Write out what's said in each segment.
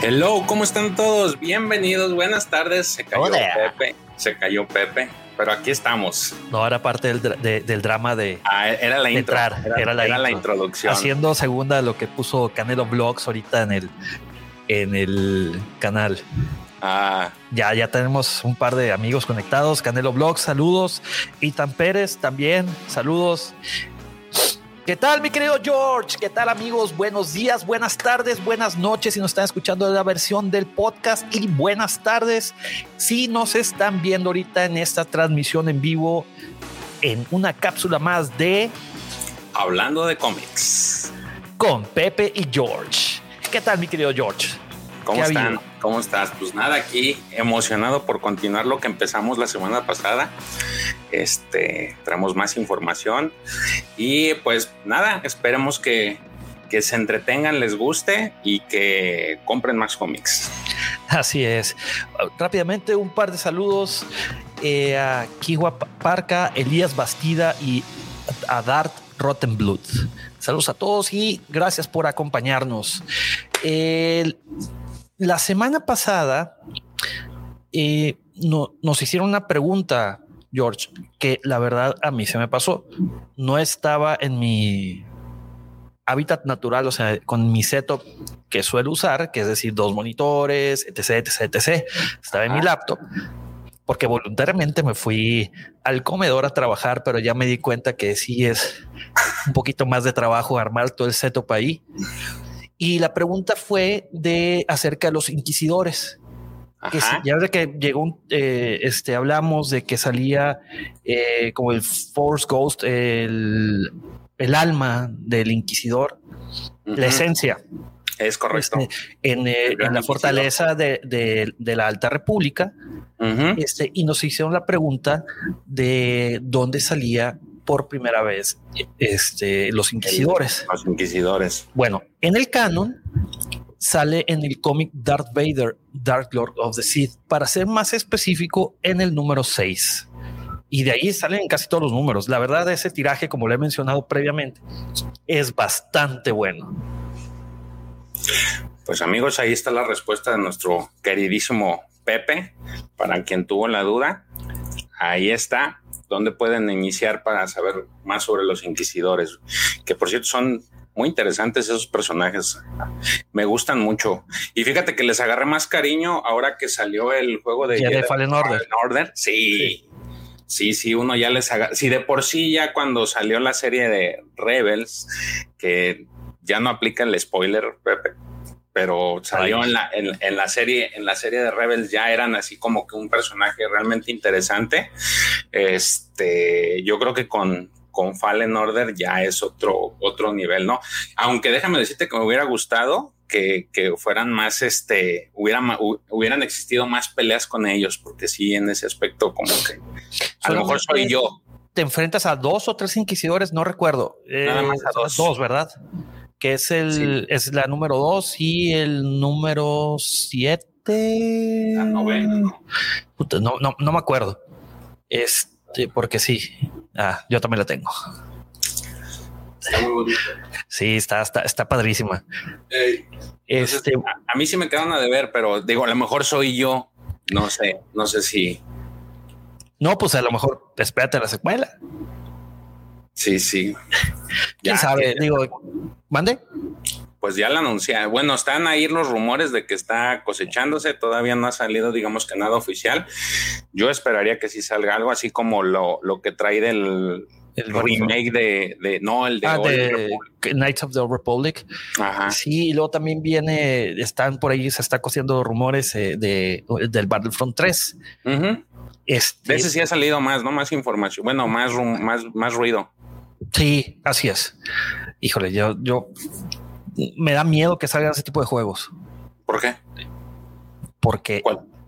Hello, ¿cómo están todos? Bienvenidos, buenas tardes. Se cayó Pepe, se cayó Pepe, pero aquí estamos. No, era parte del, del drama de. Ah, era la intro. era, la, introducción. Haciendo segunda lo que puso Canelo Vlogs ahorita en el, en el canal. Ah. Ya, ya tenemos un par de amigos conectados. Canelo Vlogs, saludos. Itan Pérez también, saludos. ¿Qué tal, mi querido George? ¿Qué tal, amigos? Buenos días, buenas tardes, buenas noches si nos están escuchando la versión del podcast y buenas tardes si nos están viendo ahorita en esta transmisión en vivo en una cápsula más de Hablando de cómics con Pepe y George. ¿Qué tal, mi querido George? ¿Cómo están? ¿Cómo estás? Pues nada, aquí emocionado por continuar lo que empezamos la semana pasada. Este, traemos más información y pues nada, esperemos que, que se entretengan, les guste y que compren más cómics. Así es. Rápidamente, un par de saludos eh, a Kiwa Parca, Elías Bastida y a Dart Rottenblut. Saludos a todos y gracias por acompañarnos. El la semana pasada eh, no, nos hicieron una pregunta, George, que la verdad a mí se me pasó. No estaba en mi hábitat natural, o sea, con mi setup que suelo usar, que es decir, dos monitores, etc, etc, etc. Estaba en mi laptop porque voluntariamente me fui al comedor a trabajar, pero ya me di cuenta que sí es un poquito más de trabajo armar todo el setup ahí. Y la pregunta fue de acerca de los inquisidores. Que ya desde que llegó, eh, este, hablamos de que salía eh, como el Force Ghost, el, el alma del inquisidor, la esencia. Es correcto. Este, en, eh, en, la fortaleza de, de, de, la Alta República. este, y nos hicieron la pregunta de dónde salía por primera vez este, los inquisidores. Los inquisidores. Bueno, en el canon sale en el cómic Darth Vader, Dark Lord of the Sith, para ser más específico en el número 6. Y de ahí salen casi todos los números. La verdad, ese tiraje, como le he mencionado previamente, es bastante bueno. Pues amigos, ahí está la respuesta de nuestro queridísimo Pepe, para quien tuvo la duda. Ahí está dónde pueden iniciar para saber más sobre los inquisidores, que por cierto son muy interesantes esos personajes. Me gustan mucho. Y fíjate que les agarré más cariño ahora que salió el juego de, Jedi Fallen Order. Order. Sí. sí. Sí, uno ya les haga. Si de por sí ya cuando salió la serie de Rebels, que ya no aplica el spoiler, Pepe, pero salió en la, en, la serie, en la serie de Rebels ya eran así como que un personaje realmente interesante. Este, yo creo que con, con Fallen Order ya es otro, otro nivel, ¿no? Aunque déjame decirte que me hubiera gustado que, que fueran más, este, hubieran, hubieran existido más peleas con ellos, porque sí, en ese aspecto como que a lo mejor soy yo. Te enfrentas a dos o tres inquisidores, no recuerdo. Nada más a dos. Dos, ¿verdad? Que es el es la número 2 y el número 7. La novena. No, no, no me acuerdo. Este, porque sí. Ah, yo también la tengo. Está muy bonita. Sí, está, está, está padrísima. este, a, a, mí sí me quedan a deber, pero digo, a lo mejor soy yo. No sé, no sé si. No, pues a lo mejor espérate la secuela. Sí, sí. ¿Quién ya, sabe? Digo, ¿mande? Pues ya la anuncia. Bueno, están ahí los rumores de que está cosechándose. Todavía no ha salido, digamos que nada oficial. Yo esperaría que sí salga algo así como lo, lo que trae del el remake de, no, el de, ah, Knights of the Republic. Ajá. Sí, y luego también viene, están por ahí, se está cosiendo rumores eh, de, del Battlefront 3. este, de ese sí ha salido más, ¿no? Más información, bueno, más, más, más ruido. Sí, así es. Híjole, yo, yo me da miedo que salgan ese tipo de juegos. ¿Por qué? Porque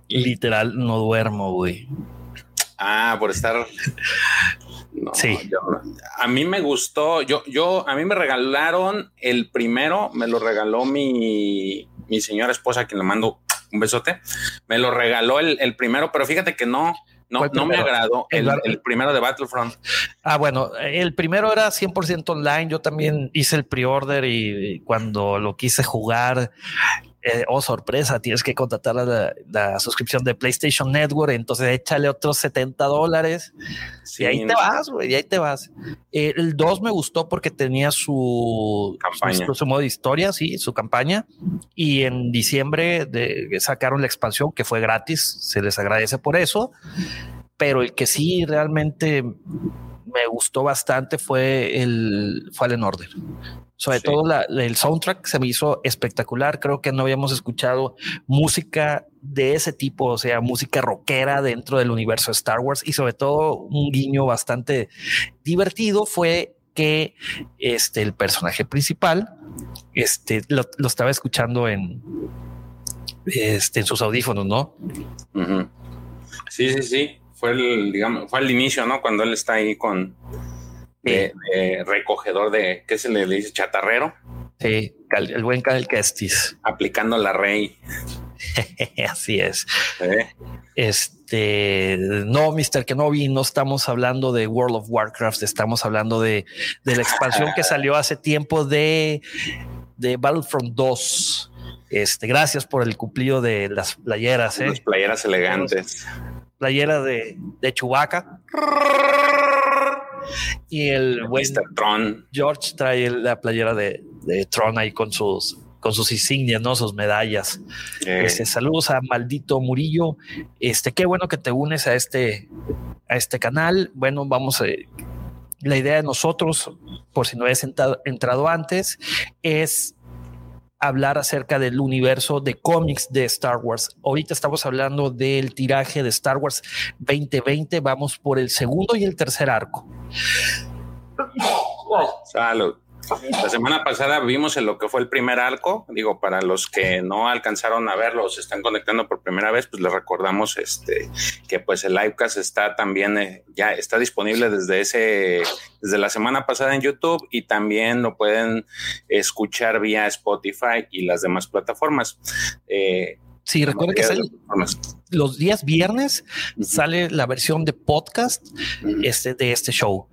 literal no duermo, güey. Ah, por estar. sí. a mí me gustó. Yo, yo, a mí me regalaron el primero, me lo regaló mi, mi señora esposa, quien le mando un besote. Me lo regaló el, el primero, pero fíjate que no, no, no me agradó el, el, primero de Battlefront. Ah, bueno, el primero era 100% online. Yo también hice el pre-order y cuando lo quise jugar, eh, oh sorpresa, tienes que contratar la, suscripción de PlayStation Network, entonces échale otros 70 dólares y ahí te vas, güey, y ahí te vas. Eh, el 2 me gustó porque tenía su, campaña. Su, modo de historia, sí, su campaña, y en diciembre de, sacaron la expansión que fue gratis, se les agradece por eso, pero el que sí realmente me gustó bastante fue el Fallen Order. Sobre todo el soundtrack se me hizo espectacular. Creo que no habíamos escuchado música de ese tipo, o sea, música rockera dentro del universo de Star Wars y sobre todo un guiño bastante divertido fue que este el personaje principal este lo, estaba escuchando en este en sus audífonos, ¿no? Sí, sí, sí fue el, digamos, fue al inicio, ¿no? Cuando él está ahí con recogedor de, ¿qué se le dice? Chatarrero. Sí, el buen Cal Kestis. Aplicando la rey. Así es. Este, no, Mr. Kenobi, no estamos hablando de World of Warcraft, estamos hablando de, de la expansión que salió hace tiempo de, de Battlefront 2. Este, gracias por el cumplido de las playeras. ¿eh? Las playeras elegantes playera de, de Chewbacca. Y el buen Tron. George trae la playera de, de Tron ahí con sus con sus insignias, ¿no? Sus medallas. Eh. Este, saludos a Maldito Murillo. Este, qué bueno que te unes a este, a este canal. Bueno, vamos a, la idea de nosotros, por si no habías entrado antes, es hablar acerca del universo de cómics de Star Wars. Ahorita estamos hablando del tiraje de Star Wars 2020. Vamos por el segundo y el tercer arco. Salud. La semana pasada vimos en lo que fue el primer arco. Digo, para los que no alcanzaron a verlo, se están conectando por primera vez, pues les recordamos este, que pues el livecast está también, eh, ya está disponible desde ese, desde la semana pasada en YouTube y también lo pueden escuchar vía Spotify y las demás plataformas. Eh, Sí, recuerden que sale los días viernes sale la versión de podcast este, de este show.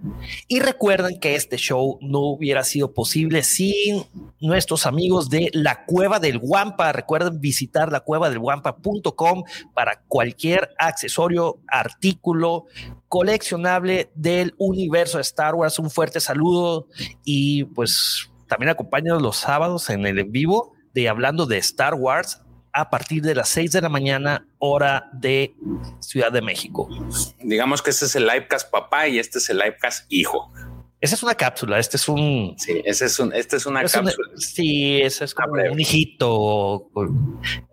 Y recuerden que este show no hubiera sido posible sin nuestros amigos de la Cueva del Guampa. Recuerden visitar la cueva del guampa.com para cualquier accesorio, artículo coleccionable del universo de Star Wars. Un fuerte saludo y pues también acompáñanos los sábados en el en vivo de hablando de Star Wars a partir de las 6 de la mañana, hora de Ciudad de México. Digamos que este es el livecast papá y este es el livecast hijo. Esa es una cápsula, este es un... Sí, ese es un, este es una cápsula. sí, ese es como un hijito.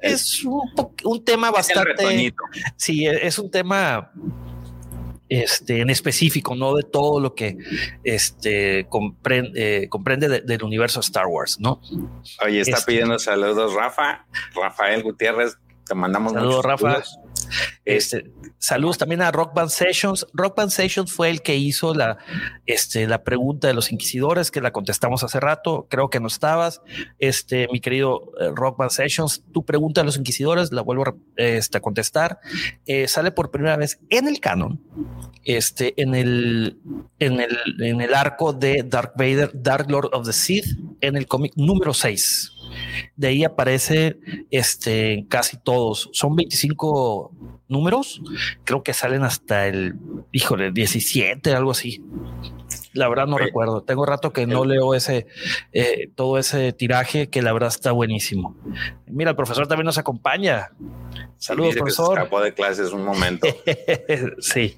Es un, un tema bastante... Sí, es un tema este, en específico, no de todo lo que este, comprende, eh, comprende del universo Star Wars, ¿no? Oye, está este, pidiendo saludos Rafa, Rafael Gutiérrez, te mandamos saludos, Rafa. Este, saludos también a Rock Band Sessions. Rock Band Sessions fue el que hizo la, este, la pregunta de los inquisidores, que la contestamos hace rato. Creo que no estabas. Este, mi querido eh, Rock Band Sessions, tu pregunta de los inquisidores la vuelvo a, este, contestar. Eh, sale por primera vez en el canon, este, en el, en el, en el arco de Dark Vader, Dark Lord of the Sith, en el cómic número 6. De ahí aparece este, casi todos. Son 25 números. Creo que salen hasta el, híjole, 17, algo así. La verdad no recuerdo. Tengo rato que no leo ese eh, todo ese tiraje que la verdad está buenísimo. Mira, el profesor también nos acompaña. Saludos, profesor. de clases un momento. sí.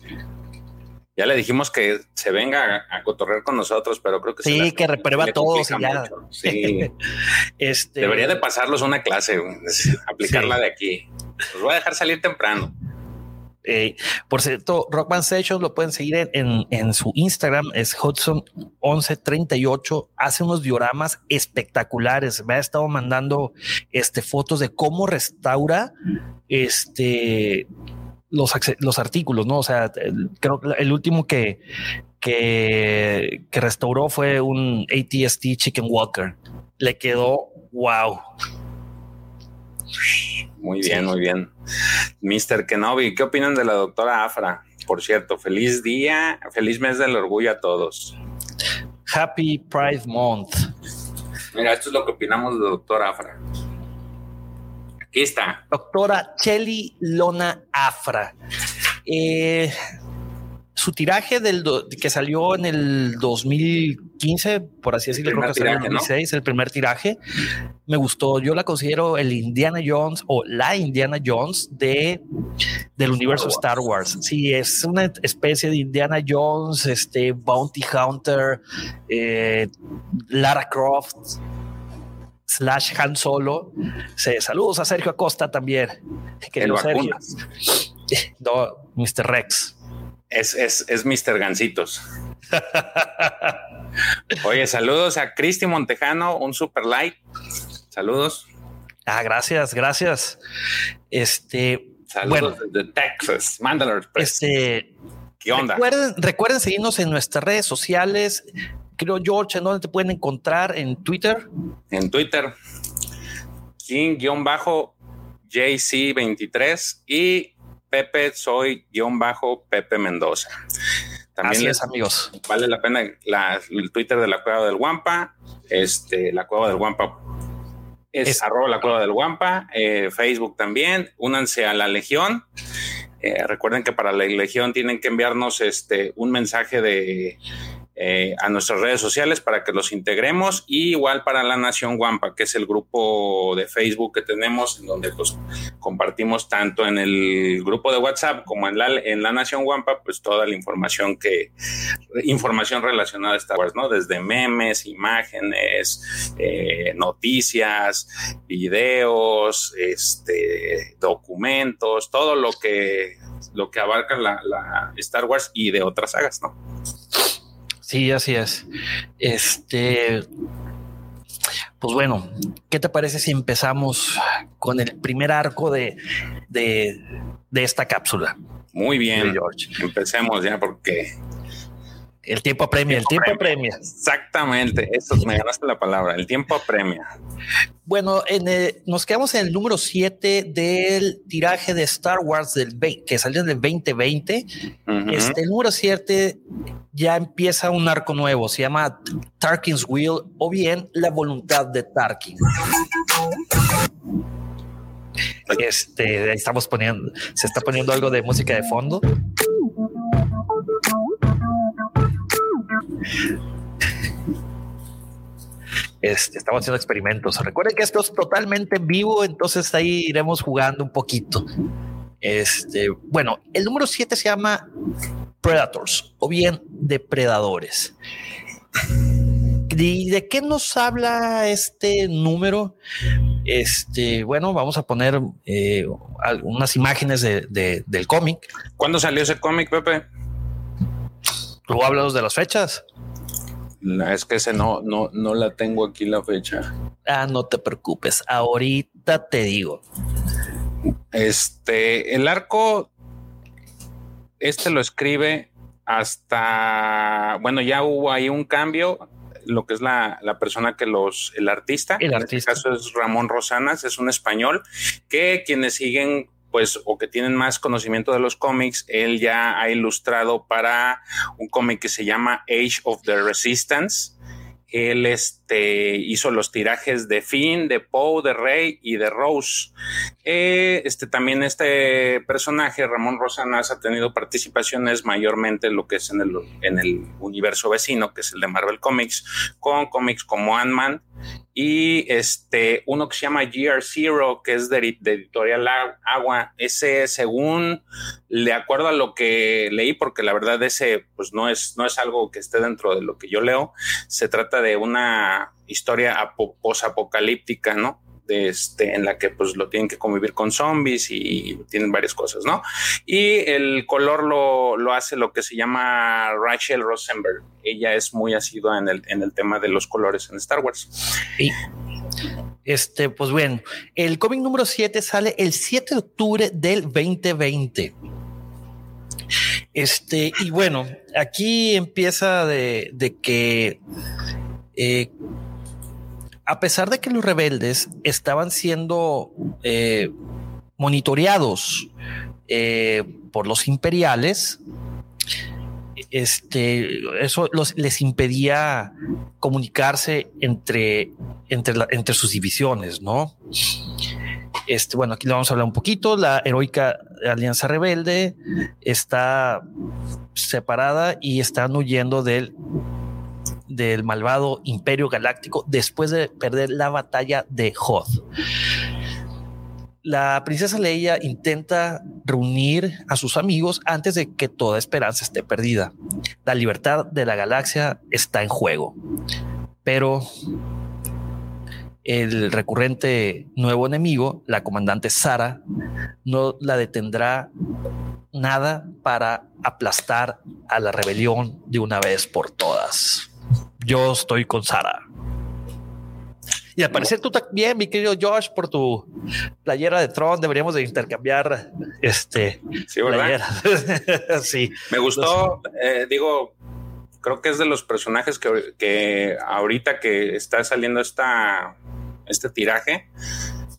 Ya le dijimos que se venga a, cotorrear con nosotros, pero creo que sí, que reprueba ya. Sí. este... Debería de pasarlos una clase, aplicarla de aquí. Los voy a dejar salir temprano. Eh, por cierto, Rockman Sessions lo pueden seguir en, su Instagram, es Hudson1138. Hace unos dioramas espectaculares. Me ha estado mandando este, fotos de cómo restaura este los, los artículos, ¿no? O sea, creo que el último que, que, que restauró fue un ATST Chicken Walker. Le quedó wow. Muy bien, muy bien. Mr. Kenobi, ¿qué opinan de la doctora Afra? Por cierto, feliz día, feliz mes del orgullo a todos. Happy Pride Month. Mira, esto es lo que opinamos de la doctora Afra. Aquí está. Doctora Chelly Lona Afra. Eh, su tiraje del que salió en el 2015, por así decirlo, creo que salió en el 2016, el primer tiraje, me gustó. Yo la considero el Indiana Jones o la Indiana Jones de del universo Star Wars. Sí, es una especie de Indiana Jones, este Bounty Hunter, eh, Lara Croft slash Han Solo. saludos a Sergio Acosta también. Que Sergio. No, Mr. Rex. Es, es, es Mr. Gancitos. Oye, saludos a Cristi Montejano, un super light. Saludos. Ah, gracias, gracias. Este. Saludos de Texas, Mandalore. Este. ¿Qué onda? Recuerden, recuerden seguirnos en nuestras redes sociales. Creo, George, ¿en dónde te pueden encontrar? ¿En Twitter? En Twitter. King-JC23 y Pepe, soy guion bajo Pepe Mendoza. También Así amigos. Vale la pena el Twitter de la Cueva del Guampa, este, la Cueva del Guampa es, arroba la Cueva del Guampa, eh, Facebook también, únanse a la Legión. Eh, recuerden que para la Legión tienen que enviarnos este, un mensaje de eh, a nuestras redes sociales para que los integremos y igual para la Nación Guampa, que es el grupo de Facebook que tenemos, en donde pues, compartimos tanto en el grupo de WhatsApp como en la, en la Nación Guampa, pues toda la información que, información relacionada a Star Wars, ¿no? Desde memes, imágenes, eh, noticias, videos, este, documentos, todo lo que, lo que abarca la, la Star Wars y de otras sagas, ¿no? Sí, así es. Este, pues bueno, ¿qué te parece si empezamos con el primer arco de, de, esta cápsula? Muy bien, George. Empecemos ya porque el tiempo apremia, el tiempo, apremia. Exactamente, eso me ganaste la palabra, el tiempo apremia. Bueno, nos quedamos en el número 7 del tiraje de Star Wars del que salió en el 2020. Este el número 7 ya empieza un arco nuevo, se llama Tarkin's Will o bien La voluntad de Tarkin. Este, estamos poniendo, se está poniendo algo de música de fondo. Este, estamos haciendo experimentos. Recuerden que esto es totalmente vivo, entonces ahí iremos jugando un poquito. Este, bueno, el número 7 se llama Predators o bien depredadores. ¿Y de qué nos habla este número? Este, bueno, vamos a poner eh, algunas imágenes del cómic. ¿Cuándo salió ese cómic, Pepe? ¿Tú hablas de las fechas? es que ese no, no, no la tengo aquí la fecha. Ah, no te preocupes. Ahorita te digo. Este, el arco, este lo escribe hasta, bueno, ya hubo ahí un cambio. Lo que es la, persona que los, el artista, el artista. en este caso es Ramón Rosanas, es un español que quienes siguen pues o que tienen más conocimiento de los cómics, él ya ha ilustrado para un cómic que se llama Age of the Resistance. Él este, hizo los tirajes de Finn, de Poe, de Rey y de Rose. Eh, este, también este personaje, Ramón Rosanas, ha tenido participaciones mayormente en lo que es en el, en el universo vecino, que es el de Marvel Comics, con cómics como Ant-Man, y este uno que se llama GR Zero, que es de, editorial Agua. Ese, según le acuerdo a lo que leí, porque la verdad ese pues no es, no es algo que esté dentro de lo que yo leo. Se trata de una historia posapocalíptica, ¿no? Este, en la que pues lo tienen que convivir con zombies y tienen varias cosas, ¿no? Y el color lo, lo hace lo que se llama Rachel Rosenberg. Ella es muy asidua en el, en el tema de los colores en Star Wars. Y este, pues bueno, el cómic número 7 sale el 7 de octubre del 2020. Este, y bueno, aquí empieza de, de que eh, a pesar de que los rebeldes estaban siendo eh, monitoreados eh, por los imperiales, este, eso les impedía comunicarse entre, entre, entre sus divisiones, ¿no? Este, bueno, aquí le vamos a hablar un poquito. La heroica Alianza Rebelde está separada y están huyendo del del malvado Imperio Galáctico después de perder la batalla de Hoth. La princesa Leia intenta reunir a sus amigos antes de que toda esperanza esté perdida. La libertad de la galaxia está en juego. Pero el recurrente nuevo enemigo, la comandante Sara, no la detendrá nada para aplastar a la rebelión de una vez por todas yo estoy con Sara. Y al parecer tú también, mi querido Josh, por tu playera de Tron, deberíamos de intercambiar este sí, sí. Me gustó, eh, digo, creo que es de los personajes que, que ahorita que está saliendo esta, este tiraje,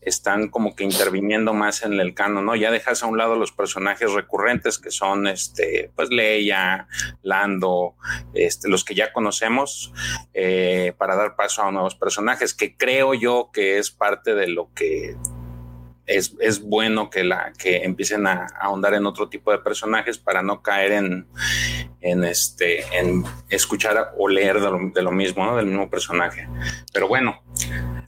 están como que interviniendo más en el canon, ¿no? Ya dejas a un lado los personajes recurrentes que son, este, pues Leia, Lando, este, los que ya conocemos, eh, para dar paso a nuevos personajes, que creo yo que es parte de lo que es, es, bueno que, la, que empiecen a, ahondar en otro tipo de personajes para no caer en, en, este, en escuchar o leer de lo, de lo mismo, ¿no? del mismo personaje. Pero bueno,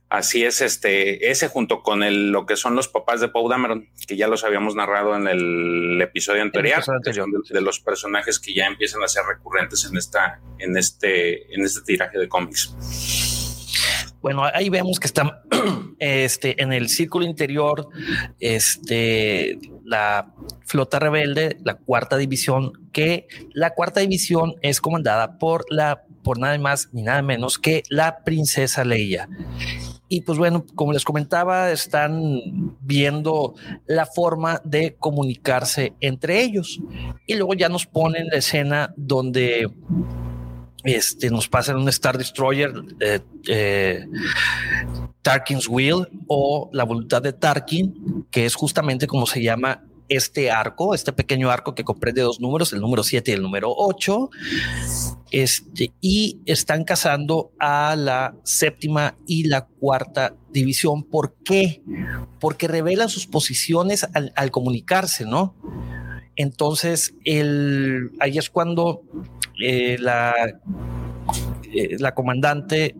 Así es, este, ese junto con el, lo que son los papás de Paul Dameron, que ya los habíamos narrado en el episodio anterior, De, los personajes que ya empiezan a ser recurrentes en esta, en este, en este tiraje de cómics. Bueno, ahí vemos que están este, en el círculo interior, este, la flota rebelde, la cuarta división, que la cuarta división es comandada por la, por nada más ni nada menos que la princesa Leia. Y pues bueno, como les comentaba, están viendo la forma de comunicarse entre ellos. Y luego ya nos ponen la escena donde este, nos pasan un Star Destroyer, eh, eh, Tarkin's Will o la voluntad de Tarkin, que es justamente como se llama este arco, este pequeño arco que comprende dos números, el número 7 y el número 8, este, y están cazando a la séptima y la cuarta división. ¿Por qué? Porque revelan sus posiciones al, comunicarse, ¿no? Entonces, el, ahí es cuando eh, la, eh, la comandante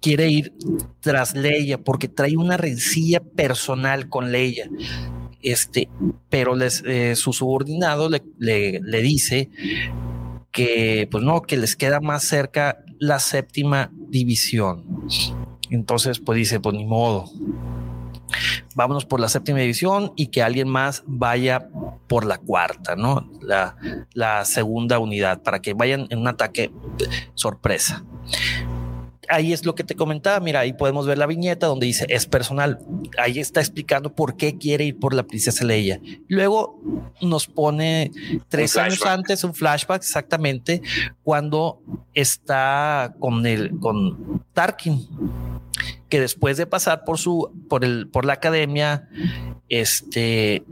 quiere ir tras Leia porque trae una rencilla personal con Leia este, pero les, eh, su subordinado le, le, dice que, pues no, que les queda más cerca la séptima división. Entonces, pues dice, pues ni modo. Vámonos por la séptima división y que alguien más vaya por la cuarta, ¿no? La, la segunda unidad, para que vayan en un ataque sorpresa ahí es lo que te comentaba. Mira, ahí podemos ver la viñeta donde dice es personal. Ahí está explicando por qué quiere ir por la princesa Leia. Luego nos pone tres años antes un flashback exactamente cuando está con el con Tarkin que después de pasar por su por el por la academia este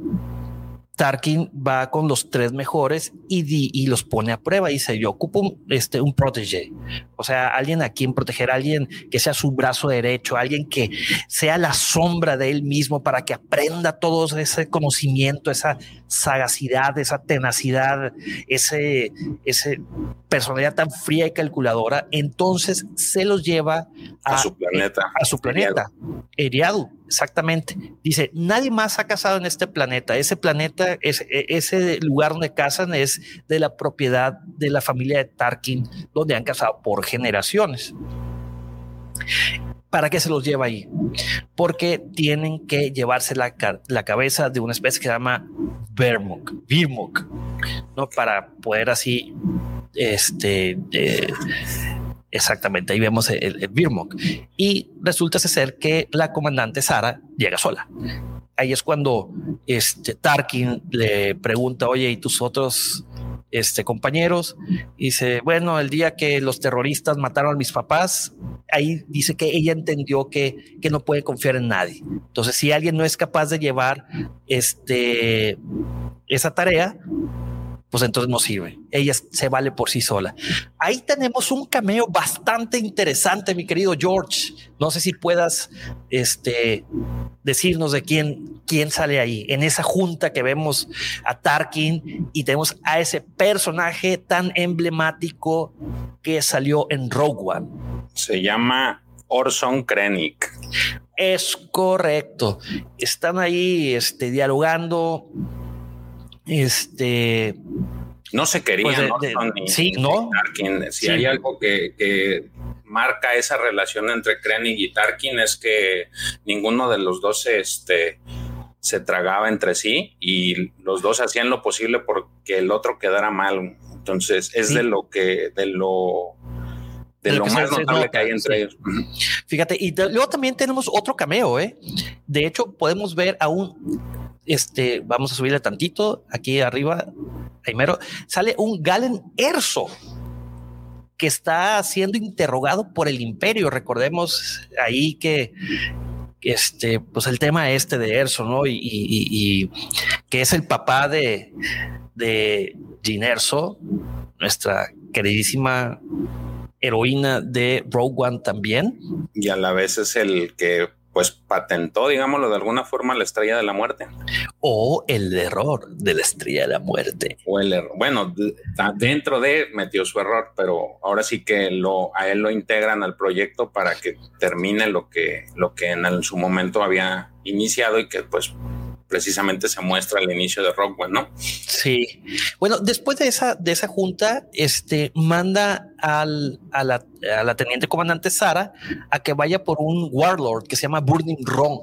Tarkin va con los tres mejores y, y los pone a prueba. Dice: Yo ocupo un, este, un protege, o sea, alguien a quien proteger, alguien que sea su brazo derecho, alguien que sea la sombra de él mismo para que aprenda todo ese conocimiento, esa sagacidad, esa tenacidad, ese, ese personalidad tan fría y calculadora. Entonces se los lleva a, su planeta. A su planeta, Eriadu exactamente. Dice, nadie más ha casado en este planeta. Ese planeta, ese, ese lugar donde casan es de la propiedad de la familia de Tarkin, donde han casado por generaciones. ¿Para qué se los lleva ahí? Porque tienen que llevarse la, la cabeza de una especie que se llama Vermok, Virmok, ¿no? Para poder así, este, eh, Exactamente, ahí vemos el, el. Y resulta ser que la comandante Sara llega sola. Ahí es cuando este, Tarkin le pregunta, oye, ¿y tus otros este, compañeros? Y dice, bueno, el día que los terroristas mataron a mis papás, ahí dice que ella entendió que, que no puede confiar en nadie. Entonces, si alguien no es capaz de llevar este, esa tarea, pues entonces no sirve. Ella se vale por sí sola. Ahí tenemos un cameo bastante interesante, mi querido George. No sé si puedas este, decirnos de quién, quién sale ahí, en esa junta que vemos a Tarkin y tenemos a ese personaje tan emblemático que salió en Rogue One. Se llama Orson Krennic. Es correcto. Están ahí este, dialogando este. No se querían, pues sí, ¿no? Si hay algo que, marca esa relación entre Krennic y Tarkin es que ninguno de los dos este, se tragaba entre sí y los dos hacían lo posible porque el otro quedara mal. Entonces es de lo que, de lo de, lo, más notable que hay entre ellos. Fíjate, y luego también tenemos otro cameo, ¿eh? De hecho, podemos ver a un este, vamos a subirle tantito aquí arriba, primero, sale un Galen Erso que está siendo interrogado por el imperio. Recordemos ahí que, este, pues el tema este de Erso, ¿no? Y, que es el papá de, de Gin Erso, nuestra queridísima heroína de Rogue One también. Y a la vez es el que pues patentó, digámoslo de alguna forma, la estrella de la muerte. O el error de la estrella de la muerte. O el error. Bueno, dentro de metió su error, pero ahora sí que lo, a él lo integran al proyecto para que termine lo que, lo que en su momento había iniciado y que pues precisamente se muestra al inicio de Rockwell, ¿no? Sí. Bueno, después de esa, de esa junta, este manda al, a, la, a la teniente comandante Sara a que vaya por un warlord que se llama Burning Ron.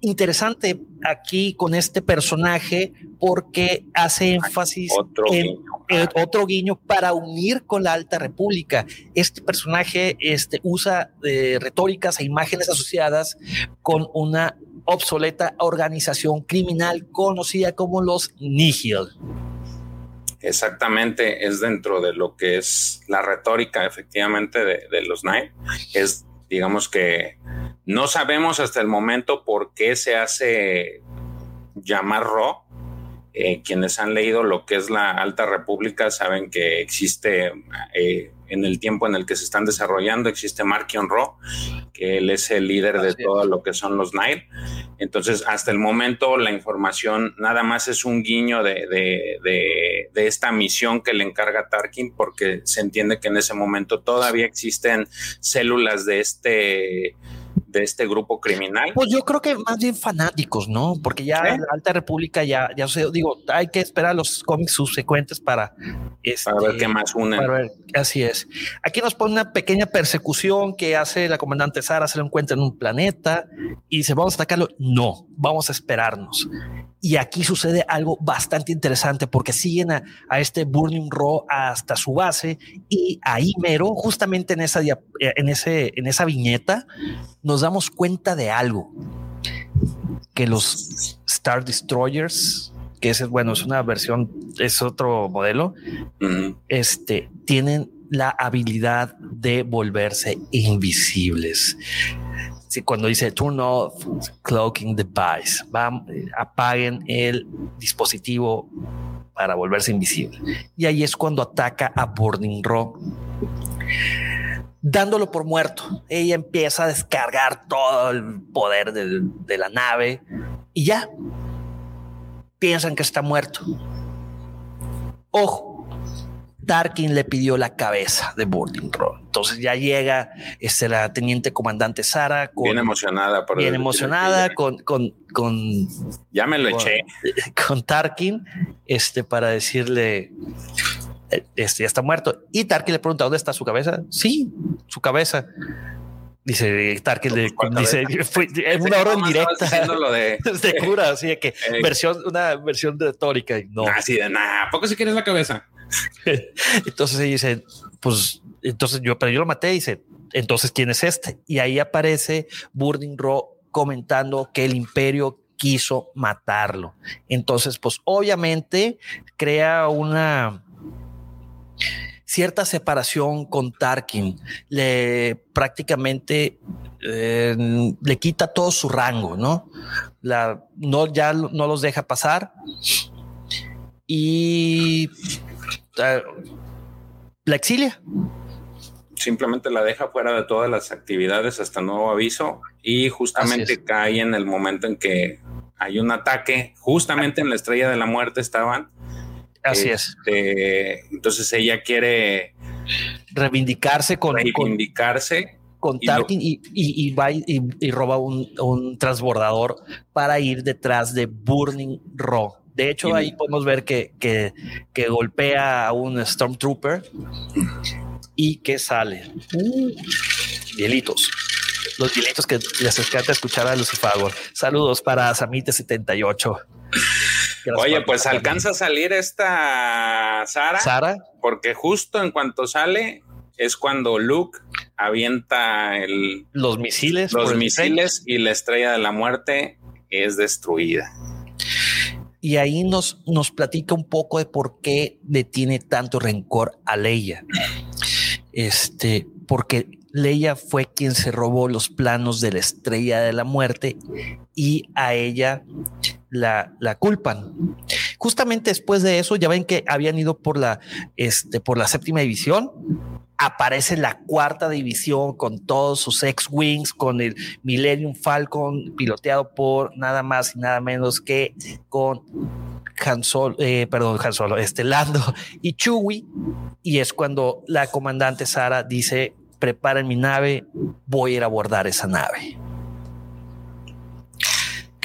Interesante aquí con este personaje porque hace énfasis otro en guiño. otro guiño para unir con la Alta República. Este personaje este, usa eh, retóricas e imágenes asociadas con una obsoleta organización criminal conocida como los Nihil. Exactamente, es dentro de lo que es la retórica efectivamente de, los Nine. Es, digamos que no sabemos hasta el momento por qué se hace llamar Ro. Eh, quienes han leído lo que es la Alta República saben que existe eh, en el tiempo en el que se están desarrollando, existe Markion Ro, que él es el líder de todo lo que son los Nile. Entonces, hasta el momento, la información nada más es un guiño de, de, de, de, esta misión que le encarga Tarkin, porque se entiende que en ese momento todavía existen células de este de este grupo criminal? Pues yo creo que más bien fanáticos, ¿no? Porque ya ¿Eh? la Alta República ya, ya digo, hay que esperar los cómics subsecuentes para, este, para ver qué más unen. Para ver, así es. Aquí nos pone una pequeña persecución que hace la comandante Sara, se lo encuentra en un planeta y dice, vamos a atacarlo. No, vamos a esperarnos. Y aquí sucede algo bastante interesante porque siguen a, a este Burning Raw hasta su base y ahí mero, justamente en esa, en ese, en esa viñeta, nos damos cuenta de algo que los Star Destroyers, que es bueno, es una versión, es otro modelo, uh -huh. este tienen la habilidad de volverse invisibles. sí, cuando dice turn off cloaking device, apaguen el dispositivo para volverse invisible. Y ahí es cuando ataca a Burning Rock dándolo por muerto. Ella empieza a descargar todo el poder de la nave y ya piensan que está muerto. Ojo, Tarkin le pidió la cabeza de Boarding Roll. Entonces ya llega este, la teniente comandante Sara. bien emocionada. Por bien emocionada con, con, con, Ya me lo eché. Con Tarkin, este, para decirle, este, ya está muerto. Y Tarkin le pregunta, ¿dónde está su cabeza? Sí, su cabeza. Dice Tarkin, dice, en una orden directa de, de cura, así que eh, versión, una versión retórica. No, así de nada, ¿poco si quieres la cabeza? entonces ella dice, pues, entonces yo, pero yo lo maté, dice, entonces, ¿quién es este? Y ahí aparece Burning Ro comentando que el imperio quiso matarlo. Entonces, pues obviamente crea una cierta separación con Tarkin. Le prácticamente eh, le quita todo su rango, ¿no? La, no ya no los deja pasar y la exilia. Simplemente la deja fuera de todas las actividades hasta nuevo aviso y justamente cae en el momento en que hay un ataque, justamente en la estrella de la muerte estaban. Así es. Este, entonces ella quiere reivindicarse con reivindicarse con, Tarkin y, va y, roba un, un, transbordador para ir detrás de Burning Raw. De hecho, ahí podemos ver que, que, golpea a un Stormtrooper y que sale. Uh, hielitos. Los hielitos que les encanta escuchar a Lucifagor. Saludos para Samite78. Oye, pues alcanza a salir esta Sara. Sara. Porque justo en cuanto sale es cuando Luke avienta el, los misiles. Los misiles y la estrella de la muerte es destruida y ahí nos, nos platica un poco de por qué le tiene tanto rencor a Leia. Este, porque Leia fue quien se robó los planos de la estrella de la muerte y a ella la, la culpan. Justamente después de eso, ya ven que habían ido por la, este, por la séptima división aparece la cuarta división con todos sus X-Wings, con el Millennium Falcon piloteado por nada más y nada menos que con Han Solo, eh, perdón, Han Solo, este Lando y Chewie. Y es cuando la comandante Sara dice, preparen mi nave, voy a ir a abordar esa nave.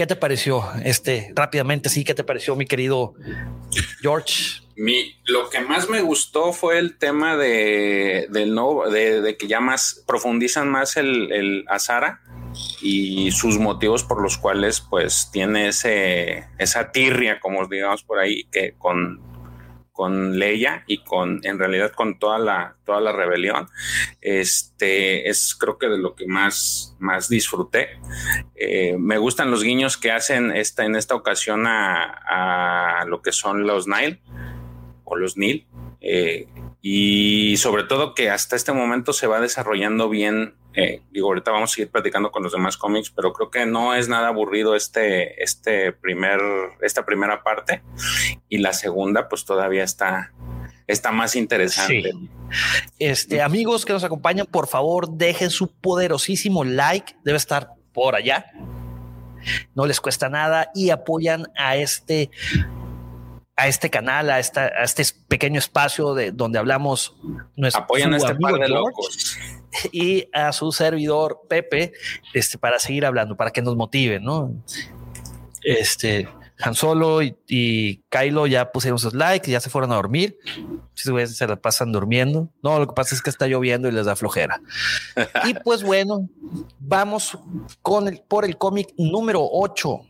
¿Qué te pareció este rápidamente? Sí, ¿qué te pareció, mi querido George? Mi, lo que más me gustó fue el tema de, del no, de, que ya más profundizan más el, el Azara y sus motivos por los cuales pues tiene ese, esa tirria, como digamos por ahí, que con con Leia y con, en realidad, con toda la, toda la rebelión. Este es, creo que de lo que más, más disfruté. Eh, me gustan los guiños que hacen esta, en esta ocasión a, a lo que son los Nile o los Nil. Eh, y sobre todo que hasta este momento se va desarrollando bien. Eh, digo, ahorita vamos a seguir platicando con los demás cómics, pero creo que no es nada aburrido este, este primer, esta primera parte. Y la segunda, pues todavía está, está más interesante. Este, amigos que nos acompañan, por favor, dejen su poderosísimo like. Debe estar por allá. No les cuesta nada y apoyan a este a este canal, a, esta, a este pequeño espacio de donde hablamos. Nuestro, Apoyan a este par de locos. Y a su servidor Pepe, este, para seguir hablando, para que nos motive, ¿no? Este, Han Solo y, y Kylo ya pusieron sus likes, ya se fueron a dormir. Se la pasan durmiendo. No, lo que pasa es que está lloviendo y les da flojera. y pues bueno, vamos con el, por el cómic número 8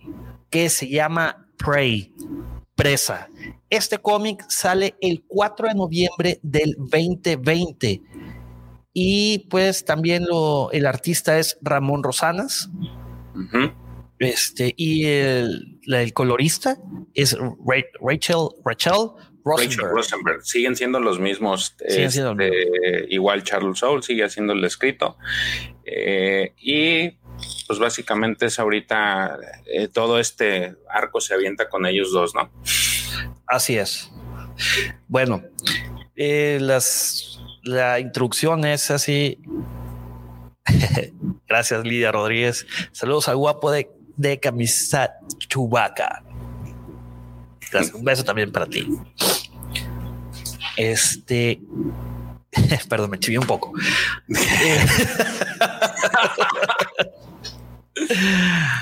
que se llama Prey presa. Este cómic sale el 4 de noviembre del 2020 y pues también lo, el artista es Ramón Rosanas. Este, y el, colorista es Rachel, Rachel Rosenberg. Siguen siendo los mismos. Este, igual Charles Soule sigue haciendo el escrito. Eh, y pues básicamente es ahorita eh, todo este arco se avienta con ellos dos, ¿no? Así es. Bueno, eh, las, la introducción es así. Gracias, Lidia Rodríguez. Saludos a guapo de, de camisa chubaca. Un beso también para ti. Este, perdón, me chiví un poco.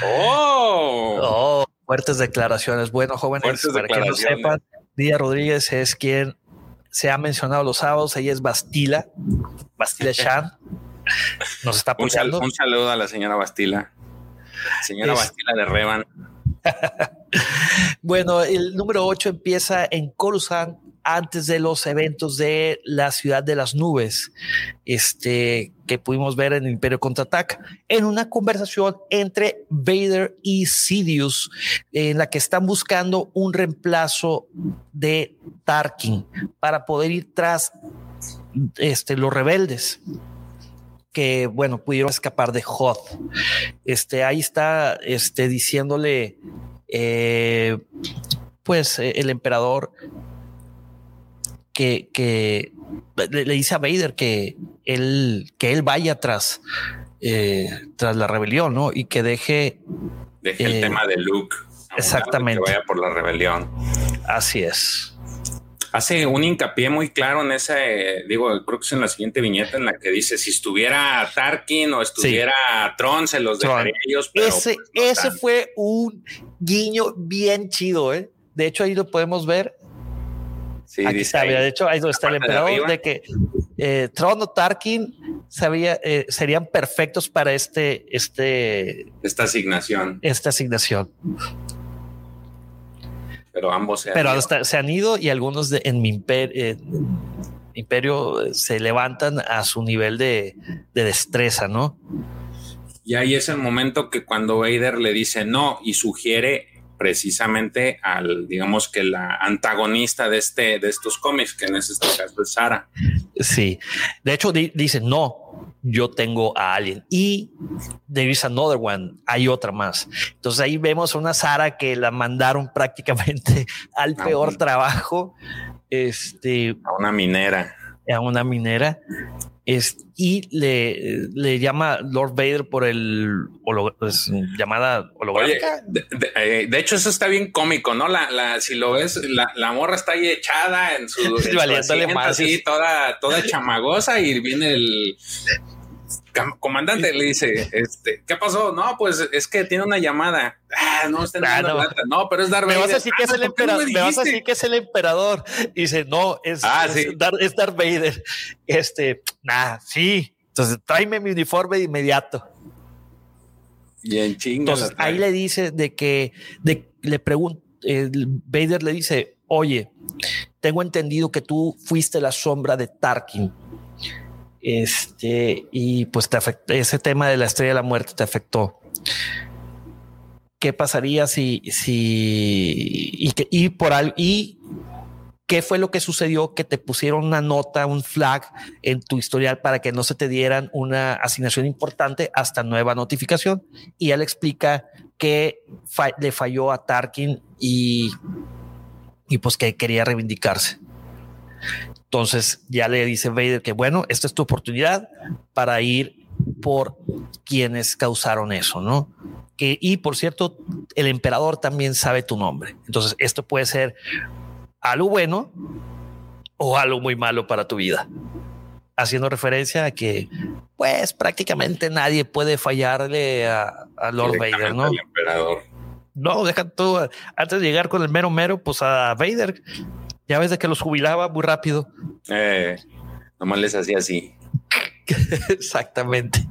oh. oh. fuertes declaraciones. Bueno, jóvenes, para que no sepan, Lidia Rodríguez es quien se ha mencionado los sábados. Ella es Bastila, Bastila Chan. Nos está apoyando. Un, saludo a la señora Bastila. Señora Bastila de Revan. bueno, el número 8 empieza en Coruscant antes de los eventos de la ciudad de las nubes, este que pudimos ver en Imperio Contraataca, en una conversación entre Vader y Sidious, en la que están buscando un reemplazo de Tarkin para poder ir tras este, los rebeldes que bueno pudieron escapar de Hoth. Este ahí está este diciéndole eh, pues el emperador que, le, dice a Vader que él, que él vaya tras, eh, tras la rebelión, ¿no? Y que deje... Deje el eh, tema de Luke. Exactamente. Que vaya por la rebelión. Así es. Hace un hincapié muy claro en ese, digo, creo que es en la siguiente viñeta en la que dice, si estuviera Tarkin o estuviera Tron, se los dejaría ellos. ese, pues ese fue un guiño bien chido, ¿eh? De hecho, ahí lo podemos ver Sí, Aquí está, de hecho, ahí donde está el emperador, de, que eh, Tron o Tarkin sabía, eh, serían perfectos para este, este, esta asignación. Esta asignación. Pero ambos se han Pero ido. se han ido y algunos de, en mi imperio, imperio se levantan a su nivel de, de destreza, ¿no? Y ahí es el momento que cuando Vader le dice no y sugiere precisamente al, digamos que la antagonista de este, de estos cómics, que en este caso es Sara. Sí, de hecho dice, no, yo tengo a alguien y there is another one, hay otra más. Entonces ahí vemos a una Sara que la mandaron prácticamente al ah, peor trabajo. Este, a una minera. A una minera y le, le, llama Lord Vader por el pues, llamada holográfica. Eh, de, hecho, eso está bien cómico, ¿no? La, la, si lo ves, la, la morra está ahí echada en su, en así, toda, toda chamagosa y viene el comandante le dice, este, ¿qué pasó? No, pues es que tiene una llamada. Ah, no, está en ah, no. no. pero es Darth Vader. Me vas a decir que es el emperador. Me, vas a decir que es el emperador. Y dice, no, es, ah, es, Darth, Vader. Este, nada, sí. Entonces, tráeme mi uniforme de inmediato. Y en chinga. Entonces, ahí le dice de que, de, le pregunta, Vader le dice, oye, tengo entendido que tú fuiste la sombra de Tarkin este, y pues te afectó, ese tema de la estrella de la muerte te afectó. ¿Qué pasaría si, si, y que, y por algo, y qué fue lo que sucedió que te pusieron una nota, un flag en tu historial para que no se te dieran una asignación importante hasta nueva notificación? Y él explica que le falló a Tarkin y, y pues que quería reivindicarse. Entonces ya le dice Vader que bueno, esta es tu oportunidad para ir por quienes causaron eso, ¿no? Que, y por cierto, el emperador también sabe tu nombre. Entonces esto puede ser algo bueno o algo muy malo para tu vida. Haciendo referencia a que, pues prácticamente nadie puede fallarle a, Lord Vader, ¿no? emperador. No, deja todo. Antes de llegar con el mero mero, pues a Vader ya ves de que los jubilaba muy rápido. Eh, nomás les hacía así. Exactamente.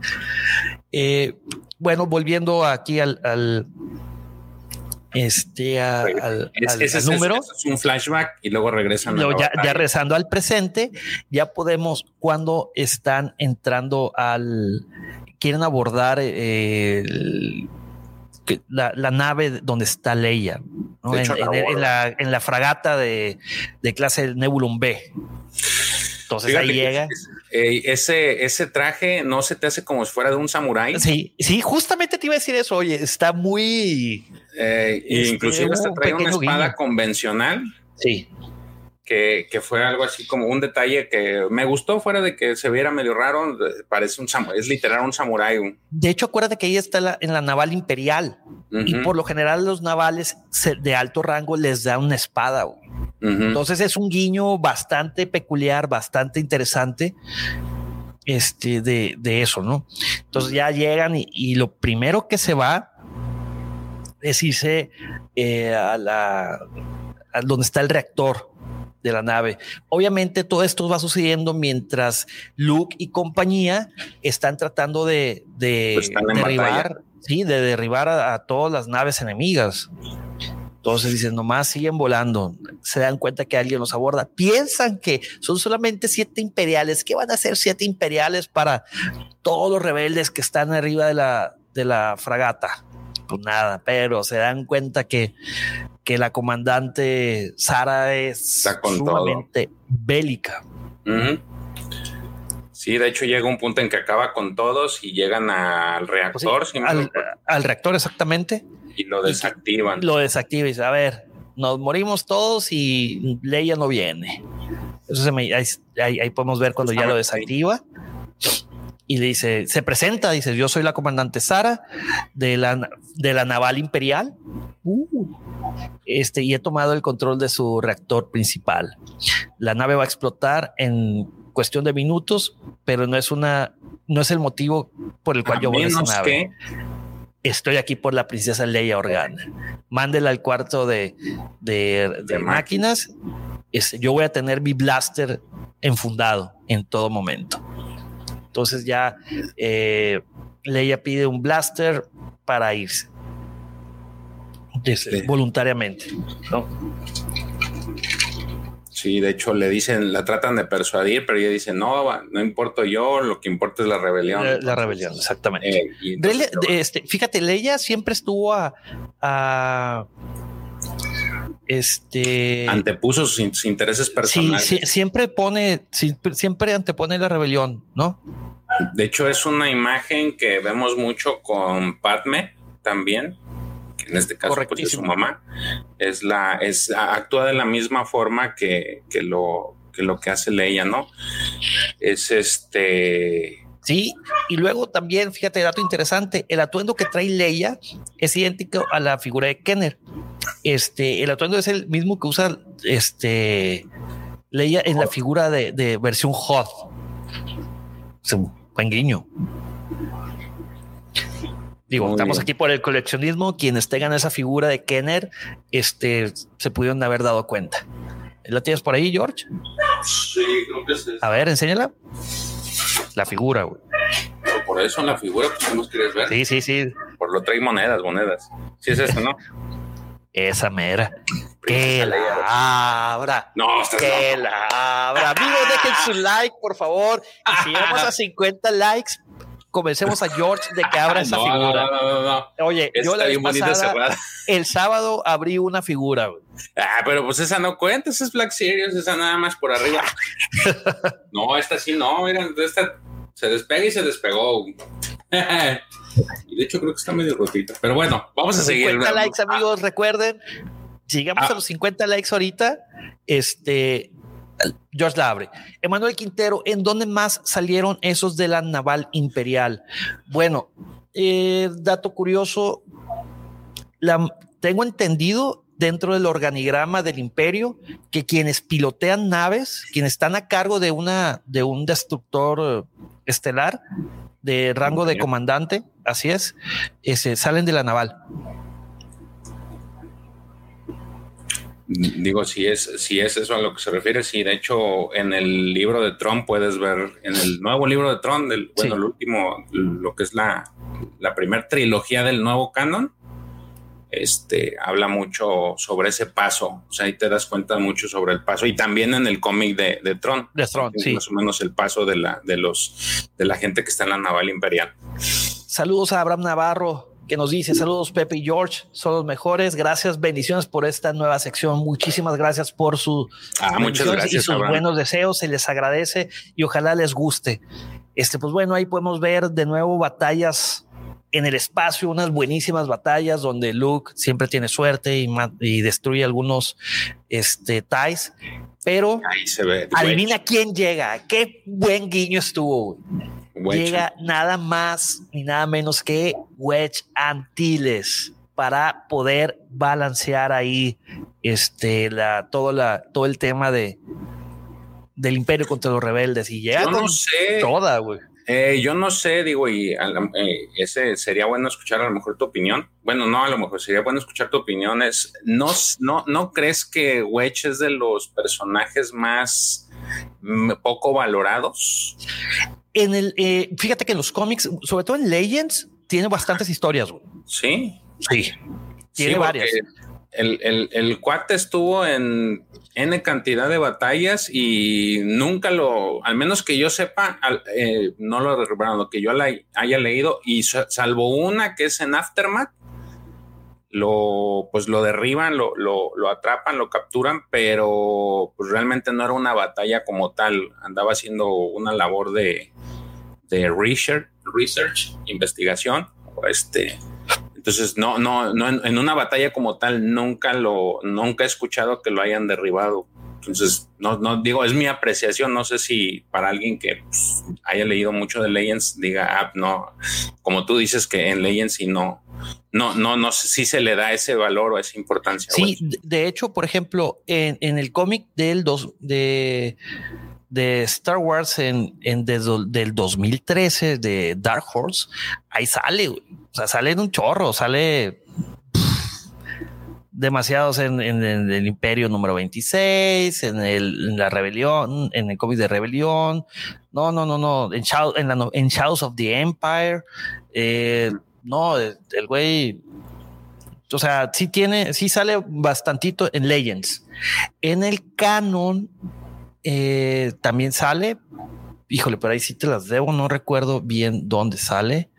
Eh, bueno, volviendo aquí al, este al, número. Es, un flashback y luego regresan. ya, ya, regresando al presente, ya podemos cuando están entrando al quieren abordar eh, la, nave donde está Leia, en, la, fragata de, clase Nebulum B. Entonces ahí llega. Eh, ese, ese traje no se te hace como si fuera de un samurái. Sí, sí, justamente te iba a decir eso. Oye, está muy. Eh, este, inclusive hasta trae una espada convencional. Sí que, fue algo así como un detalle que me gustó, fuera de que se viera medio raro, parece un samurái, es literal un samurái. De hecho, acuérdate que ella está en la naval imperial y por lo general los navales de alto rango les da una espada. Entonces es un guiño bastante peculiar, bastante interesante este, de, eso, ¿no? Entonces ya llegan y, lo primero que se va es irse eh, a la a donde está el reactor de la nave. Obviamente todo esto va sucediendo mientras Luke y compañía están tratando de, pues derribar, sí, de derribar a, todas las naves enemigas. Entonces dicen, nomás siguen volando, se dan cuenta que alguien los aborda, piensan que son solamente siete imperiales, ¿qué van a hacer siete imperiales para todos los rebeldes que están arriba de la, de la fragata? Pues nada, pero se dan cuenta que que la comandante Sara es sumamente bélica. Sí, de hecho llega un punto en que acaba con todos y llegan al pues reactor. al, reactor exactamente. Y lo desactivan. lo desactiva y dice, a ver, nos morimos todos y Leia no viene. Eso ahí, podemos ver cuando ya lo desactiva. Y le dice, se presenta, dice, yo soy la comandante Sara de la, de la naval imperial. Uh este, y he tomado el control de su reactor principal. La nave va a explotar en cuestión de minutos, pero no es una, no es el motivo por el cual yo voy a esa nave. Estoy aquí por la princesa Leia Organa. Mándela al cuarto de, de, máquinas. yo voy a tener mi blaster enfundado en todo momento. Entonces ya eh, Leia pide un blaster para irse voluntariamente, ¿no? Sí, de hecho le dicen, la tratan de persuadir, pero ella dice, no, no importo yo, lo que importa es la rebelión. La, rebelión, exactamente. Eh, este, fíjate, Leia siempre estuvo a, este antepuso sus, intereses personales. Sí, siempre pone, siempre antepone la rebelión, ¿no? De hecho, es una imagen que vemos mucho con Padme también en este caso pues, es su mamá, es la, es, actúa de la misma forma que, que lo que lo que hace Leia, ¿no? Es este. Sí, y luego también, fíjate, dato interesante, el atuendo que trae Leia es idéntico a la figura de Kenner. Este, el atuendo es el mismo que usa este Leia en la figura de, de versión Hoth. Es un buen guiño. Digo, estamos aquí por el coleccionismo. Quienes tengan esa figura de Kenner, este, se pudieron haber dado cuenta. ¿La tienes por ahí, George? Sí, creo que sí. A ver, enséñala. La figura, güey. por eso la figura, pues, ¿cómo quieres ver? Sí, sí, sí. Por lo trae monedas, monedas. Sí es eso, ¿no? Esa mera. Que la abra. No, que la abra. Amigos, dejen su like, por favor. Y si llegamos a 50 likes, convencemos a George de que abra esa figura. Oye, yo la vez pasada, el sábado abrí una figura. Ah, pero pues esa no cuenta, esa es Black Series, esa nada más por arriba. no, esta sí no, mira, esta se despega y se despegó. y de hecho creo que está medio rotita, pero bueno, vamos a seguir. 50 likes, amigos, recuerden, llegamos a ah. los 50 likes ahorita, este, George Labre. Emanuel Quintero, ¿en dónde más salieron esos de la naval imperial? Bueno, eh, dato curioso, tengo entendido dentro del organigrama del imperio que quienes pilotean naves, quienes están a cargo de una de un destructor estelar de rango de comandante, así es, ese, salen de la naval. Digo, si es, si es eso a lo que se refiere, sí, de hecho, en el libro de Tron puedes ver, en el nuevo libro de Tron, del, bueno, el último, lo que es la, la primera trilogía del nuevo canon, este, habla mucho sobre ese paso, o sea, ahí te das cuenta mucho sobre el paso, y también en el cómic de, de, Tron, de Tron sí. más o menos el paso de la, de los, de la gente que está en la naval imperial. Saludos a Abraham Navarro, que nos dice saludos Pepe y George, son los mejores. Gracias, bendiciones por esta nueva sección. Muchísimas gracias por su ah, muchas gracias, y sus buenos deseos. Se les agradece y ojalá les guste. Este, pues bueno, ahí podemos ver de nuevo batallas en el espacio, unas buenísimas batallas donde Luke siempre tiene suerte y, y destruye algunos este, ties. Pero ahí se ve, adivina quién llega. Qué buen guiño estuvo llega nada más ni nada menos que Wedge Antilles para poder balancear ahí este la todo la todo el tema de del imperio contra los rebeldes y llega no sé. toda güey eh, yo no sé, digo, y eh, ese sería bueno escuchar a lo mejor tu opinión. Bueno, no, a lo mejor sería bueno escuchar tu opinión. Es, no, no, ¿No crees que Wedge es de los personajes más mm, poco valorados? en el, eh, fíjate que en los cómics, sobre todo en Legends, tiene bastantes historias. Sí. Sí. Tiene varias. El, el, el, cuate estuvo en N cantidad de batallas y nunca lo, al menos que yo sepa, eh, no lo lo que yo la haya leído, y salvo una que es en Aftermath, lo, pues lo derriban, lo, lo, lo, atrapan, lo capturan, pero pues realmente no era una batalla como tal, andaba haciendo una labor de, de research, research, investigación, este, entonces no, no, no en, una batalla como tal nunca lo, nunca he escuchado que lo hayan derribado. Entonces, no, no digo, es mi apreciación. No sé si para alguien que pues, haya leído mucho de Legends diga, ah, no, como tú dices que en Legends y no, no, no, no sé si se le da ese valor o esa importancia. Sí, de hecho, por ejemplo, en, en el cómic del dos, de, de Star Wars en, en del 2013 de Dark Horse, ahí sale, o sea, sale en un chorro, sale demasiados en, el Imperio número 26, en, el, la Rebelión, en el cómic de Rebelión. No, no, no, no. En, en, la, en Shadows of the Empire. Eh, no, el, güey. O sea, sí tiene, sí sale bastantito en Legends. En el canon eh, también sale. Híjole, pero ahí sí te las debo. No recuerdo bien dónde sale.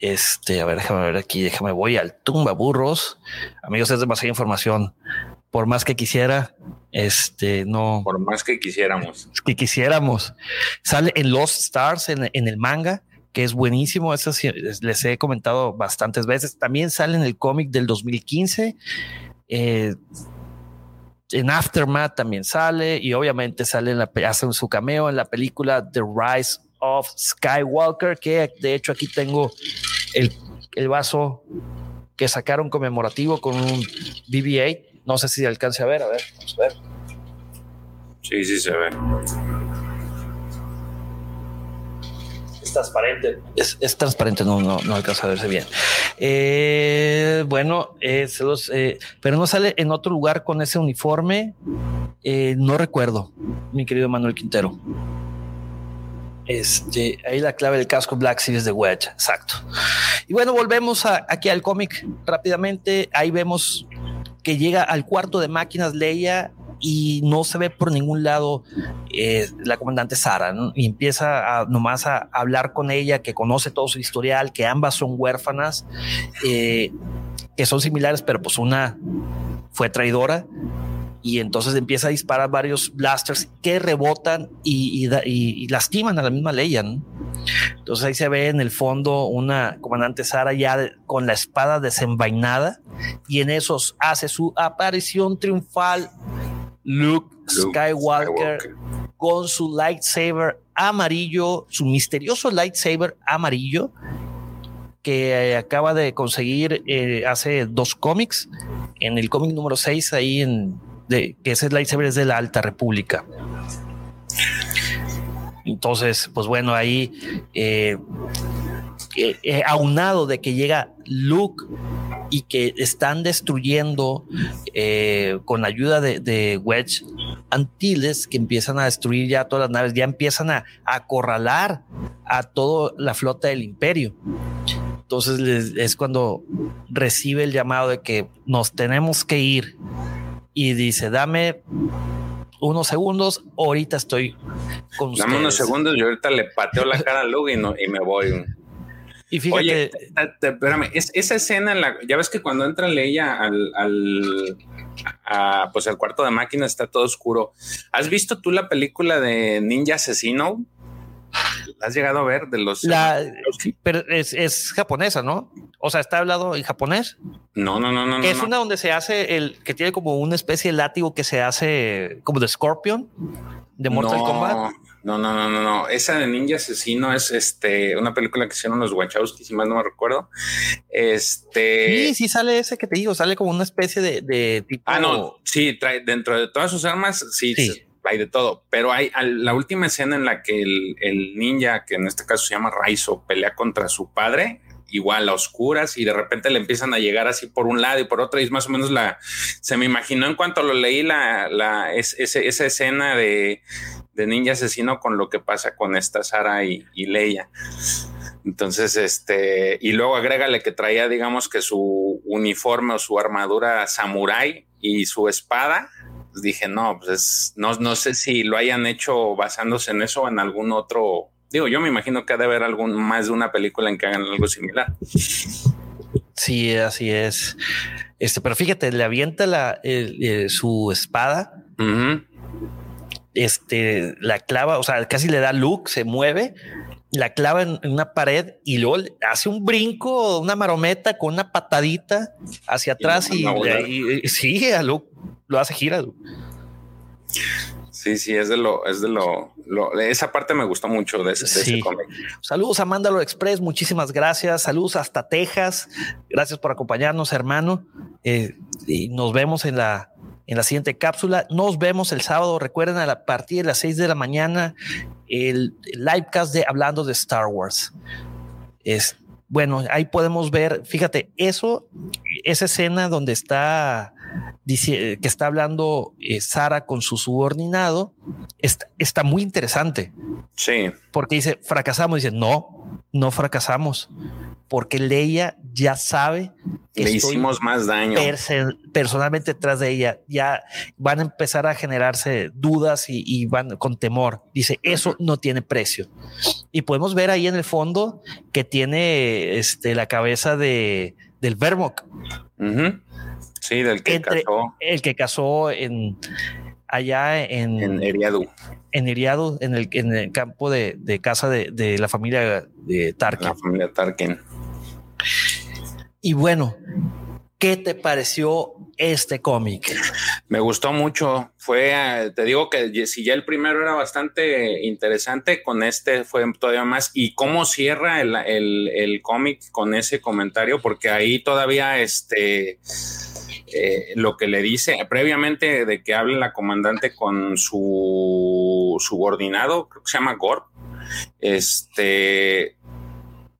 Este, a ver, déjame ver aquí, déjame, voy al tumba burros. Amigos, es demasiada información. Por más que quisiera, este, no. Por más que quisiéramos. Que quisiéramos. Sale en Lost Stars, en, el manga, que es buenísimo. Eso les he comentado bastantes veces. También sale en el cómic del 2015. Eh, en Aftermath también sale y obviamente sale en la, hace su cameo en la película The Rise of Skywalker, que de hecho aquí tengo el, el vaso que sacaron conmemorativo con un BB-8. No sé si alcance a ver, a ver, vamos a ver. Sí, sí se ve. Es transparente. Es, transparente, no, no, no, alcanza a verse bien. Eh, bueno, eh, eh, pero no sale en otro lugar con ese uniforme. no recuerdo, mi querido Manuel Quintero. Este, ahí la clave del casco Black Series de Wedge, exacto. Y bueno, volvemos aquí al cómic rápidamente. Ahí vemos que llega al cuarto de máquinas Leia y no se ve por ningún lado eh, la comandante Sara y empieza a, nomás a, hablar con ella, que conoce todo su historial, que ambas son huérfanas, eh, que son similares, pero pues una fue traidora y entonces empieza a disparar varios blasters que rebotan y, lastiman a la misma Leia. Entonces ahí se ve en el fondo una comandante Sara ya con la espada desenvainada y en esos hace su aparición triunfal Luke, Skywalker, con su lightsaber amarillo, su misterioso lightsaber amarillo que acaba de conseguir eh, hace dos cómics. En el cómic número 6, ahí en de que ese lightsaber es de la Alta República. Entonces, pues bueno, ahí eh, eh, eh, aunado de que llega Luke y que están destruyendo con la ayuda de, Wedge Antilles, que empiezan a destruir ya todas las naves, ya empiezan a, acorralar a toda la flota del imperio. Entonces es cuando recibe el llamado de que nos tenemos que ir y dice, dame unos segundos, ahorita estoy con Dame unos segundos y ahorita le pateo la cara a Luke y, me voy. Y fíjate, espérame, es, esa escena, la, ya ves que cuando entra Leia al, al pues al cuarto de máquina está todo oscuro. ¿Has visto tú la película de Ninja Asesino? ¿La has llegado a ver de los? pero es, japonesa, ¿no? O sea, está hablado en japonés. No, no, no, no. Es una donde se hace el que tiene como una especie de látigo que se hace como de Scorpion de Mortal Kombat. No, no, no, no, no. Esa de Ninja Asesino es este una película que hicieron los Wachowski, si mal no me recuerdo. Este. Sí, sí sale ese que te digo, sale como una especie de, tipo. Ah, no, sí, trae dentro de todas sus armas, sí, hay de todo. Pero hay la última escena en la que el, ninja, que en este caso se llama Raizo, pelea contra su padre igual a oscuras y de repente le empiezan a llegar así por un lado y por otro y es más o menos la se me imaginó en cuanto lo leí la, la esa escena de de ninja asesino con lo que pasa con esta Sara y, Leia. Entonces, este, y luego agrégale que traía, digamos que su uniforme o su armadura samurai y su espada. Pues dije, no, pues no, no sé si lo hayan hecho basándose en eso o en algún otro. Digo, yo me imagino que ha de haber algún más de una película en que hagan algo similar. Sí, así es. Este, pero fíjate, le avienta la, su espada este, la clava, o sea, casi le da look, se mueve, la clava en, una pared y luego hace un brinco, una marometa con una patadita hacia atrás y, sigue a Luke, lo hace gira. Sí, sí, es de lo, es de lo, esa parte me gustó mucho de ese, cómic. Saludos a Mándalo Express, muchísimas gracias. Saludos hasta Texas. Gracias por acompañarnos, hermano. Eh, y nos vemos en la en la siguiente cápsula. Nos vemos el sábado. Recuerden a, la, partir de las 6 de la mañana el, livecast de Hablando de Star Wars. Es bueno, ahí podemos ver, fíjate, eso, esa escena donde está dice que está hablando eh, Sara con su subordinado, está, está, muy interesante. Sí. Porque dice, fracasamos, dice, no, no fracasamos porque Leia ya sabe que le hicimos más daño personalmente detrás de ella. Ya van a empezar a generarse dudas y, van con temor. Dice eso no tiene precio. Y podemos ver ahí en el fondo que tiene este, la cabeza de del Vermok. Sí, del que casó. El que casó en allá en, en Eriadu. En Eriadu, en el, en el campo de, de casa de, de, la familia de Tarkin. La familia Tarkin. Y bueno, ¿qué te pareció este cómic? Me gustó mucho. Fue, eh, te digo que si ya el primero era bastante interesante, con este fue todavía más. Y cómo cierra el, el, cómic con ese comentario, porque ahí todavía este. Eh, lo que le dice previamente de que hable la comandante con su subordinado, creo que se llama Gorp, este,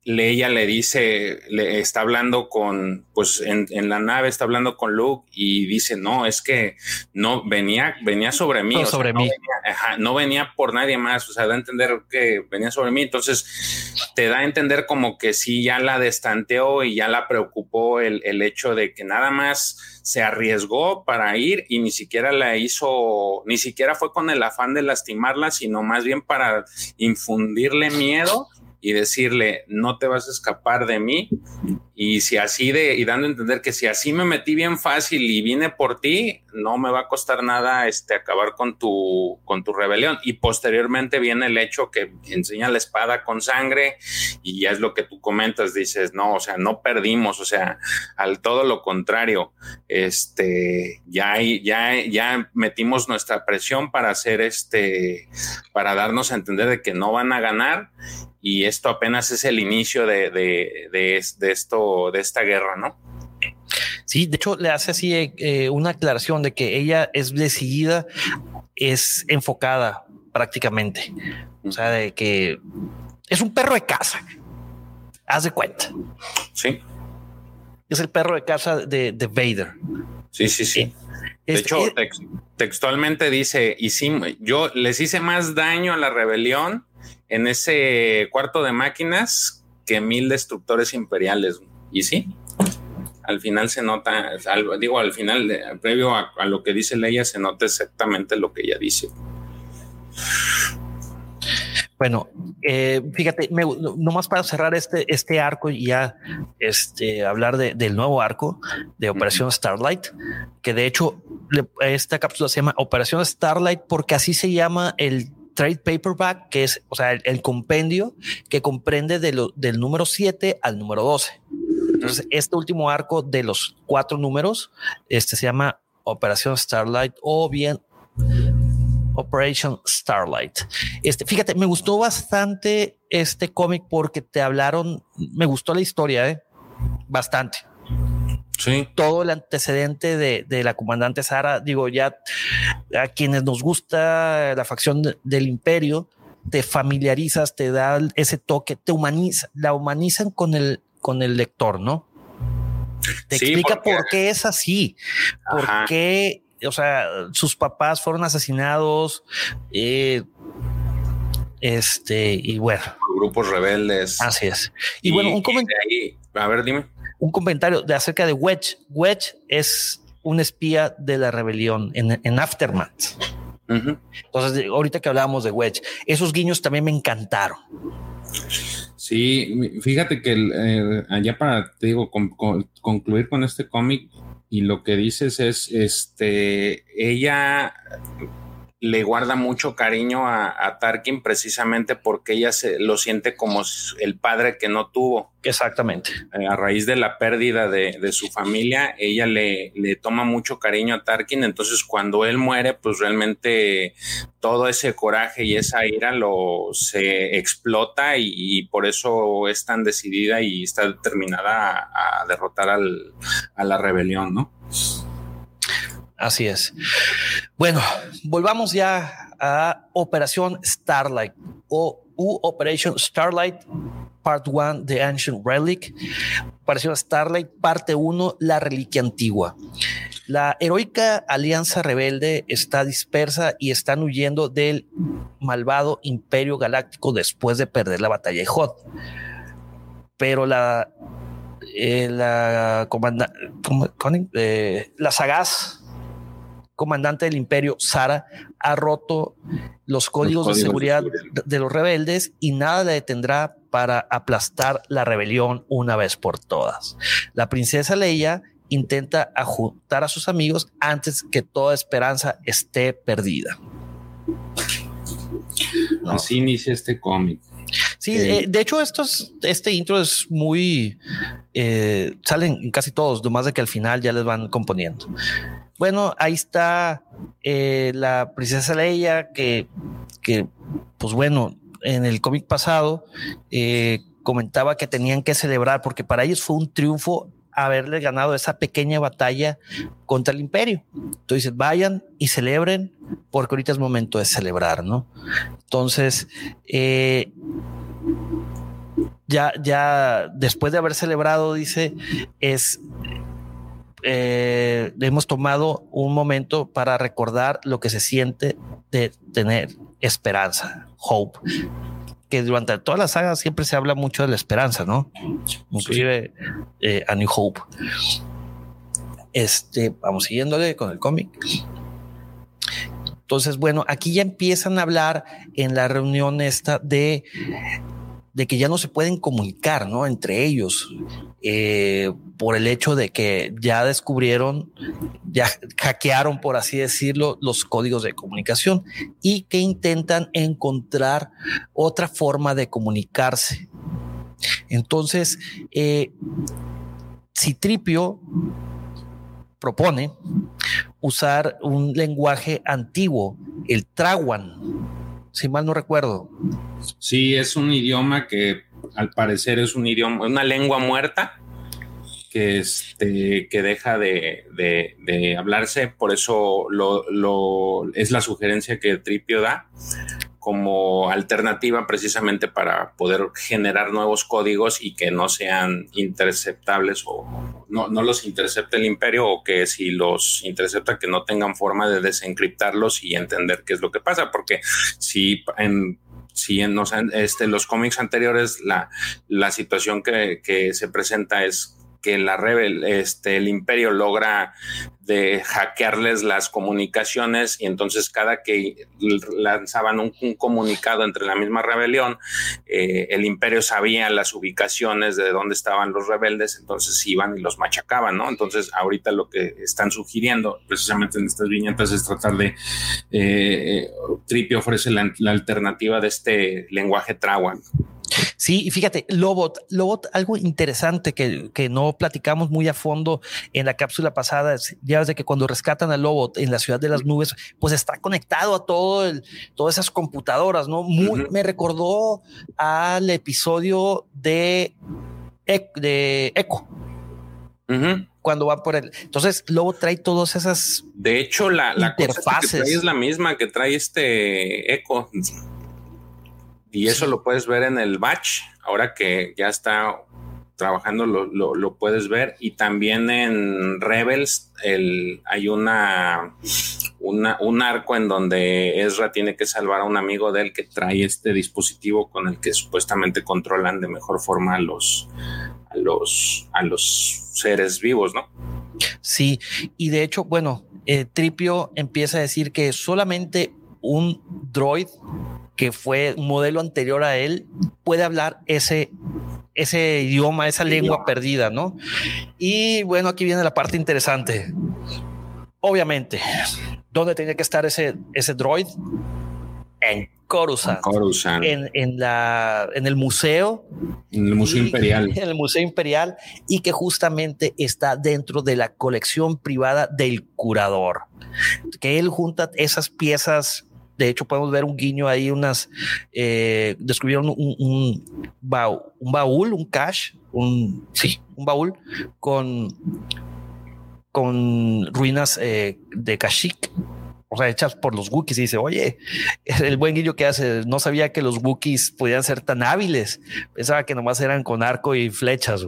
Leia le dice, le está hablando con, pues en, la nave está hablando con Luke y dice, no, es que no venía, venía sobre mí. sobre mí. venía, no venía por nadie más, o sea, da a entender que venía sobre mí. Entonces te da a entender como que sí ya la destanteó y ya la preocupó el, el hecho de que nada más se arriesgó para ir y ni siquiera la hizo, ni siquiera fue con el afán de lastimarla, sino más bien para infundirle miedo y decirle, no te vas a escapar de mí. Y si así de, y dando a entender que si así me metí bien fácil y vine por ti, no me va a costar nada este, acabar con tu, con tu rebelión. Y posteriormente viene el hecho que enseña la espada con sangre y ya es lo que tú comentas, dices, no, o sea, no perdimos, o sea, al todo lo contrario, este, ya, ya, ya metimos nuestra presión para hacer este, para darnos a entender de que no van a ganar y esto apenas es el inicio de, de, esto, de esta guerra, ¿no? Sí, de hecho le hace así eh, una aclaración de que ella es decidida, es enfocada prácticamente. O sea, de que es un perro de casa. Haz de cuenta. Sí. Es el perro de casa de, de Vader. Sí, sí, sí. De hecho, textualmente dice, yo les hice más daño a la rebelión en ese cuarto de máquinas que mil destructores imperiales. Y sí, al final se nota, digo, al final, previo a, lo que dice Leia, se nota exactamente lo que ella dice. Bueno, eh, fíjate, me, nomás para cerrar este, este arco y ya este, hablar del nuevo arco de Operación Starlight, que de hecho esta cápsula se llama Operación Starlight porque así se llama el trade paperback, que es, o sea, el, compendio que comprende de lo, del número 7 al número 12. Entonces, este último arco de los cuatro números, este se llama Operación Starlight o bien Operation Starlight. Este, fíjate, me gustó bastante este cómic porque te hablaron, me gustó la historia, ¿eh? bastante. Sí. Todo el antecedente de, de, la comandante Sara, digo, ya a quienes nos gusta la facción del imperio, te familiarizas, te da ese toque, te humaniza, la humanizan con el, con el lector, ¿no? Te explica por qué es así, por qué o sea, sus papás fueron asesinados. Eh, este, y bueno. Grupos rebeldes. Así es. Y, bueno, un comentario. A ver, dime. Un comentario de acerca de Wedge. Wedge es un espía de la rebelión en, Aftermath. Entonces, ahorita que hablábamos de Wedge, esos guiños también me encantaron. Sí, fíjate que eh, allá para, te digo, concluir con este cómic, y lo que dices es, este, ella le guarda mucho cariño a, Tarkin precisamente porque ella se lo siente como el padre que no tuvo. Exactamente. Eh, a raíz de la pérdida de, su familia, ella le, le, toma mucho cariño a Tarkin. Entonces, cuando él muere, pues realmente todo ese coraje y esa ira lo se explota y, por eso es tan decidida y está determinada a, derrotar al, a la rebelión, ¿no? Así es. Bueno, volvamos ya a Operación Starlight o U Operation Starlight Part 1 The Ancient Relic. Operación Starlight Parte 1 La Reliquia Antigua. La heroica alianza rebelde está dispersa y están huyendo del malvado Imperio Galáctico después de perder la batalla de Hot. Pero la eh, la comanda, eh, la sagaz comandante del imperio, Sara, ha roto los códigos, de, seguridad de, los rebeldes y nada le detendrá para aplastar la rebelión una vez por todas. La princesa Leia intenta ajuntar a sus amigos antes que toda esperanza esté perdida. Así inicia este cómic. Sí, eh, de hecho, estos, este intro es muy. Eh, salen en casi todos, nomás de que al final ya les van componiendo. Bueno, ahí está eh, la princesa Leia, que, que, pues bueno, en el cómic pasado eh, comentaba que tenían que celebrar, porque para ellos fue un triunfo haberle ganado esa pequeña batalla contra el imperio. Entonces vayan y celebren, porque ahorita es momento de celebrar, ¿no? Entonces, eh, ya, ya después de haber celebrado, dice, es eh, hemos tomado un momento para recordar lo que se siente de tener esperanza, hope, que durante toda la saga siempre se habla mucho de la esperanza, ¿no? Inclusive eh, a New Hope. Este, vamos siguiéndole con el cómic. Entonces, bueno, aquí ya empiezan a hablar en la reunión esta de de que ya no se pueden comunicar, ¿no? Entre ellos, eh, por el hecho de que ya descubrieron, ya hackearon, por así decirlo, los códigos de comunicación y que intentan encontrar otra forma de comunicarse. Entonces, eh, Citripio propone usar un lenguaje antiguo, el Trawan, si mal no recuerdo. Sí, es un idioma que al parecer es un idioma, una lengua muerta que, este, que deja de, de, hablarse, por eso lo, lo, es la sugerencia que Tripio da como alternativa precisamente para poder generar nuevos códigos y que no sean interceptables o no, no, los intercepte el imperio o que si los intercepta que no tengan forma de desencriptarlos y entender qué es lo que pasa, porque si en si en los, este, los cómics anteriores la, la situación que, que se presenta es que la rebel, este, el imperio logra de hackearles las comunicaciones y entonces cada que lanzaban un, comunicado entre la misma rebelión, eh, el imperio sabía las ubicaciones de dónde estaban los rebeldes, entonces iban y los machacaban, ¿no? Entonces ahorita lo que están sugiriendo precisamente en estas viñetas es tratar de, eh, Tripio ofrece la, alternativa de este lenguaje Trawan. Sí, y fíjate, Lobot, Lobot, algo interesante que, que, no platicamos muy a fondo en la cápsula pasada, ya desde que cuando rescatan a Lobot en la ciudad de las nubes, pues está conectado a todo el, todas esas computadoras, ¿no? Muy, Me recordó al episodio de, de Echo. Cuando va por él. Entonces, Lobot trae todas esas. De hecho, la, la interfaces. es la misma que trae este Echo. Y eso lo puedes ver en el batch, ahora que ya está trabajando lo, lo, puedes ver y también en Rebels el, hay una, una, un arco en donde Ezra tiene que salvar a un amigo de él que trae este dispositivo con el que supuestamente controlan de mejor forma a los, a los, a los seres vivos, ¿no? Sí, y de hecho, bueno, eh, Tripio empieza a decir que solamente un droid que fue un modelo anterior a él, puede hablar ese, ese idioma, esa lengua perdida, ¿no? Y bueno, aquí viene la parte interesante. Obviamente, ¿dónde tenía que estar ese, ese droid? En Coruscant. En, en, la, en el museo. En el Museo Imperial. En el Museo Imperial y que justamente está dentro de la colección privada del curador. Que él junta esas piezas de hecho, podemos ver un guiño ahí, unas, eh, descubrieron un, un, baúl, un cache, un, sí, un baúl con, con ruinas eh, de Kashyyyk, o sea, hechas por los Wookiees y dice, oye, el buen guiño que hace, no sabía que los Wookiees podían ser tan hábiles, pensaba que nomás eran con arco y flechas.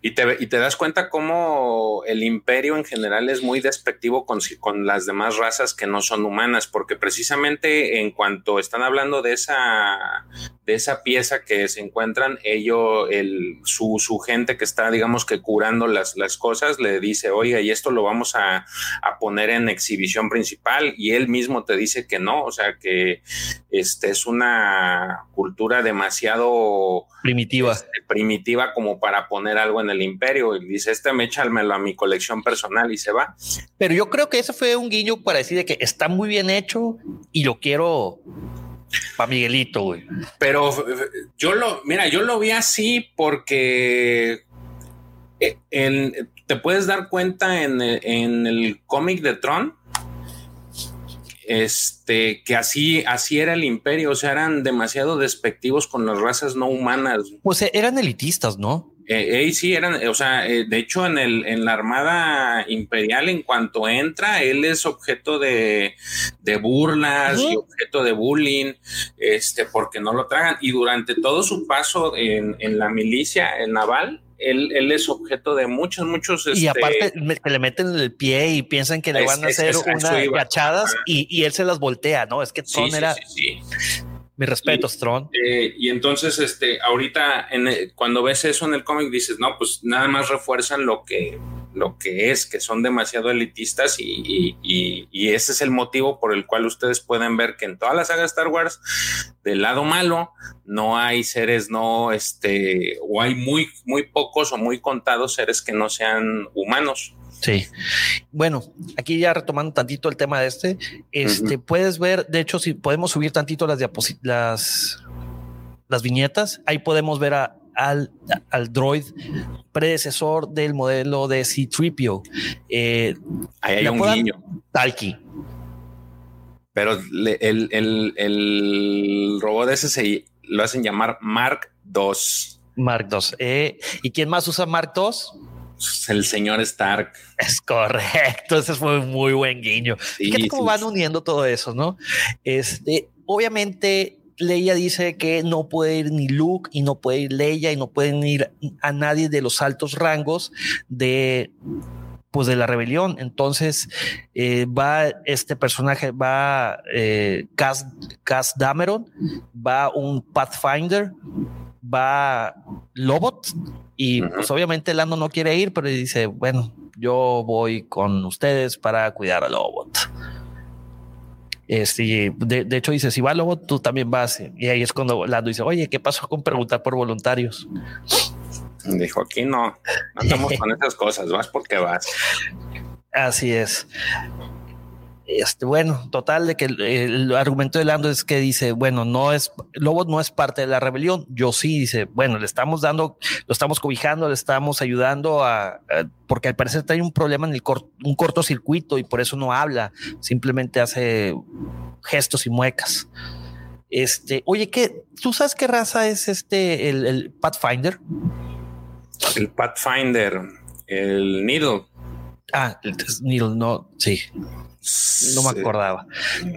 Y te, y te das cuenta cómo el imperio en general es muy despectivo con, con las demás razas que no son humanas, porque precisamente en cuanto están hablando de esa, de esa pieza que se encuentran, ellos, el, su, su, gente que está, digamos que curando las, las cosas, le dice, oiga, y esto lo vamos a, a, poner en exhibición principal, y él mismo te dice que no, o sea, que este es una cultura demasiado primitiva, este, primitiva como para poner algo en el imperio, y dice, este me échamelo a mi colección personal y se va. Pero yo creo que eso fue un guiño para decir de que está muy bien hecho y lo quiero para Miguelito, güey. Pero yo lo, mira, yo lo vi así porque eh, te puedes dar cuenta en el, cómic de Tron, este, que así, así era el imperio, o sea, eran demasiado despectivos con las razas no humanas. Pues eran elitistas, ¿no? Eh, sí, eran, o sea, eh, de hecho en, el, en la Armada Imperial, en cuanto entra, él es objeto de, de burlas y objeto de bullying, este, porque no lo tragan. Y durante todo su paso en, en la milicia, el naval, él, él, es objeto de muchos, muchos. Y este, aparte que le meten el pie y piensan que le van a hacer unas gachadas y, y, él se las voltea, ¿no? Es que Son era. Sí, mi respeto, Strong. Eh, y entonces, este, ahorita, en cuando ves eso en el cómic, dices, no, pues nada más refuerzan lo que, lo que es, que son demasiado elitistas y, y, ese es el motivo por el cual ustedes pueden ver que en toda la saga Star Wars, del lado malo, no hay seres, no, este, o hay muy, muy pocos o muy contados seres que no sean humanos. Sí. Bueno, aquí ya retomando tantito el tema de este, este puedes ver, de hecho, si podemos subir tantito las diapositivas, las, viñetas, ahí podemos ver al, al droid predecesor del modelo de C-Tripio. Eh, ahí hay un guiño. Talki. Pero el, el, el, robot ese se lo hacen llamar Mark II. Mark II. Eh, ¿Y quién más usa Mark II? El señor Stark. Es correcto. Ese fue un muy buen guiño. Fíjate cómo van uniendo todo eso, ¿no? Este, obviamente, Leia dice que no puede ir ni Luke y no puede ir Leia y no pueden ir a nadie de los altos rangos de pues de la rebelión. Entonces eh, va este personaje, va eh, Cass, Cass Dameron, va un Pathfinder, va Lobot y pues obviamente Lando no quiere ir, pero dice, bueno, yo voy con ustedes para cuidar a Lobot. Este, de, de, hecho, dice: Si va Lobot, tú también vas. Y ahí es cuando Lando dice: Oye, ¿qué pasó con preguntar por voluntarios? Dijo: Aquí no, no estamos con esas cosas, vas porque vas. Así es. Este, bueno, total de que el, argumento de Lando es que dice, bueno, no es, Lobo no es parte de la rebelión. Yo sí, dice, bueno, le estamos dando, lo estamos cobijando, le estamos ayudando a, porque al parecer hay un problema en el un cortocircuito y por eso no habla, simplemente hace gestos y muecas. Este, oye, ¿qué, ¿tú sabes qué raza es este, el Pathfinder? El Pathfinder, el Needle. Ah, el Needle, no, sí. No me acordaba.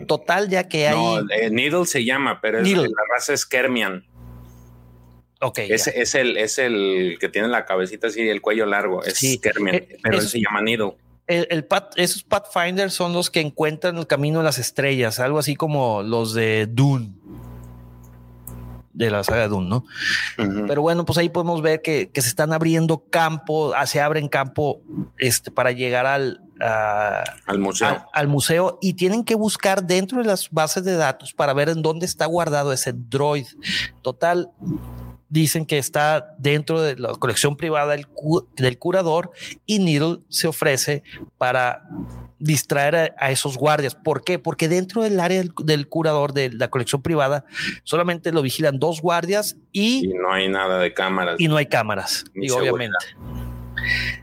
Total, ya que hay. No, eh, Needle se llama, pero la raza es Kermian. Ok. Es, es, el, es el que tiene la cabecita así y el cuello largo. Es Kermian, eh, pero él se llama Needle. El, el esos Pathfinders son los que encuentran el camino de las estrellas, algo así como los de Dune de la saga Dune, ¿no? Pero bueno, pues ahí podemos ver que, se están abriendo campo, ah, se abren campo este, para llegar al, al museo. al museo y tienen que buscar dentro de las bases de datos para ver en dónde está guardado ese droid. Total, dicen que está dentro de la colección privada del, del curador y Needle se ofrece para distraer a, esos guardias. ¿Por qué? Porque dentro del área del, curador de la colección privada solamente lo vigilan dos guardias y, no hay nada de cámaras. Y no hay cámaras, y obviamente.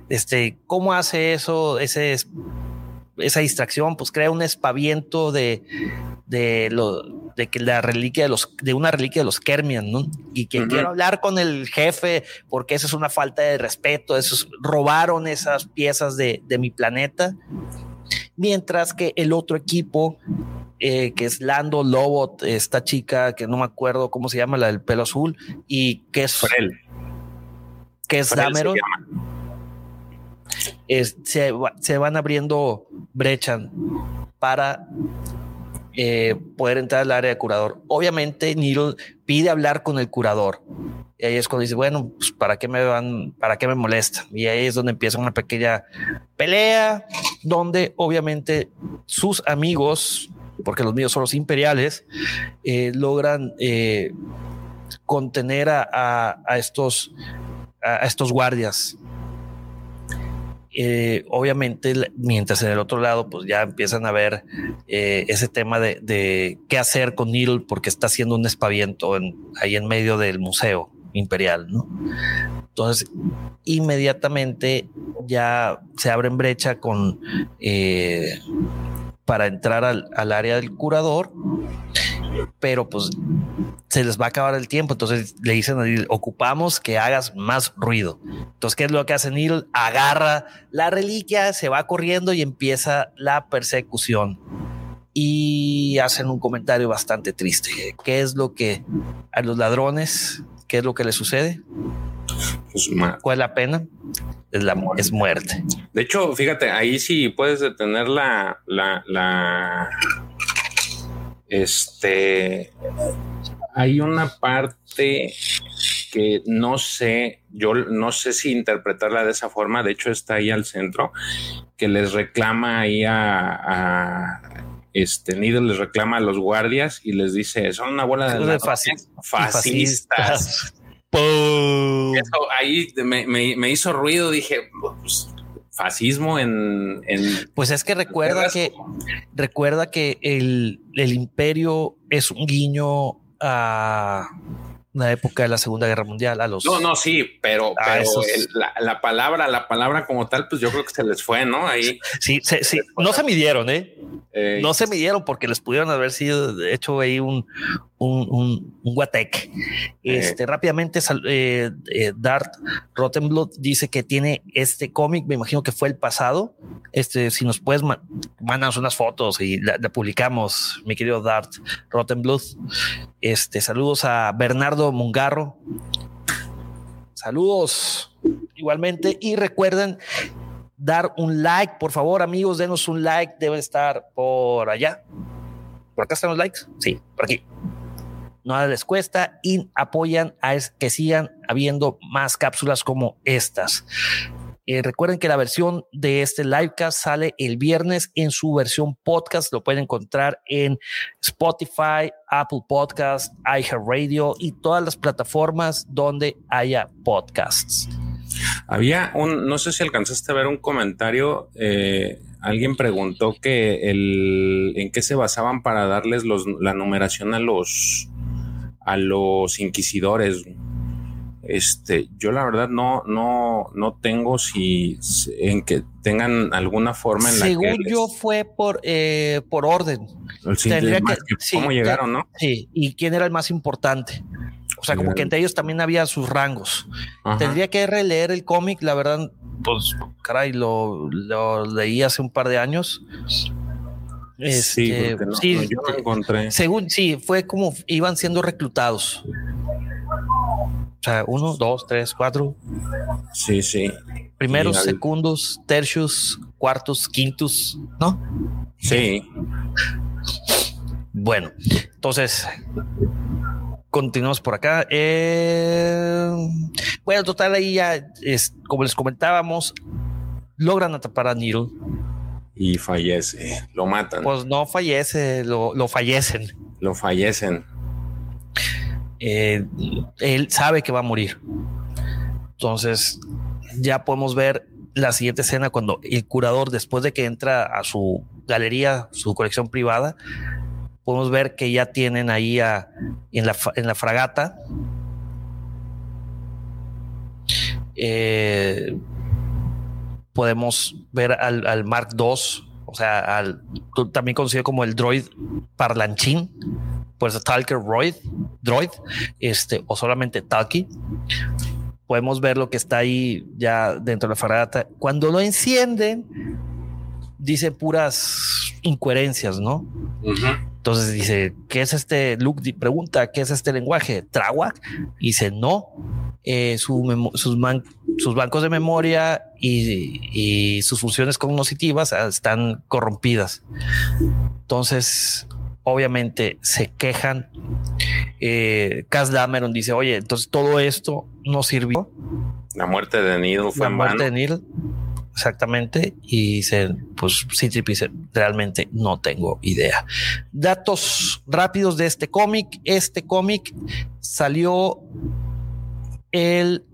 Este, ¿cómo hace eso? Ese esa distracción, pues crea un espaviento de, de lo de que la reliquia de los de una reliquia de los Kermian, ¿no? Y que quiero hablar con el jefe porque eso es una falta de respeto, esos robaron esas piezas de, de mi planeta mientras que el otro equipo, eh, que es Lando Lobot, esta chica que no me acuerdo cómo se llama, la del pelo azul, y que es Frel. que es Dameron. se, se, van abriendo brechas para eh, poder entrar al área de curador. Obviamente, Neil pide hablar con el curador. Y ahí es cuando dice, bueno, pues para qué me van, para qué me molesta. Y ahí es donde empieza una pequeña pelea, donde obviamente sus amigos, porque los míos son los imperiales, eh, logran eh, contener a, estos, a estos guardias eh, obviamente, mientras en el otro lado, pues ya empiezan a ver eh, ese tema de, qué hacer con Neil porque está haciendo un espaviento ahí en medio del museo imperial. Entonces, inmediatamente ya se abren brecha con eh, para entrar al, al área del curador, pero pues se les va a acabar el tiempo. Entonces le dicen a Neil, ocupamos que hagas más ruido. Entonces, ¿qué es lo que hace Neil? Agarra la reliquia, se va corriendo y empieza la persecución. Y hacen un comentario bastante triste. ¿Qué es lo que a los ladrones, qué es lo que les sucede? Pues, ¿Cuál es la pena? Es la es muerte. De hecho, fíjate, ahí sí puedes detener la, la, la este hay una parte que no sé, yo no sé si interpretarla de esa forma, de hecho está ahí al centro, que les reclama ahí a, este Nido les reclama a los guardias y les dice, son una bola de, fascistas. Eso ahí me, hizo ruido, dije, pues, fascismo en, Pues es que recuerda que recuerda que el, el imperio es un guiño a la época de la Segunda Guerra Mundial, a los... No, no, sí, pero, la, palabra, la palabra como tal, pues yo creo que se les fue, ¿no? Ahí. Sí, sí, no se midieron, ¿eh? ¿eh? no se midieron porque les pudieron haber sido hecho ahí un, un, un, un guatec. Este, rápidamente, eh, eh, Dart Rottenblood dice que tiene este cómic, me imagino que fue el pasado. Este, si nos puedes, mandarnos unas fotos y la, publicamos, mi querido Dart Rottenblood. Este, saludos a Bernardo Mungarro. Saludos igualmente y recuerden dar un like, por favor, amigos, denos un like, debe estar por allá. ¿Por acá están los likes? Sí, por aquí no les cuesta y apoyan a que sigan habiendo más cápsulas como estas. Eh, recuerden que la versión de este livecast sale el viernes en su versión podcast. Lo pueden encontrar en Spotify, Apple Podcast, iHeartRadio y todas las plataformas donde haya podcasts. Había un, no sé si alcanzaste a ver un comentario. Eh, alguien preguntó que el, en qué se basaban para darles la numeración a los, a los inquisidores. Este, yo la verdad no, no, no tengo si en que tengan alguna forma en la que. Según yo fue por, eh, por orden. Tendría que, cómo llegaron, ¿no? Sí, y quién era el más importante. O sea, como que entre ellos también había sus rangos. Tendría que releer el cómic, la verdad, pues, caray, lo, lo leí hace un par de años. Sí, este, sí, yo lo encontré. Según, sí, fue como iban siendo reclutados. O sea, uno, dos, tres, cuatro. Sí, sí. Primeros, segundos, tercios, cuartos, quintos, ¿no? Sí. Bueno, entonces continuamos por acá. Eh, bueno, total, ahí ya es como les comentábamos, logran atrapar a Needle. Y fallece, lo matan. Pues no fallece, lo, lo fallecen. Lo fallecen. Eh, él sabe que va a morir. Entonces, ya podemos ver la siguiente escena cuando el curador, después de que entra a su galería, su colección privada, podemos ver que ya tienen ahí en, la, fragata. Eh, podemos ver al, Mark II, o sea, al, también conocido como el droid parlanchín, pues Talker Droid, Droid, este, o solamente Talkie. Podemos ver lo que está ahí ya dentro de la fragata. Cuando lo encienden, dice puras incoherencias, ¿no? Entonces dice, ¿qué es este? Luke pregunta, ¿qué es este lenguaje? Trawak. Y dice, no, eh, sus, sus, bancos de memoria y, y, sus funciones cognitivas están corrompidas. Entonces, obviamente se quejan. Eh, Cass Dameron dice, oye, entonces todo esto no sirvió. La muerte de Neil fue La muerte de Neil, exactamente. Y dice, pues sí, dice, realmente no tengo idea. Datos rápidos de este cómic. Este cómic salió el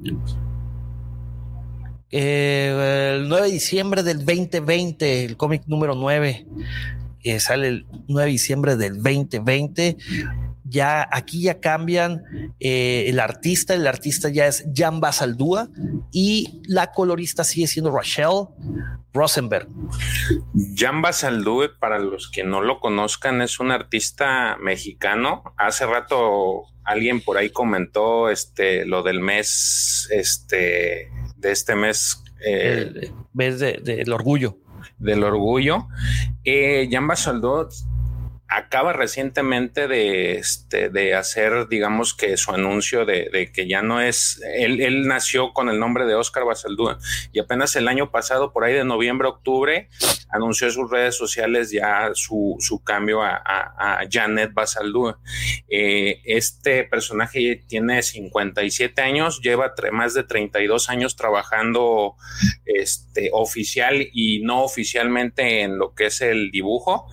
eh, el 9 de diciembre del 2020, el cómic número 9 sale el 9 de diciembre del 2020. Ya aquí ya cambian eh, el artista, el artista ya es Jan Basaldúa y la colorista sigue siendo Rachel Rosenberg. Jan Basaldúa, para los que no lo conozcan, es un artista mexicano. Hace rato alguien por ahí comentó este lo del mes, este de este mes. Eh, el mes del orgullo del orgullo. Eh, Jan Basaldó acaba recientemente de, este, de hacer, digamos que su anuncio de, que ya no es, él, nació con el nombre de Oscar Basaldúa y apenas el año pasado, por ahí de noviembre, octubre, anunció en sus redes sociales ya su, cambio a, Janet Basaldúa. Eh, este personaje tiene 57 años, lleva más de 32 años trabajando este, oficial y no oficialmente en lo que es el dibujo.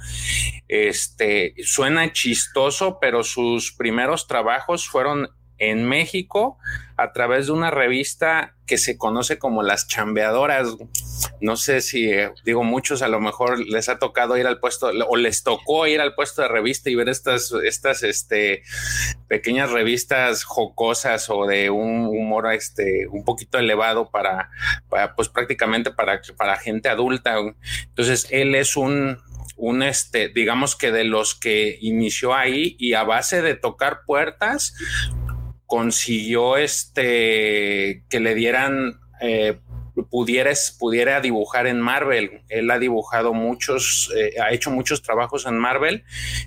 Este, suena chistoso, pero sus primeros trabajos fueron en México a través de una revista que se conoce como Las Chambeadoras. No sé si, eh, digo, muchos a lo mejor les ha tocado ir al puesto o les tocó ir al puesto de revista y ver estas, estas este, pequeñas revistas jocosas o de un humor este, un poquito elevado para, para pues prácticamente para, para gente adulta. Entonces, él es un, un este, digamos que de los que inició ahí y a base de tocar puertas consiguió este que le dieran eh, pudiera dibujar en Marvel. Él ha dibujado muchos, eh, ha hecho muchos trabajos en Marvel.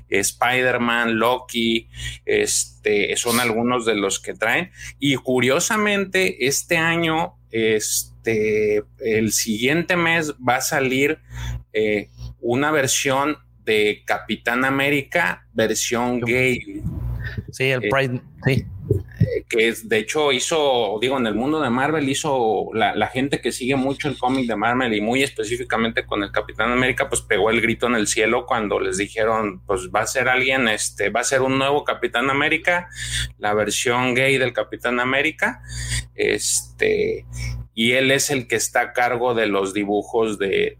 Spider-Man, Loki, este, son algunos de los que traen. Y curiosamente, este año, este, el siguiente mes va a salir eh, una versión de Capitán América, versión gay. Sí, el eh, Pride, sí. que de hecho hizo, digo, en el mundo de Marvel hizo la, gente que sigue mucho el cómic de Marvel y muy específicamente con el Capitán América, pues pegó el grito en el cielo cuando les dijeron, pues va a ser alguien, este, va a ser un nuevo Capitán América, la versión gay del Capitán América, este, y él es el que está a cargo de los dibujos de,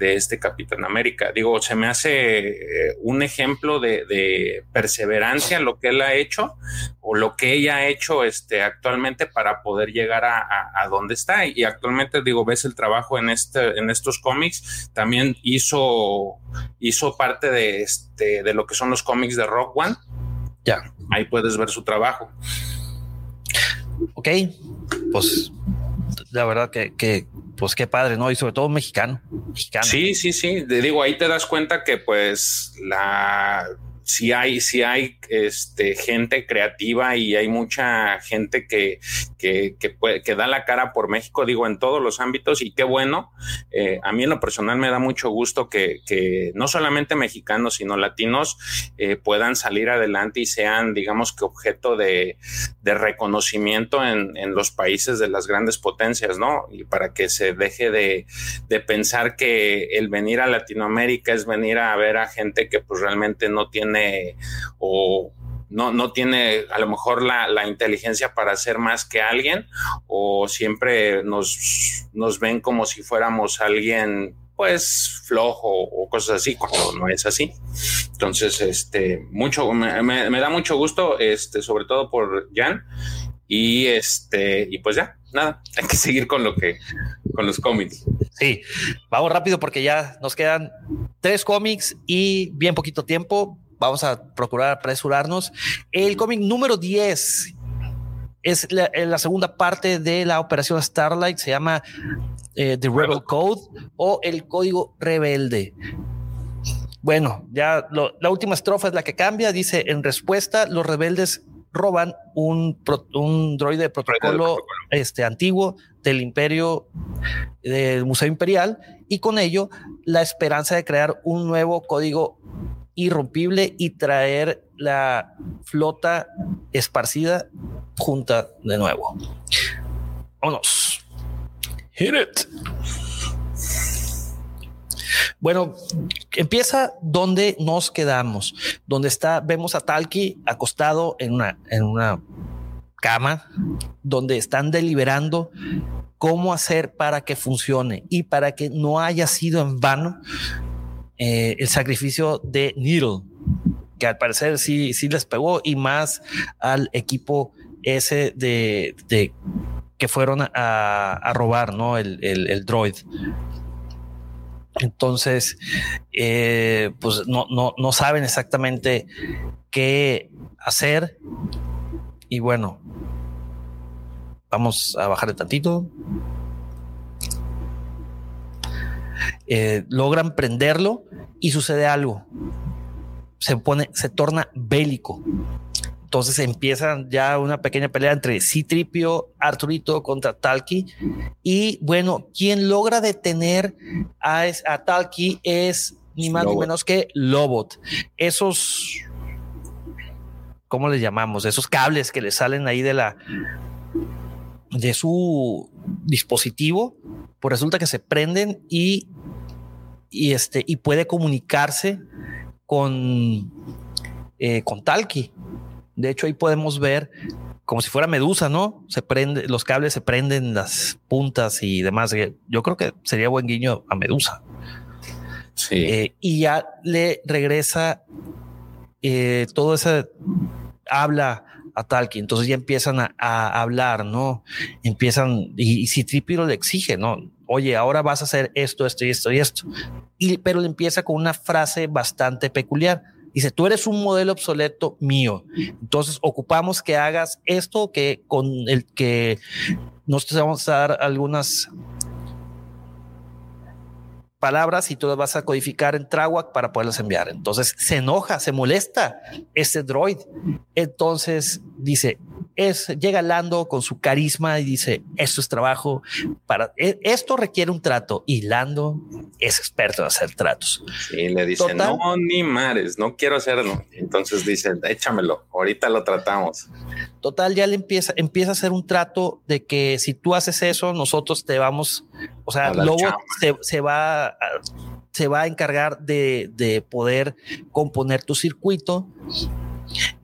este Capitán América. Digo, se me hace eh, un ejemplo de, perseverancia lo que él ha hecho o lo que ella ha hecho este, actualmente para poder llegar a, donde está. Y actualmente, digo, ves el trabajo en, este, en estos cómics, también hizo, hizo parte de, este, de lo que son los cómics de Rock One. Ya, ahí puedes ver su trabajo. Ok, pues la verdad que, pues qué padre, ¿no? Y sobre todo mexicano, mexicano. Sí, sí, sí. Digo, ahí te das cuenta que pues la si hay, si hay este, gente creativa y hay mucha gente que, que, que, da la cara por México, digo, en todos los ámbitos y qué bueno. Eh, a mí en lo personal me da mucho gusto que, no solamente mexicanos, sino latinos eh, puedan salir adelante y sean, digamos que objeto de, reconocimiento en, en, los países de las grandes potencias, ¿no? Y para que se deje de, de pensar que el venir a Latinoamérica es venir a ver a gente que pues realmente no tiene o no, no tiene a lo mejor la, inteligencia para ser más que alguien o siempre nos, nos ven como si fuéramos alguien pues flojo o cosas así cuando no es así. Entonces, este, mucho, me, da mucho gusto, este, sobre todo por Jan. Y este, y pues ya, nada, hay que seguir con lo que, con los cómics. Sí, vamos rápido porque ya nos quedan tres cómics y bien poquito tiempo vamos a procurar apresurarnos. El cómic número 10 es la, segunda parte de la operación Starlight, se llama eh, The Rebel Code o el código rebelde. Bueno, ya la última estrofa es la que cambia. Dice: En respuesta, los rebeldes roban un, un droide de protocolo, este, antiguo del imperio, del Museo Imperial, y con ello la esperanza de crear un nuevo código irrompible y traer la flota esparcida junta de nuevo. Vámonos. Hit it. Bueno, empieza donde nos quedamos, donde está, vemos a Talki acostado en una, en una cama, donde están deliberando cómo hacer para que funcione y para que no haya sido en vano eh, el sacrificio de Needle, que al parecer sí, sí les pegó y más al equipo ese de, que fueron a, robar, ¿no? El, el, droid. Entonces, eh, pues no, no, no saben exactamente qué hacer. Y bueno, vamos a bajar de tantito. Eh, logran prenderlo y sucede algo. Se pone, se torna bélico. Entonces empiezan ya una pequeña pelea entre Citripio, Arturito contra Talki. Y bueno, quien logra detener a, a Talki es ni más ni menos que Lobot. Esos, ¿cómo les llamamos? Esos cables que le salen ahí de la de su dispositivo, pues resulta que se prenden y y, este, y puede comunicarse con, eh, con Talki. De hecho, ahí podemos ver como si fuera Medusa, ¿no? Se prende, los cables se prenden, las puntas y demás. Yo creo que sería buen guiño a Medusa. Sí. Eh, y ya le regresa eh, todo ese habla a Talki. Entonces ya empiezan a, hablar, ¿no? Empiezan y, si Tripiro le exige, ¿no? oye, ahora vas a hacer esto, esto y esto y esto. Y, pero le empieza con una frase bastante peculiar. Dice, tú eres un modelo obsoleto mío. Entonces ocupamos que hagas esto que con el que nosotros vamos a dar algunas palabras y tú las vas a codificar en Trawak para poderlas enviar. Entonces se enoja, se molesta ese droid. Entonces dice, es, llega Lando con su carisma y dice, esto es trabajo para, e, esto requiere un trato y Lando es experto en hacer tratos. Y le dice, no, ni mares, no quiero hacerlo. Entonces dice, échamelo, ahorita lo tratamos. Total, ya le empieza, empieza a hacer un trato de que si tú haces eso, nosotros te vamos, o sea, Lobo se, va a, se va a encargar de, de poder componer tu circuito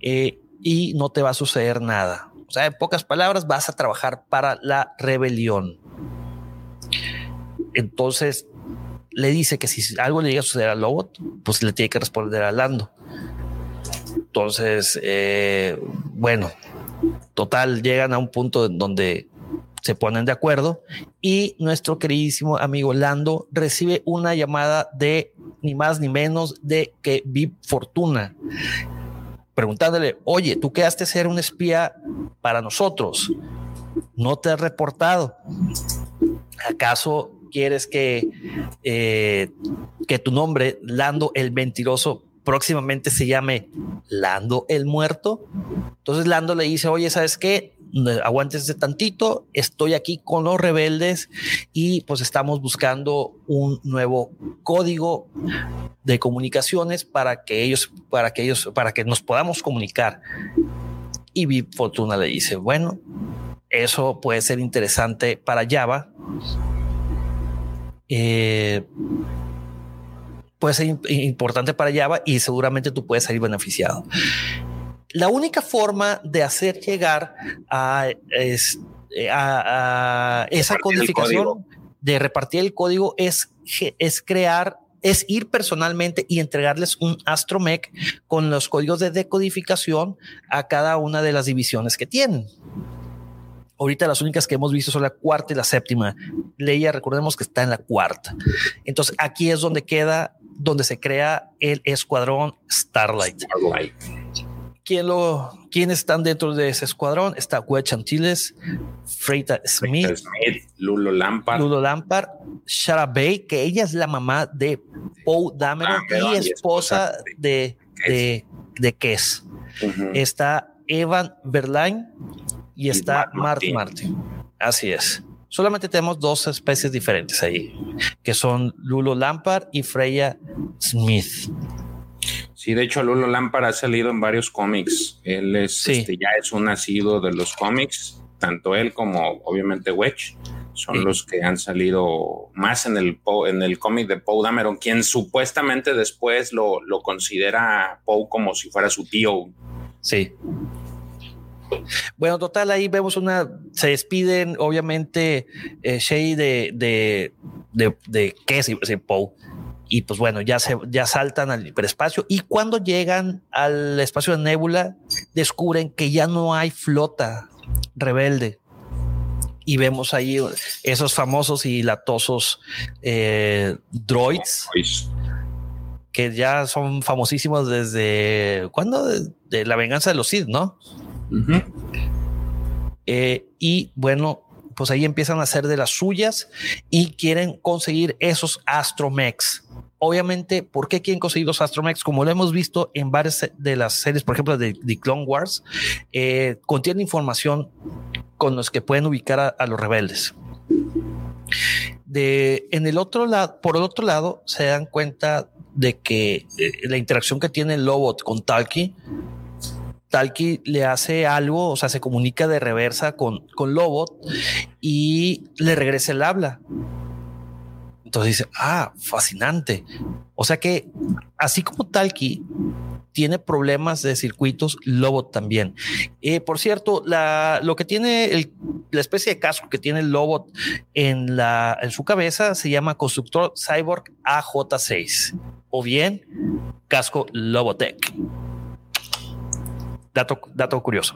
eh, y no te va a suceder nada. O sea, en pocas palabras, vas a trabajar para la rebelión. Entonces le dice que si algo le llega a suceder a Lobot, pues le tiene que responder a Lando. Entonces, eh, bueno, total, llegan a un punto en donde se ponen de acuerdo y nuestro queridísimo amigo Lando recibe una llamada de ni más ni menos de que Vip Fortuna preguntándole, oye, tú quedaste ser un espía para nosotros, no te has reportado. ¿Acaso quieres que, eh, que tu nombre, Lando el Mentiroso, próximamente se llame Lando el Muerto? Entonces Lando le dice, oye, ¿sabes qué? aguántense tantito, estoy aquí con los rebeldes y pues estamos buscando un nuevo código de comunicaciones para que ellos, para que ellos, para que nos podamos comunicar. Y Vip Fortuna le dice, bueno, eso puede ser interesante para Java. Eh, puede ser importante para Java y seguramente tú puedes salir beneficiado. La única forma de hacer llegar a, eh, esa codificación, de repartir el código, es, es crear es ir personalmente y entregarles un astromech con los códigos de decodificación a cada una de las divisiones que tienen. Ahorita las únicas que hemos visto son la cuarta y la séptima. Leia, recordemos que está en la cuarta. Entonces aquí es donde queda, donde se crea el escuadrón Starlight. Starlight. ¿Quién lo, ¿Quiénes están dentro de ese escuadrón? Está Wedge Antilles, Freita Smith, Lulo Lampard, Lulo Lampard, Shara Bay, que ella es la mamá de Poe Dameron y, esposa de, de, de Kess. Está Evan Berlain y está Martin Martin. Así es. Solamente tenemos dos especies diferentes ahí, que son Lulo Lampard y Freya Smith. Sí, de hecho, Lulo Lampard ha salido en varios cómics. Él es, este, ya es un nacido de los cómics, tanto él como obviamente Wedge son los que han salido más en el, en el cómic de Poe Dameron, quien supuestamente después lo, lo considera Poe como si fuera su tío. Sí. Bueno, total, ahí vemos una, se despiden, obviamente, eh, Shay de, de, de, de, ¿qué es Poe? y pues bueno, ya se ya saltan al hiperespacio y cuando llegan al espacio de Nebula descubren que ya no hay flota rebelde y vemos ahí esos famosos y latosos eh, droids que ya son famosísimos desde cuando de, la venganza de los Sith, ¿no? Eh, y bueno, pues ahí empiezan a hacer de las suyas y quieren conseguir esos astromechs obviamente, ¿por qué quieren conseguir los Astromex? Como lo hemos visto en varias de las series, por ejemplo, de, The Clone Wars, eh, contiene información con los que pueden ubicar a, los rebeldes. De, en el otro lado, por el otro lado, se dan cuenta de que eh, la interacción que tiene el Lobot con Talki, Talki le hace algo, o sea, se comunica de reversa con, con Lobot y le regresa el habla. Entonces dice, ah, fascinante. O sea que así como Talki tiene problemas de circuitos, Lobo también. Eh, por cierto, la, lo que tiene la especie de casco que tiene el Lobo en, la, en su cabeza se llama constructor Cyborg AJ6 o bien casco Lobotech. Dato, curioso.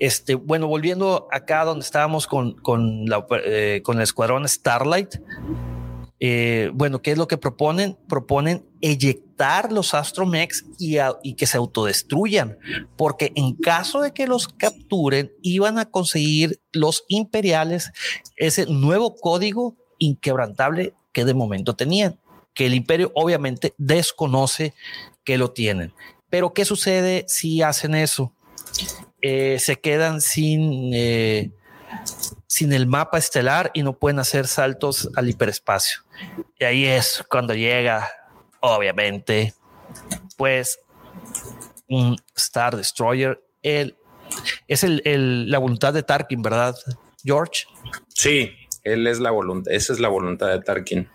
Este, bueno, volviendo acá donde estábamos con, con, la, eh, el escuadrón Starlight. Eh, bueno, ¿qué es lo que proponen? Proponen eyectar los Astromex y, y, que se autodestruyan, porque en caso de que los capturen, iban a conseguir los imperiales ese nuevo código inquebrantable que de momento tenían, que el imperio obviamente desconoce que lo tienen. Pero ¿qué sucede si hacen eso? eh, se quedan sin, eh, sin el mapa estelar y no pueden hacer saltos al hiperespacio. Y ahí es cuando llega, obviamente, pues un Star Destroyer. El, es el, la voluntad de Tarkin, ¿verdad, George? Sí, él es la voluntad, esa es la voluntad de Tarkin.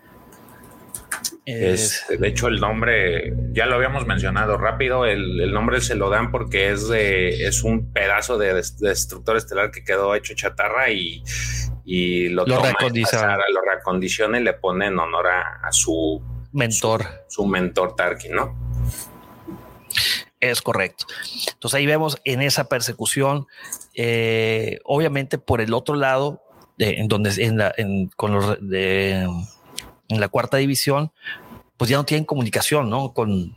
Es, de hecho, el nombre ya lo habíamos mencionado rápido. El, nombre se lo dan porque es, de, es un pedazo de, destructor estelar que quedó hecho chatarra y, lo, lo lo reacondiciona y le pone en honor a, su mentor, su, mentor Tarkin, ¿no? Es correcto. Entonces ahí vemos en esa persecución, eh, obviamente por el otro lado, en donde en la, con los de en la cuarta división, pues ya no tienen comunicación, ¿no? Con,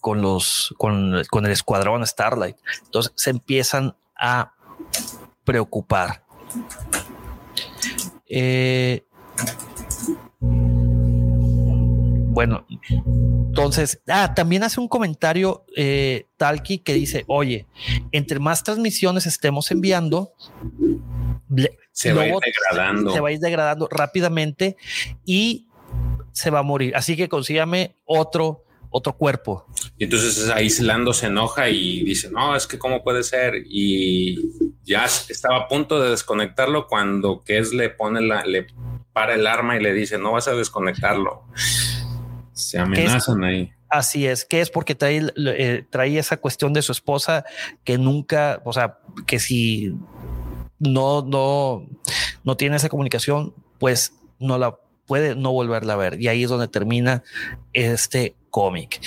con los, con, el escuadrón Starlight. Entonces se empiezan a preocupar. Eh, bueno, entonces, ah, también hace un comentario eh, Talki que dice, oye, entre más transmisiones estemos enviando, se va, a ir degradando. se va a ir degradando rápidamente y se va a morir. Así que consígame otro, otro cuerpo. Y entonces aislando se enoja y dice, no, es que cómo puede ser. Y ya estaba a punto de desconectarlo cuando Kes le pone la, le para el arma y le dice, no vas a desconectarlo. Se amenazan ahí. Así es, que es porque trae, eh, trae esa cuestión de su esposa que nunca, o sea, que si no, no, no tiene esa comunicación, pues no la puede no volverla a ver. Y ahí es donde termina este cómic.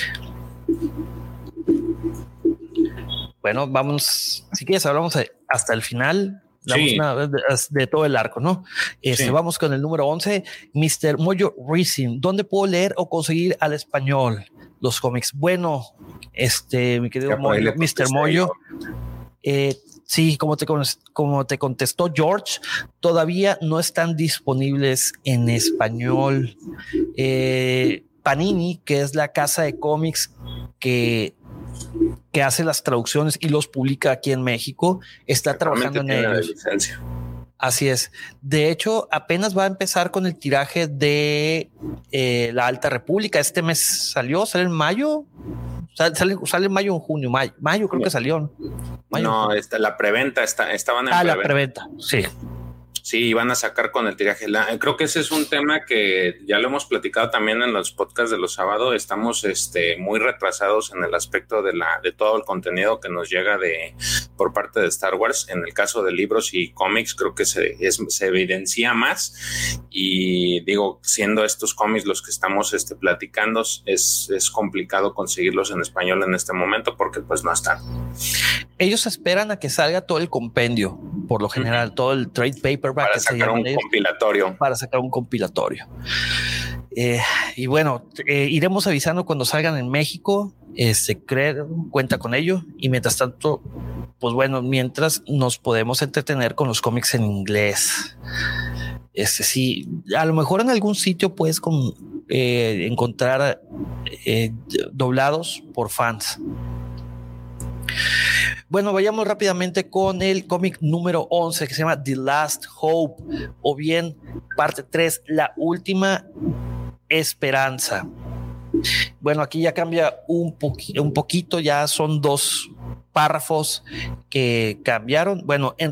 Bueno, vamos, si quieres, hablamos hasta el final. de, todo el arco, ¿no? Este, Vamos con el número 11, Mr. Mojo Racing. ¿Dónde puedo leer o conseguir al español los cómics? Bueno, este, mi querido Mr. Moyo, eh, Sí, como te, como te contestó George, todavía no están disponibles en español. Eh, Panini, que es la casa de cómics que, que hace las traducciones y los publica aquí en México, está trabajando en ellos. Así es. De hecho, apenas va a empezar con el tiraje de eh, la Alta República. Este mes salió, sale en mayo. Sale, sale, en mayo o en junio. Mayo, mayo creo que salió. no, está, la preventa está, estaban en Ah, la preventa, sí. Sí, van a sacar con el tiraje. creo que ese es un tema que ya lo hemos platicado también en los podcasts de los sábados. Estamos este, muy retrasados en el aspecto de, la, de todo el contenido que nos llega de, por parte de Star Wars. En el caso de libros y cómics, creo que se, se evidencia más. Y digo, siendo estos cómics los que estamos este, platicando, es, es complicado conseguirlos en español en este momento porque pues no están. Ellos esperan a que salga todo el compendio, por lo general, todo el trade paper para sacar un compilatorio. Para sacar un compilatorio. Eh, y bueno, eh, iremos avisando cuando salgan en México. Este, creer, cuenta con ello. Y mientras tanto, pues bueno, mientras nos podemos entretener con los cómics en inglés. Este sí, a lo mejor en algún sitio puedes con, eh, encontrar doblados por fans. Bueno, vayamos rápidamente con el cómic número 11 que se llama The Last Hope o bien parte 3, La Última Esperanza. Bueno, aquí ya cambia un, un poquito, ya son dos párrafos que cambiaron. Bueno, en,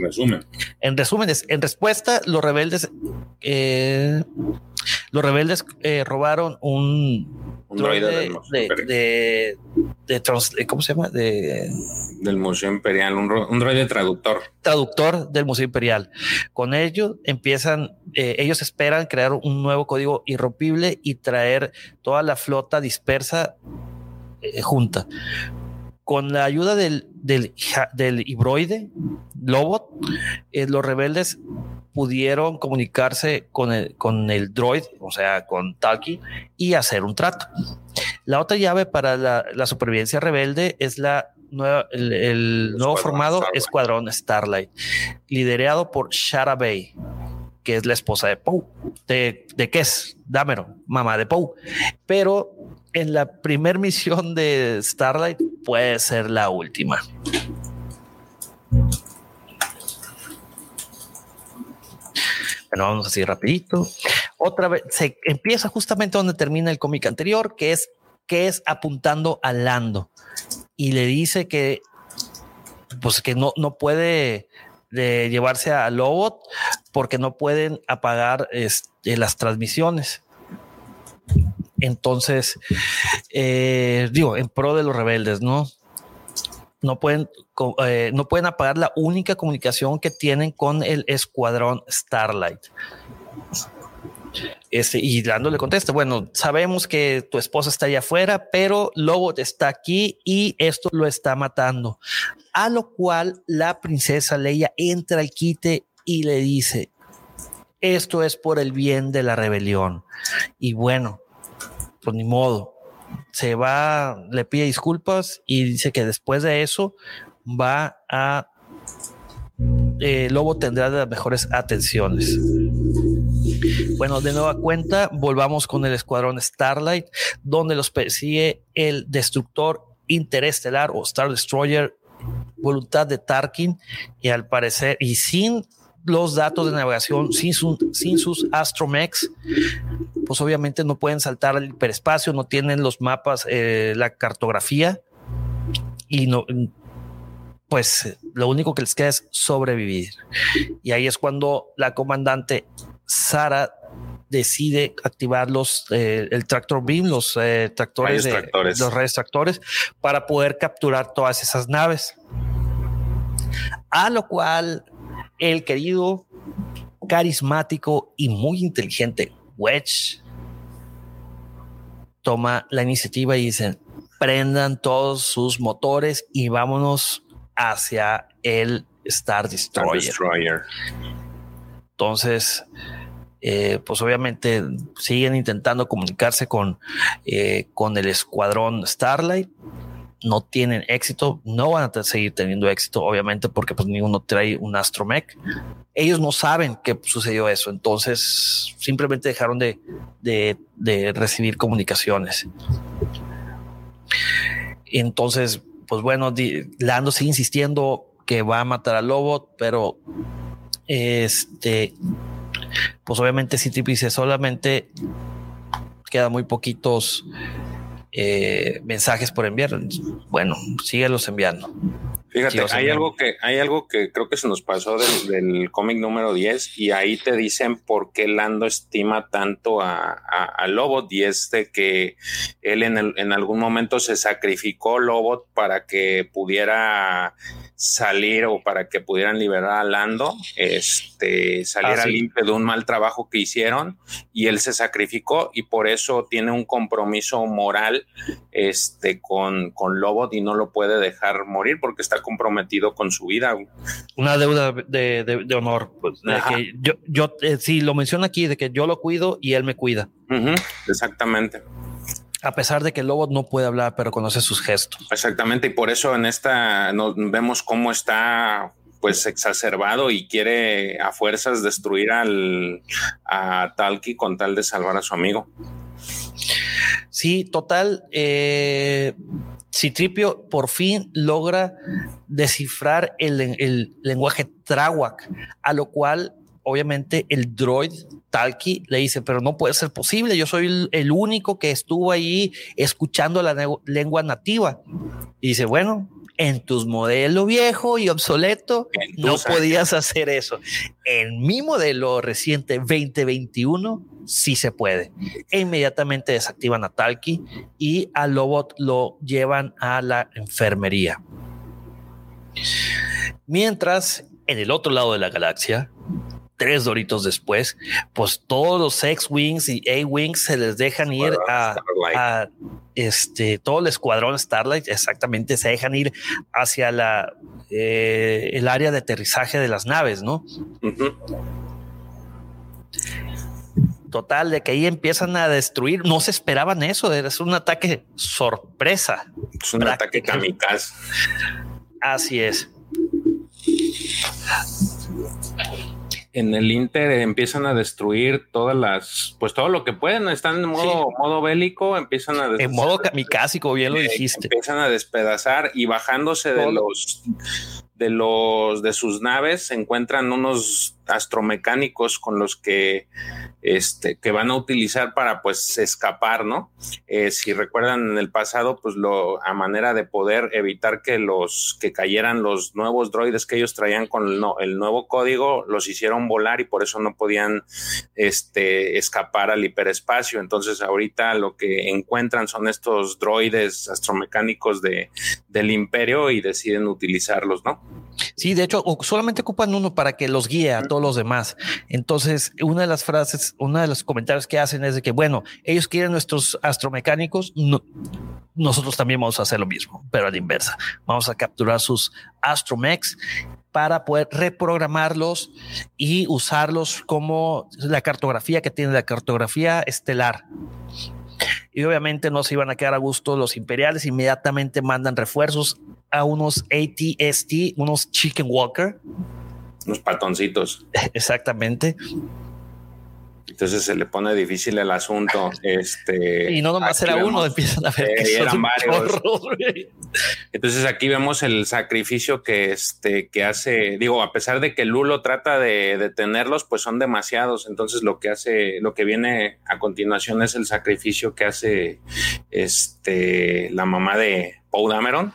resumen. En resumen, en respuesta, los rebeldes, eh, los rebeldes eh, robaron un, droide, de, de, ¿cómo se llama? De, del Museo Imperial, un, un, droide traductor. Traductor del Museo Imperial. Con ello empiezan, eh, ellos esperan crear un nuevo código irrompible y traer toda la flota dispersa eh, junta. Con la ayuda del, del, del hibroide, Lobot, eh, los rebeldes pudieron comunicarse con el, con el droid, o sea, con Talki, y hacer un trato. La otra llave para la, supervivencia rebelde es la nueva, el, nuevo formado Escuadrón Starlight, liderado por Shara Bay, que es la esposa de Poe. ¿De, de qué es? Dameron, mamá de Poe. Pero en la primer misión de Starlight, puede ser la última. Bueno, vamos así rapidito. Otra vez se empieza justamente donde termina el cómic anterior, que es que es apuntando a Lando y le dice que pues que no, no puede de llevarse a Lobot porque no pueden apagar este, las transmisiones. Entonces, eh, digo, en pro de los rebeldes, ¿no? No pueden, eh, no pueden apagar la única comunicación que tienen con el escuadrón Starlight. Este, y Lando le contesta, bueno, sabemos que tu esposa está allá afuera, pero Lobot está aquí y esto lo está matando. A lo cual la princesa Leia entra al quite y le dice, esto es por el bien de la rebelión. Y bueno, pues ni modo. Se va, le pide disculpas y dice que después de eso va a... Eh, Lobo tendrá las mejores atenciones. Bueno, de nueva cuenta, volvamos con el escuadrón Starlight, donde los persigue el destructor interestelar o Star Destroyer, voluntad de Tarkin, y al parecer, y sin los datos de navegación, sin, sin sus Astromex, pues obviamente no pueden saltar al hiperespacio, no tienen los mapas, eh, la cartografía, y no, pues lo único que les queda es sobrevivir. Y ahí es cuando la comandante Sara decide activar los eh, el tractor beam, los eh, tractores, de, los rayos tractores para poder capturar todas esas naves. A lo cual el querido, carismático y muy inteligente Wedge toma la iniciativa y dice prendan todos sus motores y vámonos hacia el Star Destroyer. Entonces, eh, pues obviamente siguen intentando comunicarse con, eh, con el escuadrón Starlight. No tienen éxito, no van a seguir teniendo éxito, obviamente, porque pues ninguno trae un astromech. Ellos no saben que sucedió eso, entonces simplemente dejaron de, de recibir comunicaciones. Entonces, pues bueno, Lando sigue insistiendo que va a matar al Lobo, pero este, pues obviamente si dice solamente quedan muy poquitos eh, mensajes por enviar. Bueno, síguelos enviando. Fíjate, hay algo que hay algo que creo que se nos pasó del, cómic número 10 y ahí te dicen por qué Lando estima tanto a, a, Lobot y es de que él en, en algún momento se sacrificó Lobot para que pudiera salir o para que pudieran liberar a Lando, este, saliera ah, limpio de un mal trabajo que hicieron y él se sacrificó y por eso tiene un compromiso moral este, con, con Lobot y no lo puede dejar morir porque está comprometido con su vida. Una deuda de, honor. Pues, yo, yo eh, sí lo menciono aquí, de que yo lo cuido y él me cuida. exactamente a pesar de que el lobo no puede hablar, pero conoce sus gestos. Exactamente, y por eso en esta nos vemos cómo está pues exacerbado y quiere a fuerzas destruir al a Talki con tal de salvar a su amigo. Sí, total. Eh, Citripio por fin logra descifrar el, el lenguaje Trawak, a lo cual obviamente el droid Talki le dice, pero no puede ser posible, yo soy el, único que estuvo ahí escuchando la lengua nativa. Y dice, bueno, en tus modelo viejo y obsoleto no podías hacer eso. En mi modelo reciente 2021 sí se puede. E inmediatamente desactivan a Talki y a Lobot lo llevan a la enfermería. Mientras en el otro lado de la galaxia, tres doritos después, pues todos los X-Wings y A-Wings se les dejan ir a, este, todo el escuadrón Starlight, exactamente, se dejan ir hacia la, eh, el área de aterrizaje de las naves, ¿no? Total, de que ahí empiezan a destruir, no se esperaban eso, es un ataque sorpresa. Es un ataque kamikaze. Así es. En el Inter empiezan a destruir todas las, pues todo lo que pueden, están en modo, modo bélico, empiezan a En modo kamikaze, como bien lo dijiste. Empiezan a despedazar y bajándose de los de los de sus naves se encuentran unos astromecánicos con los que este que van a utilizar para pues escapar, ¿no? Eh, si recuerdan en el pasado, pues lo a manera de poder evitar que los que cayeran los nuevos droides que ellos traían con el, el nuevo código, los hicieron volar y por eso no podían este escapar al hiperespacio. Entonces ahorita lo que encuentran son estos droides astromecánicos de del imperio y deciden utilizarlos, ¿no? Sí, de hecho, solamente ocupan uno para que los guíe a todos los demás. Entonces, una de las frases, uno de los comentarios que hacen es de que, bueno, ellos quieren nuestros astromecánicos, nosotros también vamos a hacer lo mismo, pero a la inversa. Vamos a capturar sus astromechs para poder reprogramarlos y usarlos como la cartografía que tiene la cartografía estelar y obviamente no se iban a quedar a gusto los imperiales, inmediatamente mandan refuerzos a unos ATST, unos Chicken Walker. Unos patoncitos. Exactamente. Entonces se le pone difícil el asunto. Este, y no nomás era uno, empiezan a ver que eran varios. Entonces aquí vemos el sacrificio que, este, que hace, digo, a pesar de que Lulo trata de detenerlos, pues son demasiados. Entonces lo que hace, lo que viene a continuación es el sacrificio que hace este, la mamá de Paul Dameron.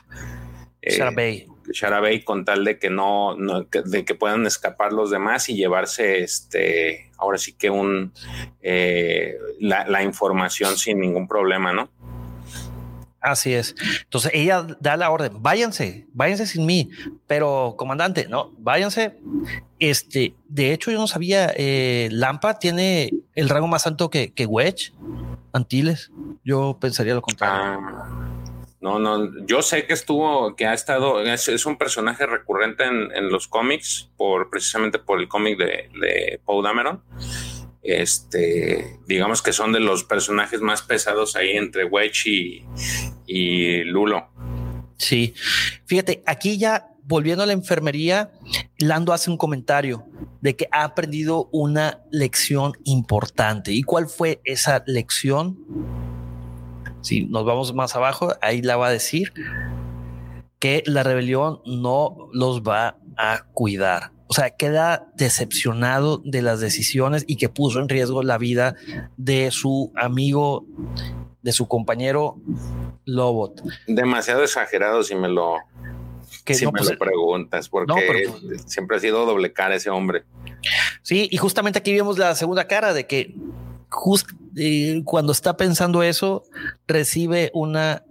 Sarah Bay. Sharabay con tal de que no, de que puedan escapar los demás y llevarse este ahora sí que un eh, la, información sin ningún problema, ¿no? Así es. Entonces ella da la orden, váyanse, váyanse sin mí, pero comandante, no, váyanse. Este, de hecho, yo no sabía, eh, Lampa tiene el rango más alto que, que Wedge, Antilles. Yo pensaría lo contrario. Ah. No, no, yo sé que estuvo, que ha estado, es, un personaje recurrente en, los cómics, por precisamente por el cómic de, de Paul Dameron. Este, digamos que son de los personajes más pesados ahí entre Wedge y, y Lulo. Sí, fíjate, aquí ya volviendo a la enfermería, Lando hace un comentario de que ha aprendido una lección importante. ¿Y cuál fue esa lección? Si nos vamos más abajo, ahí la va a decir que la rebelión no los va a cuidar. O sea, queda decepcionado de las decisiones y que puso en riesgo la vida de su amigo, de su compañero Lobot. Demasiado exagerado si me lo, si me pues, lo preguntas, porque pues, siempre ha sido doble cara ese hombre. Sí, y justamente aquí vemos la segunda cara de que justo cuando está pensando eso, recibe una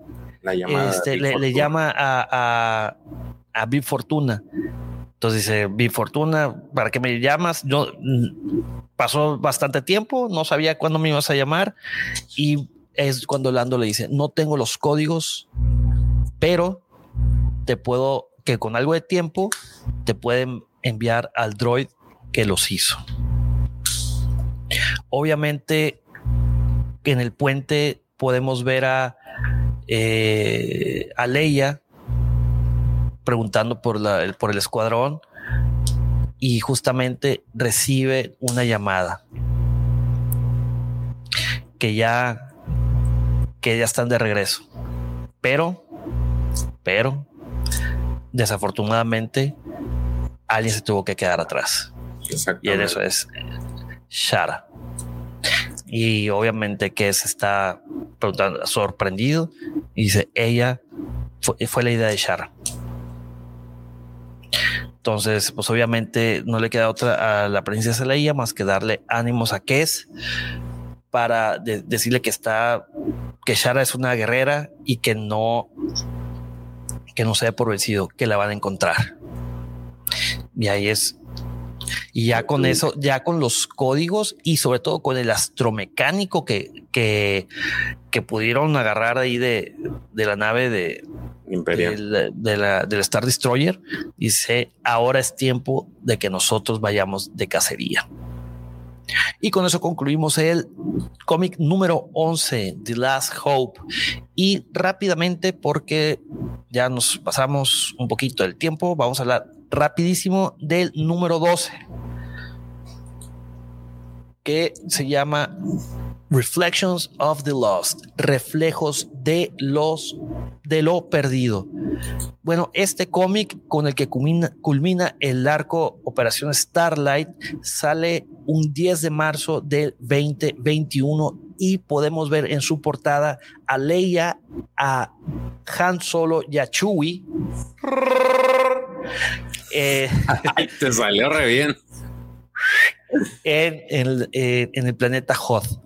llamada este, le, llama a, a, a Fortuna. Entonces dice, Big Fortuna, ¿para qué me llamas? Yo mm, pasó bastante tiempo, no sabía cuándo me ibas a llamar y es cuando Lando le dice, no tengo los códigos, pero te puedo, que con algo de tiempo te pueden enviar al droid que los hizo. Obviamente en el puente podemos ver a, eh, a Leia preguntando por, la, por el escuadrón y justamente recibe una llamada que ya que ya están de regreso. Pero, pero, desafortunadamente, alguien se tuvo que quedar atrás. Y en eso es Shara. Y obviamente que está sorprendido y dice, ella fue, la idea de Shara. Entonces, pues obviamente no le queda otra a la princesa Leia más que darle ánimos a Kes para decirle que está, que Shara es una guerrera y que no, que no se dé por vencido, que la van a encontrar. Y ahí es y ya con eso, ya con los códigos y sobre todo con el astromecánico que, que, que pudieron agarrar ahí de, de la nave de, Imperial. De, la, del Star Destroyer, dice, ahora es tiempo de que nosotros vayamos de cacería. Y con eso concluimos el cómic número 11, The Last Hope. Y rápidamente, porque ya nos pasamos un poquito del tiempo, vamos a hablar rapidísimo del número 12. que se llama Reflections of the Lost, reflejos de los de lo perdido. Bueno, este cómic con el que culmina, culmina, el arco Operación Starlight sale un 10 de marzo del 2021 y podemos ver en su portada a Leia, a Han Solo y a Chewie. Eh, te salió re bien. En, el, eh, en el planeta Hoth.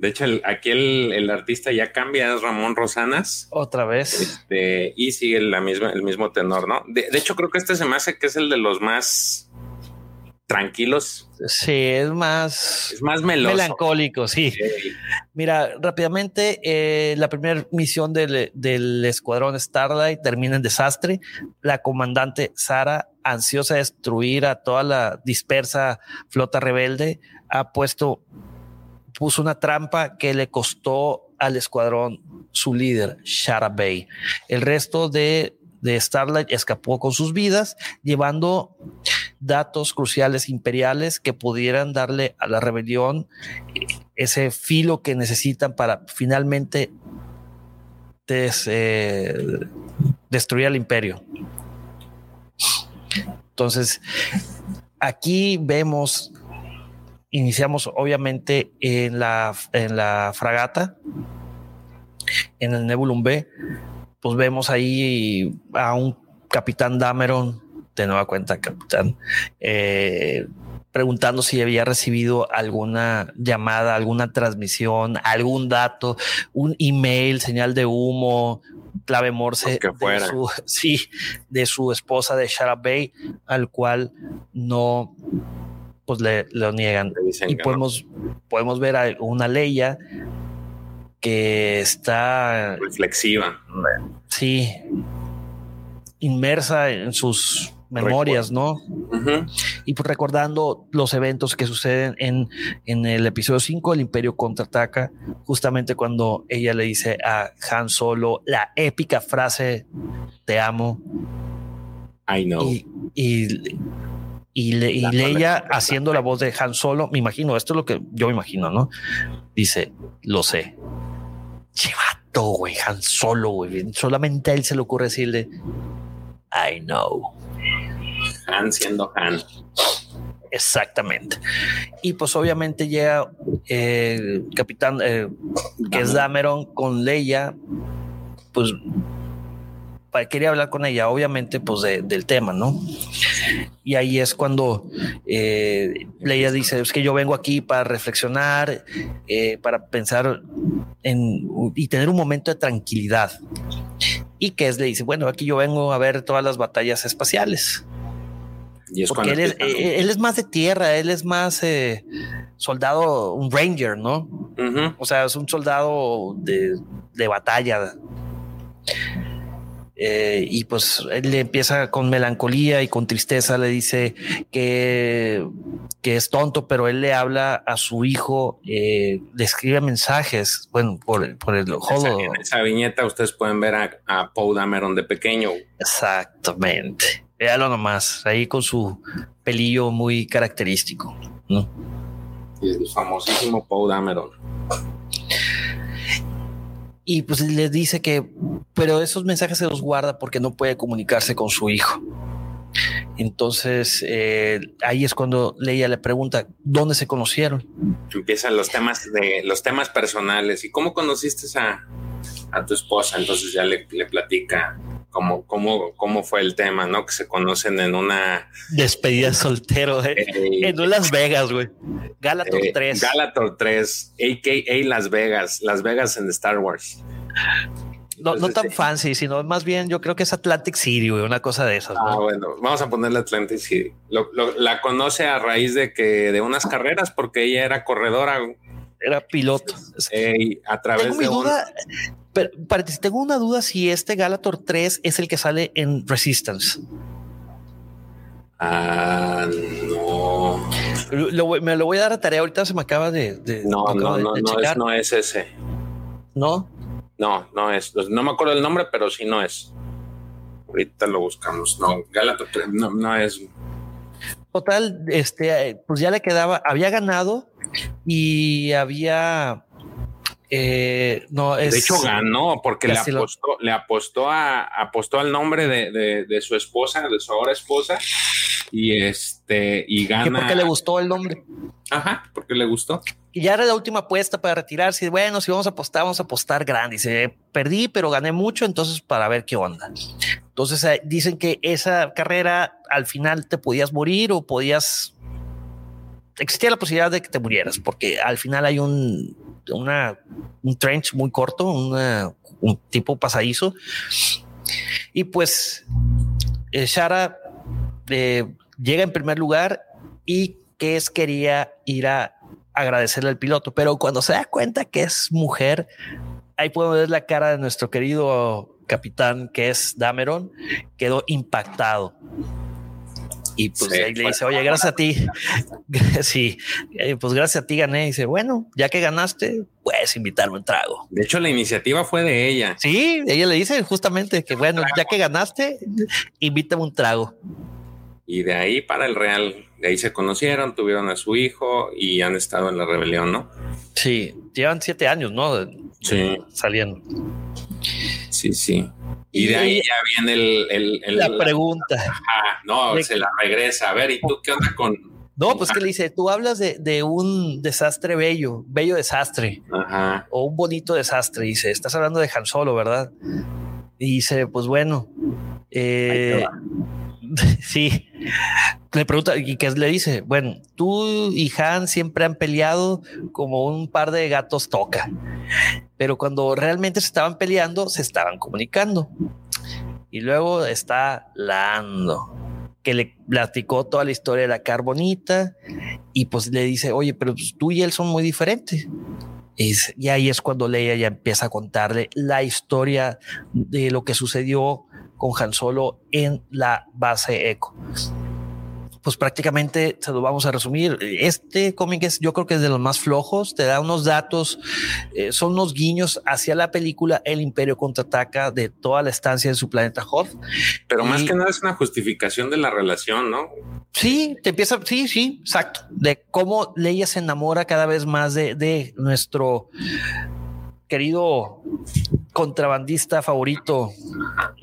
De hecho, aquí el, artista ya cambia, es Ramón Rosanas. Otra vez. Este, y sigue la misma, el mismo tenor, ¿no? De, hecho, creo que este se me hace que es el de los más tranquilos. Sí, es más, es más melancólico, sí. Mira, rápidamente, eh, la primera misión del, del, escuadrón Starlight termina en desastre. La comandante Sara, ansiosa de destruir a toda la dispersa flota rebelde, ha puesto puso una trampa que le costó al escuadrón su líder, Shara Bay. El resto de, de Starlight escapó con sus vidas, llevando datos cruciales imperiales que pudieran darle a la rebelión ese filo que necesitan para finalmente eh, destruir al imperio. Entonces, aquí vemos iniciamos obviamente en la, en la fragata, en el Nebulum B, pues vemos ahí a un capitán Dameron, de nueva cuenta capitán, eh, preguntando si había recibido alguna llamada, alguna transmisión, algún dato, un email, señal de humo, clave Morse que de su, sí, de su esposa de Shara Bay, al cual no pues le lo niegan. Y podemos, podemos ver a una Leia que está reflexiva. Sí, inmersa en sus memorias, ¿no? Y pues recordando los eventos que suceden en, en el episodio 5, el Imperio contraataca, justamente cuando ella le dice a Han Solo la épica frase, te amo. I know. y y, Leia haciendo la voz de Han Solo, me imagino, esto es lo que yo me imagino, ¿no? Dice, lo sé. Chivato, güey, Han Solo, güey. Solamente a él se le ocurre decirle, I know. Han siendo Han. Exactamente. Y pues obviamente llega el capitán, eh, que es Dameron, con Leia, pues quería hablar con ella, obviamente, pues del tema, ¿no? Y ahí es cuando eh, Leia dice, es que yo vengo aquí para reflexionar, eh, para pensar en, y tener un momento de tranquilidad. Y que es, le dice, bueno, aquí yo vengo a ver todas las batallas espaciales. Y es Porque él es, eh, él es, más de tierra, él es más eh, soldado, un ranger, ¿no? O sea, es un soldado de, de batalla. Eh, y pues él le empieza con melancolía y con tristeza, le dice que, que es tonto, pero él le habla a su hijo, eh, le escribe mensajes, bueno, por, por el holo. En esa viñeta ustedes pueden ver a, a Paul Dameron de pequeño. Exactamente. Véalo nomás, ahí con su pelillo muy característico. ¿no? el famosísimo Paul Dameron y pues le dice que, pero esos mensajes se los guarda porque no puede comunicarse con su hijo. Entonces eh, ahí es cuando Leia le pregunta dónde se conocieron. Empiezan los temas de los temas personales y cómo conociste a, a tu esposa. Entonces ya le, le platica cómo, cómo, cómo fue el tema, ¿no? Que se conocen en una despedida soltero ¿eh? en Las Vegas, güey. Galator 3. Eh, Galator 3, a.k.a. Las Vegas, Las Vegas en Star Wars. No, no tan fancy, sino más bien yo creo que es Atlantic City, güey, una cosa de esas. Ah, bueno, vamos a ponerle Atlantic City. la conoce a raíz de que de unas carreras, porque ella era corredora. Era piloto. a través de duda, pero tengo una duda si este Galator 3 es el que sale en Resistance. Ah, no. me lo voy a dar a tarea. Ahorita se me acaba de. no, no, no, no, es, ese. No. No, no es. No me acuerdo el nombre, pero sí no es. Ahorita lo buscamos. No, Galator 3 no, no es. Total, este, pues ya le quedaba, había ganado y había eh, no de hecho ganó porque le apostó, le apostó a apostó al nombre de, de, su esposa, de su ahora esposa, y este y gana. porque le gustó el nombre. Ajá, porque le gustó. Y ya era la última apuesta para retirarse. Bueno, si vamos a apostar, vamos a apostar grande. Dice, perdí, pero gané mucho, entonces para ver qué onda. Entonces eh, dicen que esa carrera al final te podías morir o podías existía la posibilidad de que te murieras, porque al final hay un, un trench muy corto, un tipo pasadizo. Y pues eh, Shara eh, llega en primer lugar y que es quería ir a agradecerle al piloto, pero cuando se da cuenta que es mujer, ahí podemos ver la cara de nuestro querido capitán que es Dameron, quedó impactado. Y pues ahí le dice, oye, gracias a ti. sí, eh, pues gracias a ti gané. Y dice, bueno, ya que ganaste, puedes invitarme un trago. De hecho, la iniciativa fue de ella. Sí, ella le dice justamente que, bueno, ya que ganaste, invítame un trago. Y de ahí para el Real, de ahí se conocieron, tuvieron a su hijo y han estado en la rebelión, ¿no? Sí, llevan siete años, ¿no? Sí. Saliendo. Sí, sí. Y, de ahí ya viene el, la pregunta. no, se la regresa. A ver, ¿y tú qué onda con...? No, pues que le dice, tú hablas de, un desastre bello, bello desastre, Ajá. o un bonito desastre. Dice, estás hablando de Han Solo, ¿verdad? Y dice, pues bueno, eh, sí. Le pregunta y que le dice, bueno, tú y Han siempre han peleado como un par de gatos toca, pero cuando realmente se estaban peleando, se estaban comunicando. Y luego está Lando, que le platicó toda la historia de la carbonita y pues le dice, oye, pero pues tú y él son muy diferentes. y ahí es cuando Leia ya empieza a contarle la historia de lo que sucedió con Han Solo en la base Echo. Pues prácticamente se lo vamos a resumir. Este cómic es, yo creo que es de los más flojos, te da unos datos, eh, son unos guiños hacia la película El Imperio contraataca de toda la estancia en su planeta Hoth. Pero más que nada es una justificación de la relación, ¿no? Sí, te empieza, sí, sí, exacto, de cómo Leia se enamora cada vez más de, de nuestro querido contrabandista favorito,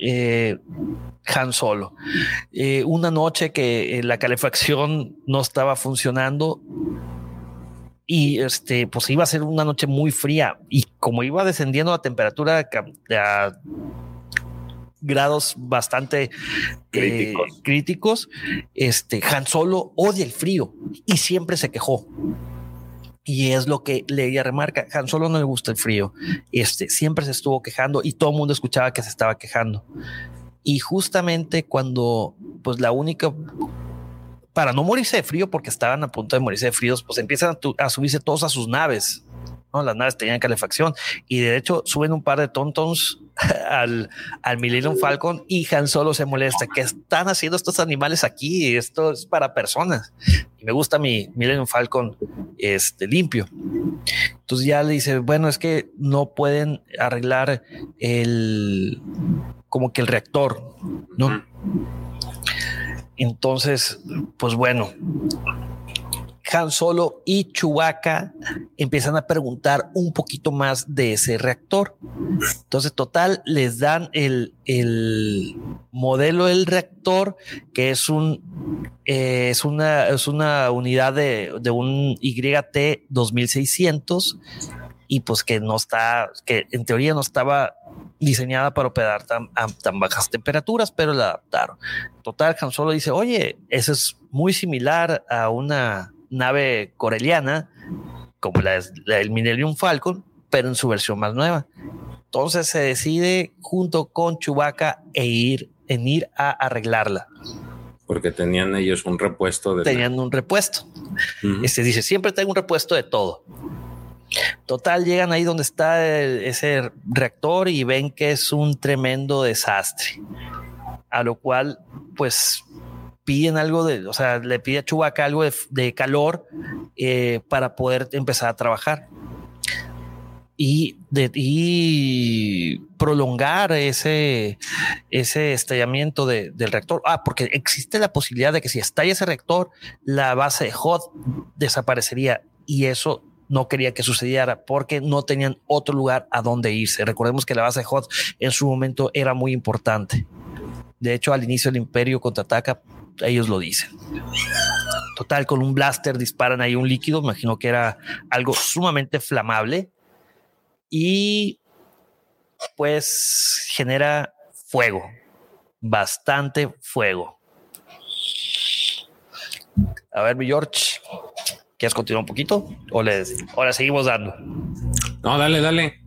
eh, Han Solo. Eh, una noche que eh, la calefacción no estaba funcionando y este, pues iba a ser una noche muy fría y como iba descendiendo la temperatura a, grados bastante críticos. críticos, este Han Solo odia el frío y siempre se quejó. Y es lo que Leia remarca. Han Solo no le gusta el frío. Este siempre se estuvo quejando y todo el mundo escuchaba que se estaba quejando. Y justamente cuando, pues la única para no morirse de frío, porque estaban a punto de morirse de fríos, pues empiezan a, subirse todos a sus naves. ¿no? Las naves tenían calefacción y de hecho suben un par de tontons al, al Millennium Falcon y Han Solo se molesta. ¿Qué están haciendo estos animales aquí? Esto es para personas. Y me gusta mi Millennium Falcon este, limpio. Entonces ya le dice, bueno, es que no pueden arreglar el, como que el reactor, ¿no? Entonces, pues bueno, han Solo y Chewbacca empiezan a preguntar un poquito más de ese reactor. Entonces, total, les dan el, modelo del reactor, que es un eh, es, una, es una unidad de, de un YT 2600 y pues que no está, que en teoría no estaba diseñada para operar tan, tan bajas temperaturas, pero la adaptaron. Total, Han Solo dice, oye, eso es muy similar a una nave coreliana, como la, del Millennium Falcon, pero en su versión más nueva. Entonces se decide junto con Chewbacca e ir, en ir a arreglarla. Porque tenían ellos un repuesto de. Tenían un repuesto. Este dice: siempre tengo un repuesto de todo. Total, llegan ahí donde está ese reactor y ven que es un tremendo desastre. A lo cual, pues piden algo de, o sea, le pide a Chubaca algo de, calor eh, para poder empezar a trabajar. Y, de, y prolongar ese, ese estallamiento del reactor. Ah, porque existe la posibilidad de que si estalla ese reactor, la base de HOT desaparecería y eso no quería que sucediera porque no tenían otro lugar a donde irse. Recordemos que la base de Hot en su momento era muy importante. De hecho, al inicio del Imperio contraataca, ellos lo dicen. Total, con un blaster disparan ahí un líquido, imagino que era algo sumamente flamable y pues genera fuego, bastante fuego. A ver, mi George, ¿quieres continuar un poquito o le, seguimos dando? No, dale, dale.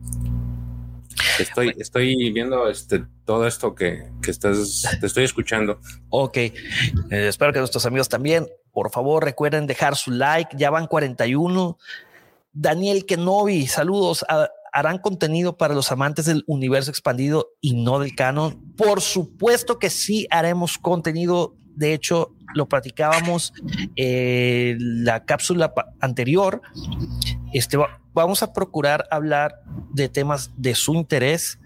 Estoy, estoy viendo este, todo esto que, estás, te estoy escuchando. Ok, eh, espero que nuestros amigos también. Por favor, recuerden dejar su like. Ya van 41. Daniel Kenobi, saludos. ¿Harán contenido para los amantes del universo expandido y no del canon? Por supuesto que sí haremos contenido. De hecho, lo platicábamos en eh, la cápsula anterior. Este, vamos a procurar hablar de temas de su interés.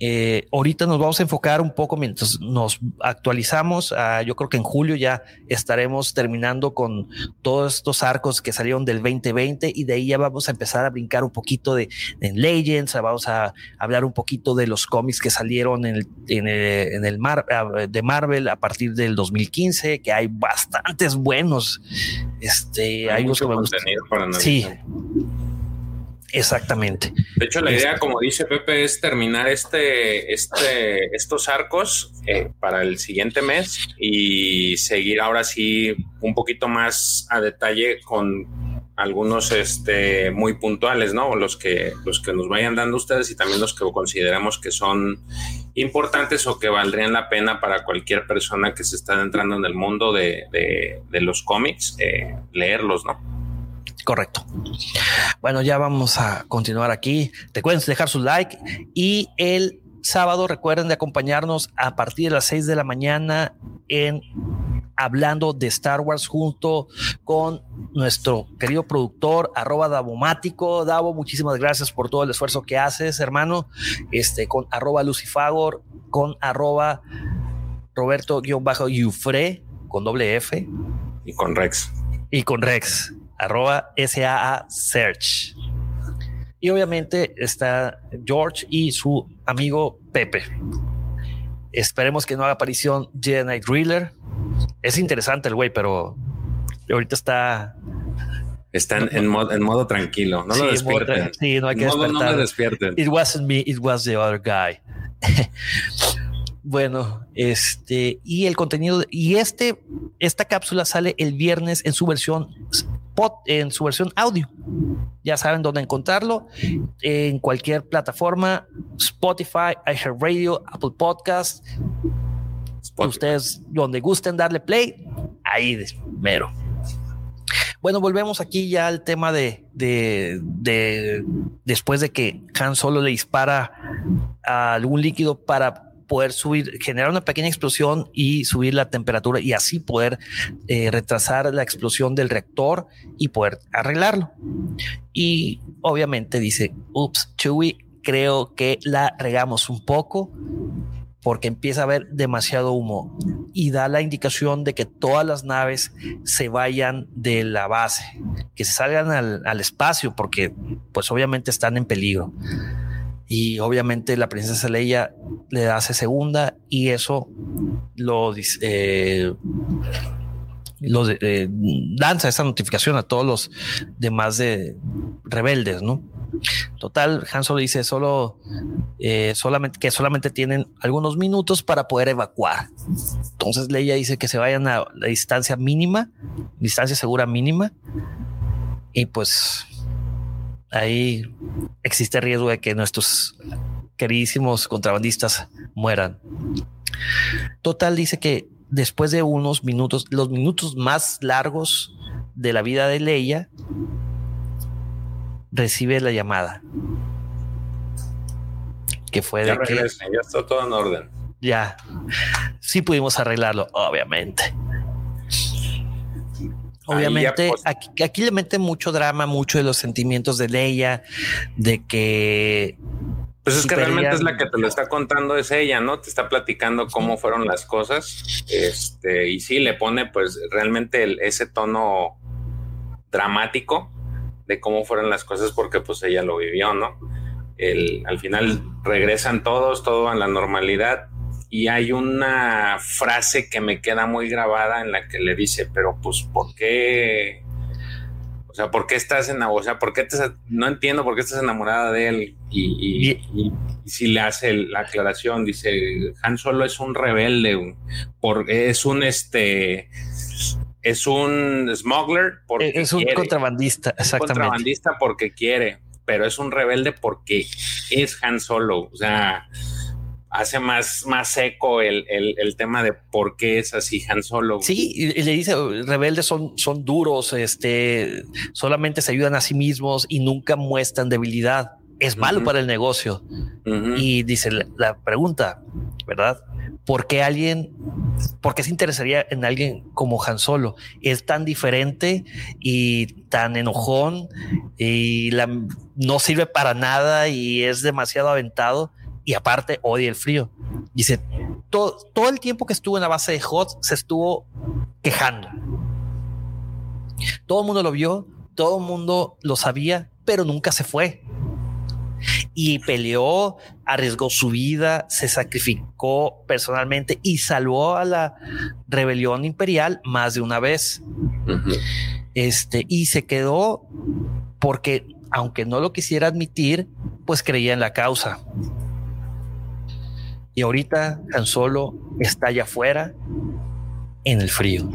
Eh, ahorita nos vamos a enfocar un poco mientras nos actualizamos. Ah, yo creo que en julio ya estaremos terminando con todos estos arcos que salieron del 2020 y de ahí ya vamos a empezar a brincar un poquito de, Legends. Vamos a hablar un poquito de los cómics que salieron en el, en el, mar, ah, de Marvel a partir del 2015, que hay bastantes buenos. Este, hay, mucho contenido para Sí. Exactamente. De hecho, la idea, como dice Pepe, es terminar este, este, estos arcos eh, para el siguiente mes y seguir ahora sí un poquito más a detalle con algunos este, muy puntuales, ¿no? Los que, los que nos vayan dando ustedes y también los que consideramos que son importantes o que valdrían la pena para cualquier persona que se está entrando en el mundo de, los cómics, eh, leerlos, ¿no? Correcto. Bueno, ya vamos a continuar aquí. Recuerden dejar su like y el sábado recuerden de acompañarnos a partir de las 6 de la mañana en hablando de Star Wars junto con nuestro querido productor arroba Davomático. Davo, muchísimas gracias por todo el esfuerzo que haces, hermano. Este con arroba Lucifagor, con arroba Roberto-Yufre con doble F. Y con Rex. Y con Rex arroba SAA Search. Y obviamente está George y su amigo Pepe. Esperemos que no haga aparición Jedi Driller. Es interesante el güey, pero ahorita está. Está en, modo, tranquilo. No lo despierten. sí, no hay que despertar. No me despierten. It wasn't me, it was the other guy. Bueno, este y el contenido y este esta cápsula sale el viernes en su versión en su versión audio. Ya saben dónde encontrarlo en cualquier plataforma, Spotify, iHeartRadio, Apple Podcast. Ustedes donde gusten darle play, ahí mero. Bueno, volvemos aquí ya al tema de, de, de después de que Han Solo le dispara a algún líquido para poder subir, generar una pequeña explosión y subir la temperatura y así poder eh, retrasar la explosión del reactor y poder arreglarlo. Y obviamente dice, ups, Chewie, creo que la regamos un poco porque empieza a haber demasiado humo y da la indicación de que todas las naves se vayan de la base, que se salgan al, al espacio porque pues obviamente están en peligro y obviamente la princesa Leia le hace segunda y eso lo eh, lo eh, esa notificación a todos los demás de rebeldes, ¿no? Total, Han Solo dice solo eh, solamente que solamente tienen algunos minutos para poder evacuar. Entonces Leia dice que se vayan a la distancia mínima, distancia segura mínima, y pues ahí existe riesgo de que nuestros queridísimos contrabandistas mueran. Total dice que después de unos minutos, los minutos más largos de la vida de Leia, recibe la llamada. Que fue de que ya está todo en orden. Ya, sí pudimos arreglarlo, obviamente. Obviamente, pues, aquí, le mete mucho drama, mucho de los sentimientos de Leia, de que. Pues es que realmente es la que te lo está contando, es ella, ¿no? Te está platicando cómo fueron las cosas. Este, y sí, le pone, pues, realmente ese tono dramático de cómo fueron las cosas porque pues ella lo vivió, ¿no? El, al final regresan todos, todo a la normalidad y hay una frase que me queda muy grabada en la que le dice, pero pues ¿por qué? O sea, ¿por qué estás enamorada? O sea, ¿por qué te, no entiendo por qué estás enamorada de él? Y, y, si le hace la aclaración, dice, Han Solo es un rebelde, por, es un este es un smuggler porque es un contrabandista, exactamente. contrabandista porque quiere, pero es un rebelde porque es Han Solo. O sea, hace más, más seco el, tema de por qué es así Han Solo. Sí, y le dice, rebeldes son, son duros, este, solamente se ayudan a sí mismos y nunca muestran debilidad. Es malo para el negocio. Y dice la, pregunta, ¿verdad? ¿Por qué alguien, por qué se interesaría en alguien como Han Solo? Es tan diferente y tan enojón y la, no sirve para nada y es demasiado aventado y aparte odia el frío. Dice, todo, todo el tiempo que estuvo en la base de Hot se estuvo quejando. Todo el mundo lo vio, todo el mundo lo sabía, pero nunca se fue. Y peleó, arriesgó su vida, se sacrificó personalmente y salvó a la rebelión imperial más de una vez. Este, y se quedó porque, aunque no lo quisiera admitir, pues creía en la causa. Y ahorita tan Solo está allá afuera en el frío.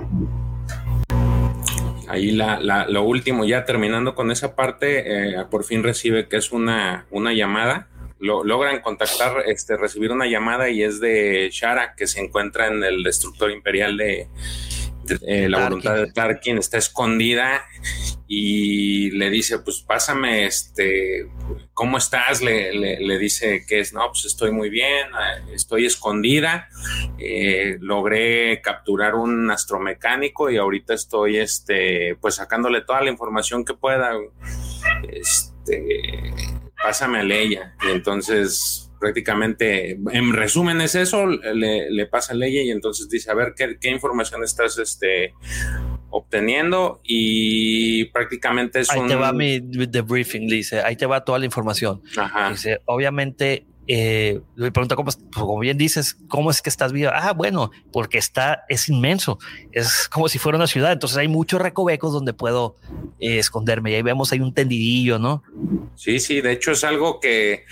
Ahí la, lo último, ya terminando con esa parte, eh, por fin recibe que es una, una llamada. Lo, logran contactar, este, recibir una llamada y es de Shara, que se encuentra en el destructor imperial de, eh, la voluntad de Tarkin está escondida y le dice, pues pásame, este, ¿cómo estás? Le, dice que es, no, pues estoy muy bien, eh, estoy escondida, eh, logré capturar un astromecánico y ahorita estoy, este, pues sacándole toda la información que pueda, este, pásame a Leia. Y entonces prácticamente, en resumen es eso, le, pasa a Leia y entonces dice, a ver, ¿qué, información estás este, obteniendo? Y prácticamente es ahí te va mi debriefing, dice, ahí te va toda la información. Dice, obviamente eh, le pregunta cómo, pues, como bien dices, cómo es que estás viva. Ah, bueno, porque está, es inmenso, es como si fuera una ciudad. Entonces hay muchos recovecos donde puedo eh, esconderme. Y ahí vemos, hay un tendidillo, ¿no? Sí, sí, de hecho es algo que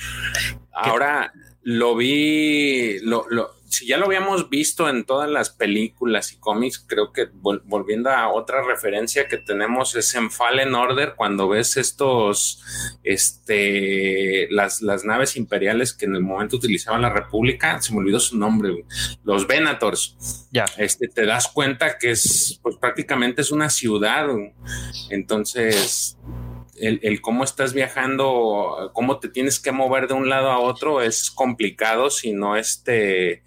ahora lo vi, lo, lo, si ya lo habíamos visto en todas las películas y cómics, creo que volviendo a otra referencia que tenemos es en Fallen Order, cuando ves estos, este, las, las naves imperiales que en el momento utilizaban la República, se me olvidó su nombre, los Venators. Ya. Este, te das cuenta que es, pues prácticamente es una ciudad. Entonces, el, el, cómo estás viajando, cómo te tienes que mover de un lado a otro es complicado si no este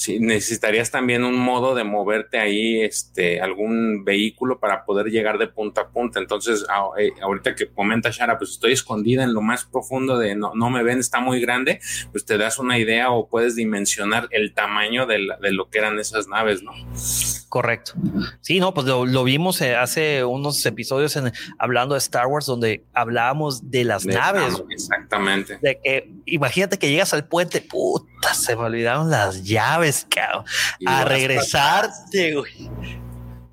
si necesitarías también un modo de moverte ahí, este, algún vehículo para poder llegar de punta a punta. Entonces, eh, ahorita que comenta Shara, pues estoy escondida en lo más profundo de no, no me ven, está muy grande, pues te das una idea o puedes dimensionar el tamaño de, de lo que eran esas naves, ¿no? Correcto. Sí, no, pues lo, vimos eh, hace unos episodios en, hablando de Star Wars donde hablábamos de las naves. exactamente. De que imagínate que llegas al puente, puta, se me olvidaron las llaves a regresarte,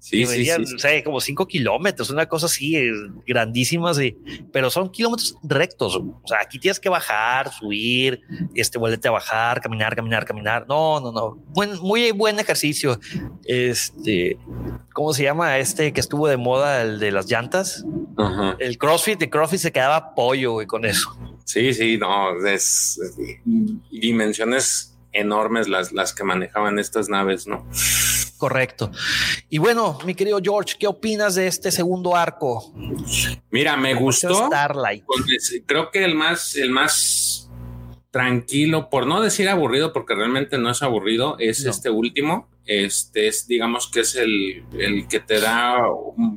Sí, sí, sí, como cinco kilómetros, una cosa así, grandísima, sí, pero son kilómetros rectos. O sea, aquí tienes que bajar, subir, este, vuelvete a bajar, caminar, caminar, caminar. No, no, no. Buen, muy buen ejercicio. Este, ¿cómo se llama este que estuvo de moda, el de las llantas? El CrossFit, de CrossFit se quedaba pollo, con eso. Sí, sí, no, es dimensiones enormes las, las que manejaban estas naves, ¿no? Correcto. Y bueno, mi querido George, ¿qué opinas de este segundo arco? Mira, me gustó. Starlight. Creo que el más, el más tranquilo, por no decir aburrido, porque realmente no es aburrido, es este último. Este es, digamos que es el, el que te da,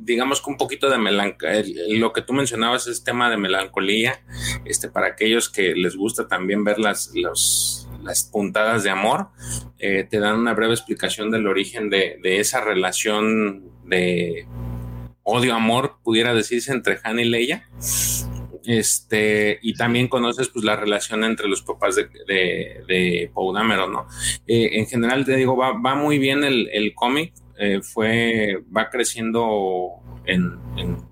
digamos que un poquito de melancolía. Lo que tú mencionabas es tema de melancolía. Este, para aquellos que les gusta también ver las, los, las puntadas de amor, eh, te dan una breve explicación del origen de, esa relación de, odio-amor, pudiera decirse, entre Han y Leia. Este, y también conoces pues la relación entre los papás de, de, de ¿no? Eh, en general te digo, va, va muy bien el, el cómic, eh, fue, va creciendo en,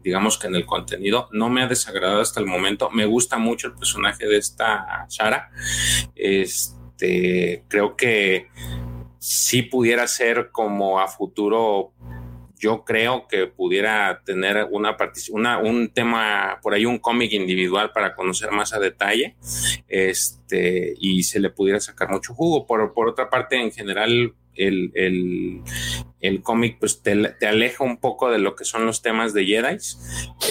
digamos que en el contenido. No me ha desagradado hasta el momento. Me gusta mucho el personaje de esta Shara. Este, creo que si pudiera ser como a futuro yo creo que pudiera tener una, una un tema por ahí, un cómic individual para conocer más a detalle este, y se le pudiera sacar mucho jugo. Por, por otra parte, en general, el, el, el cómic pues te, te, aleja un poco de lo que son los temas de Jedi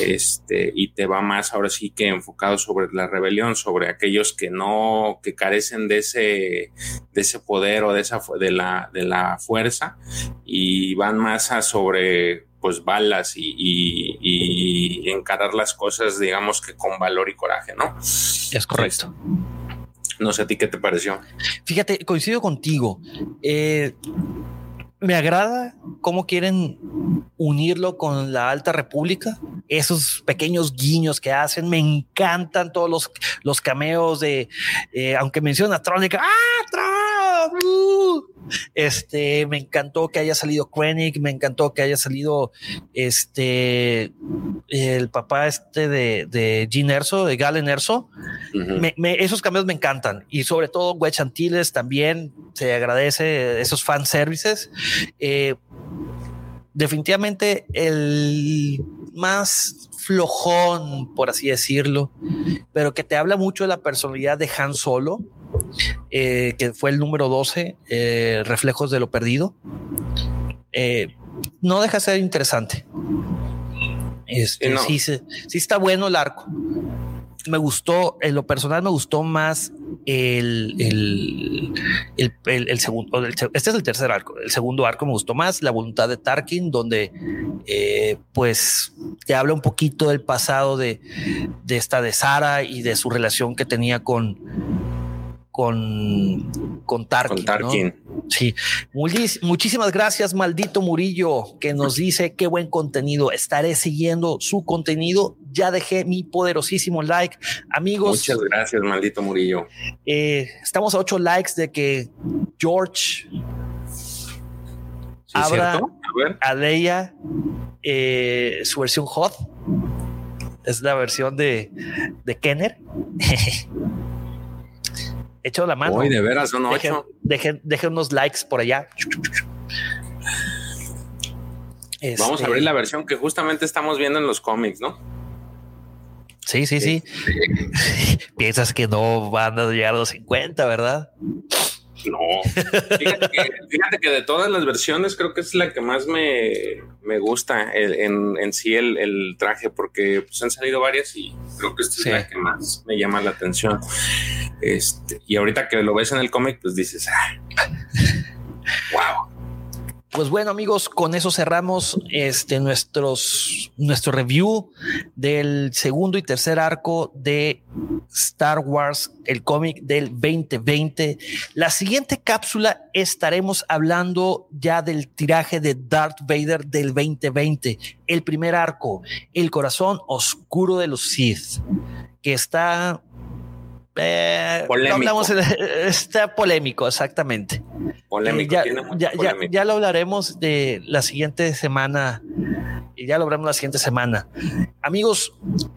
este, y te va más ahora sí que enfocado sobre la rebelión, sobre aquellos que no, que carecen de ese, de ese poder o de esa, de la, de la fuerza y van más a sobre pues balas y, y, y encarar las cosas digamos que con valor y coraje, ¿no? Es correcto. No sé a ti qué te pareció. Fíjate, coincido contigo. Eh, me agrada cómo quieren unirlo con la Alta República. Esos pequeños guiños que hacen, me encantan todos los, los cameos de, eh, aunque menciona Trónica, ¡ah, Tron! ¡Uh! Este, me encantó que haya salido Krennic, me encantó que haya salido este, el papá este de, de Gene Erso, de Galen Erso. esos cambios me encantan y sobre todo Wedge Antilles también se agradece esos fan services. Eh, definitivamente el más flojón, por así decirlo, pero que te habla mucho de la personalidad de Han Solo eh, que fue el número 12, eh, Reflejos de lo Perdido. Eh, no deja de ser interesante. Este, sí, sí, está bueno el arco. Me gustó, en lo personal me gustó más el, el, segundo, este es el tercer arco, el segundo arco me gustó más, la voluntad de Tarkin, donde pues te habla un poquito del pasado de, de esta de Sara y de su relación que tenía con, con, con Tarkin. Sí, muchísimas gracias, maldito Murillo, que nos dice qué buen contenido. Estaré siguiendo su contenido. Ya dejé mi poderosísimo like. Amigos. Muchas gracias, maldito Murillo. Eh, estamos a ocho likes de que George abra a, Leia eh, su versión hot. Es la versión de, de Kenner. Hecho la mano. Hoy de veras son ocho. Dejen, unos likes por allá. Vamos a abrir este, la versión que justamente estamos viendo en los cómics, ¿no? Sí, sí, sí. Piensas que no van a llegar a los 50, ¿verdad? No. Fíjate que, de todas las versiones creo que es la que más me, gusta en, en, sí el, traje, porque pues, han salido varias y creo que esta es la que más me llama la atención. Este, y ahorita que lo ves en el cómic, pues dices, wow. Pues bueno, amigos, con eso cerramos este nuestros nuestro review del segundo y tercer arco de Star Wars, el cómic del 2020. La siguiente cápsula estaremos hablando ya del tiraje de Darth Vader del 2020, el primer arco, el corazón oscuro de los Sith, que está eh, polémico. está polémico, exactamente. Polémico, eh, ya, lo hablaremos de la siguiente semana. Y ya lo hablaremos la siguiente semana. Amigos,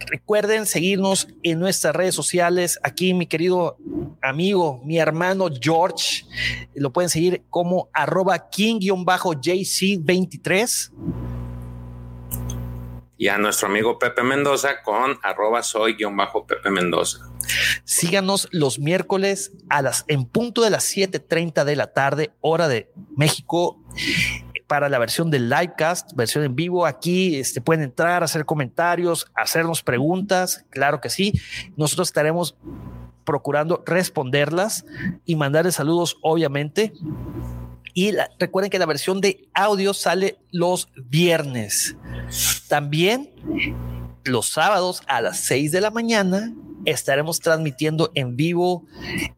recuerden seguirnos en nuestras redes sociales. Aquí mi querido amigo, mi hermano George, lo pueden seguir como arroba king-jc23 y a nuestro amigo Pepe Mendoza con arroba soy-pepe Mendoza. Síganos los miércoles a las en punto de las 7:30 de la tarde, hora de México para la versión del livecast, versión en vivo. Aquí este, pueden entrar, hacer comentarios, hacernos preguntas. Claro que sí. Nosotros estaremos procurando responderlas y mandarles saludos, obviamente. Y recuerden que la versión de audio sale los viernes. También los sábados a las 6 de la mañana estaremos transmitiendo en vivo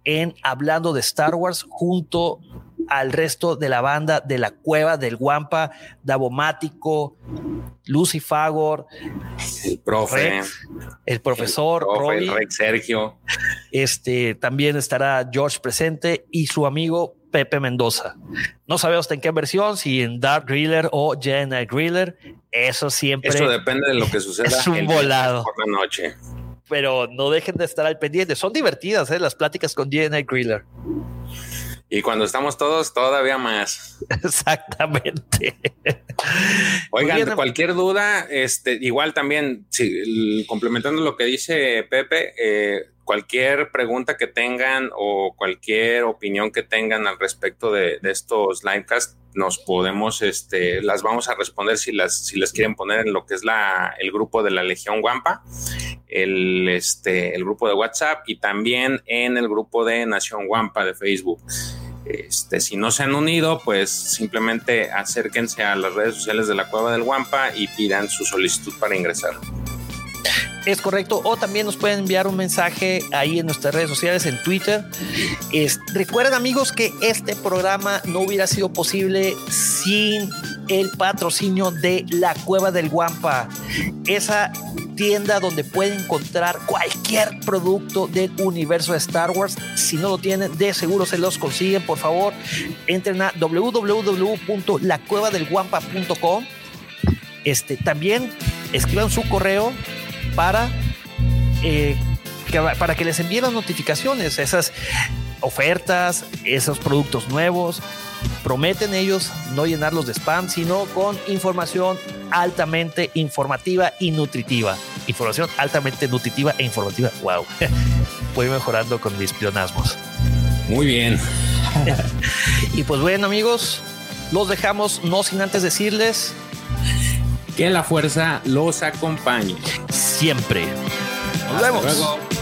en Hablando de Star Wars junto al resto de la banda de la cueva del Guampa, Davomático, Lucy Fagor, el profe, el profesor, el Sergio. Este también estará George presente y su amigo Pepe Mendoza. No sabemos en qué versión, si en Dark Griller o Jedi Griller. Eso siempre. Eso depende de lo que suceda. Es un volado. Por la noche. Pero no dejen de estar al pendiente. Son divertidas ¿eh? las pláticas con Jedi Griller. Y cuando estamos todos, todavía más. Exactamente. Oigan, cualquier duda, este, igual también, complementando lo que dice Pepe, eh, cualquier pregunta que tengan o cualquier opinión que tengan al respecto de, estos livecasts, nos podemos, este, las vamos a responder si las, si las quieren poner en lo que es la, el grupo de la Legión Guampa, el, este, el grupo de WhatsApp y también en el grupo de Nación Guampa de Facebook. Este, si no se han unido, pues simplemente acérquense a las redes sociales de la Cueva del Guampa y pidan su solicitud para ingresar. Es correcto. O también nos pueden enviar un mensaje ahí en nuestras redes sociales, en Twitter. recuerden amigos que este programa no hubiera sido posible sin el patrocinio de la Cueva del Guampa. Esa tienda donde pueden encontrar cualquier producto del universo de Star Wars. Si no lo tienen, de seguro se los consiguen. Por favor, entren a www.lacuevadelguampa.com. Este, también escriban su correo para, eh, que, para que les envíen las notificaciones, esas ofertas, esos productos nuevos. Prometen ellos no llenarlos de spam, sino con información altamente informativa y nutritiva. Información altamente nutritiva e informativa. Wow. Voy mejorando con mis plionasmos. Muy bien. y pues bueno, amigos, los dejamos no sin antes decirles que la fuerza los acompañe. Siempre. Nos vemos.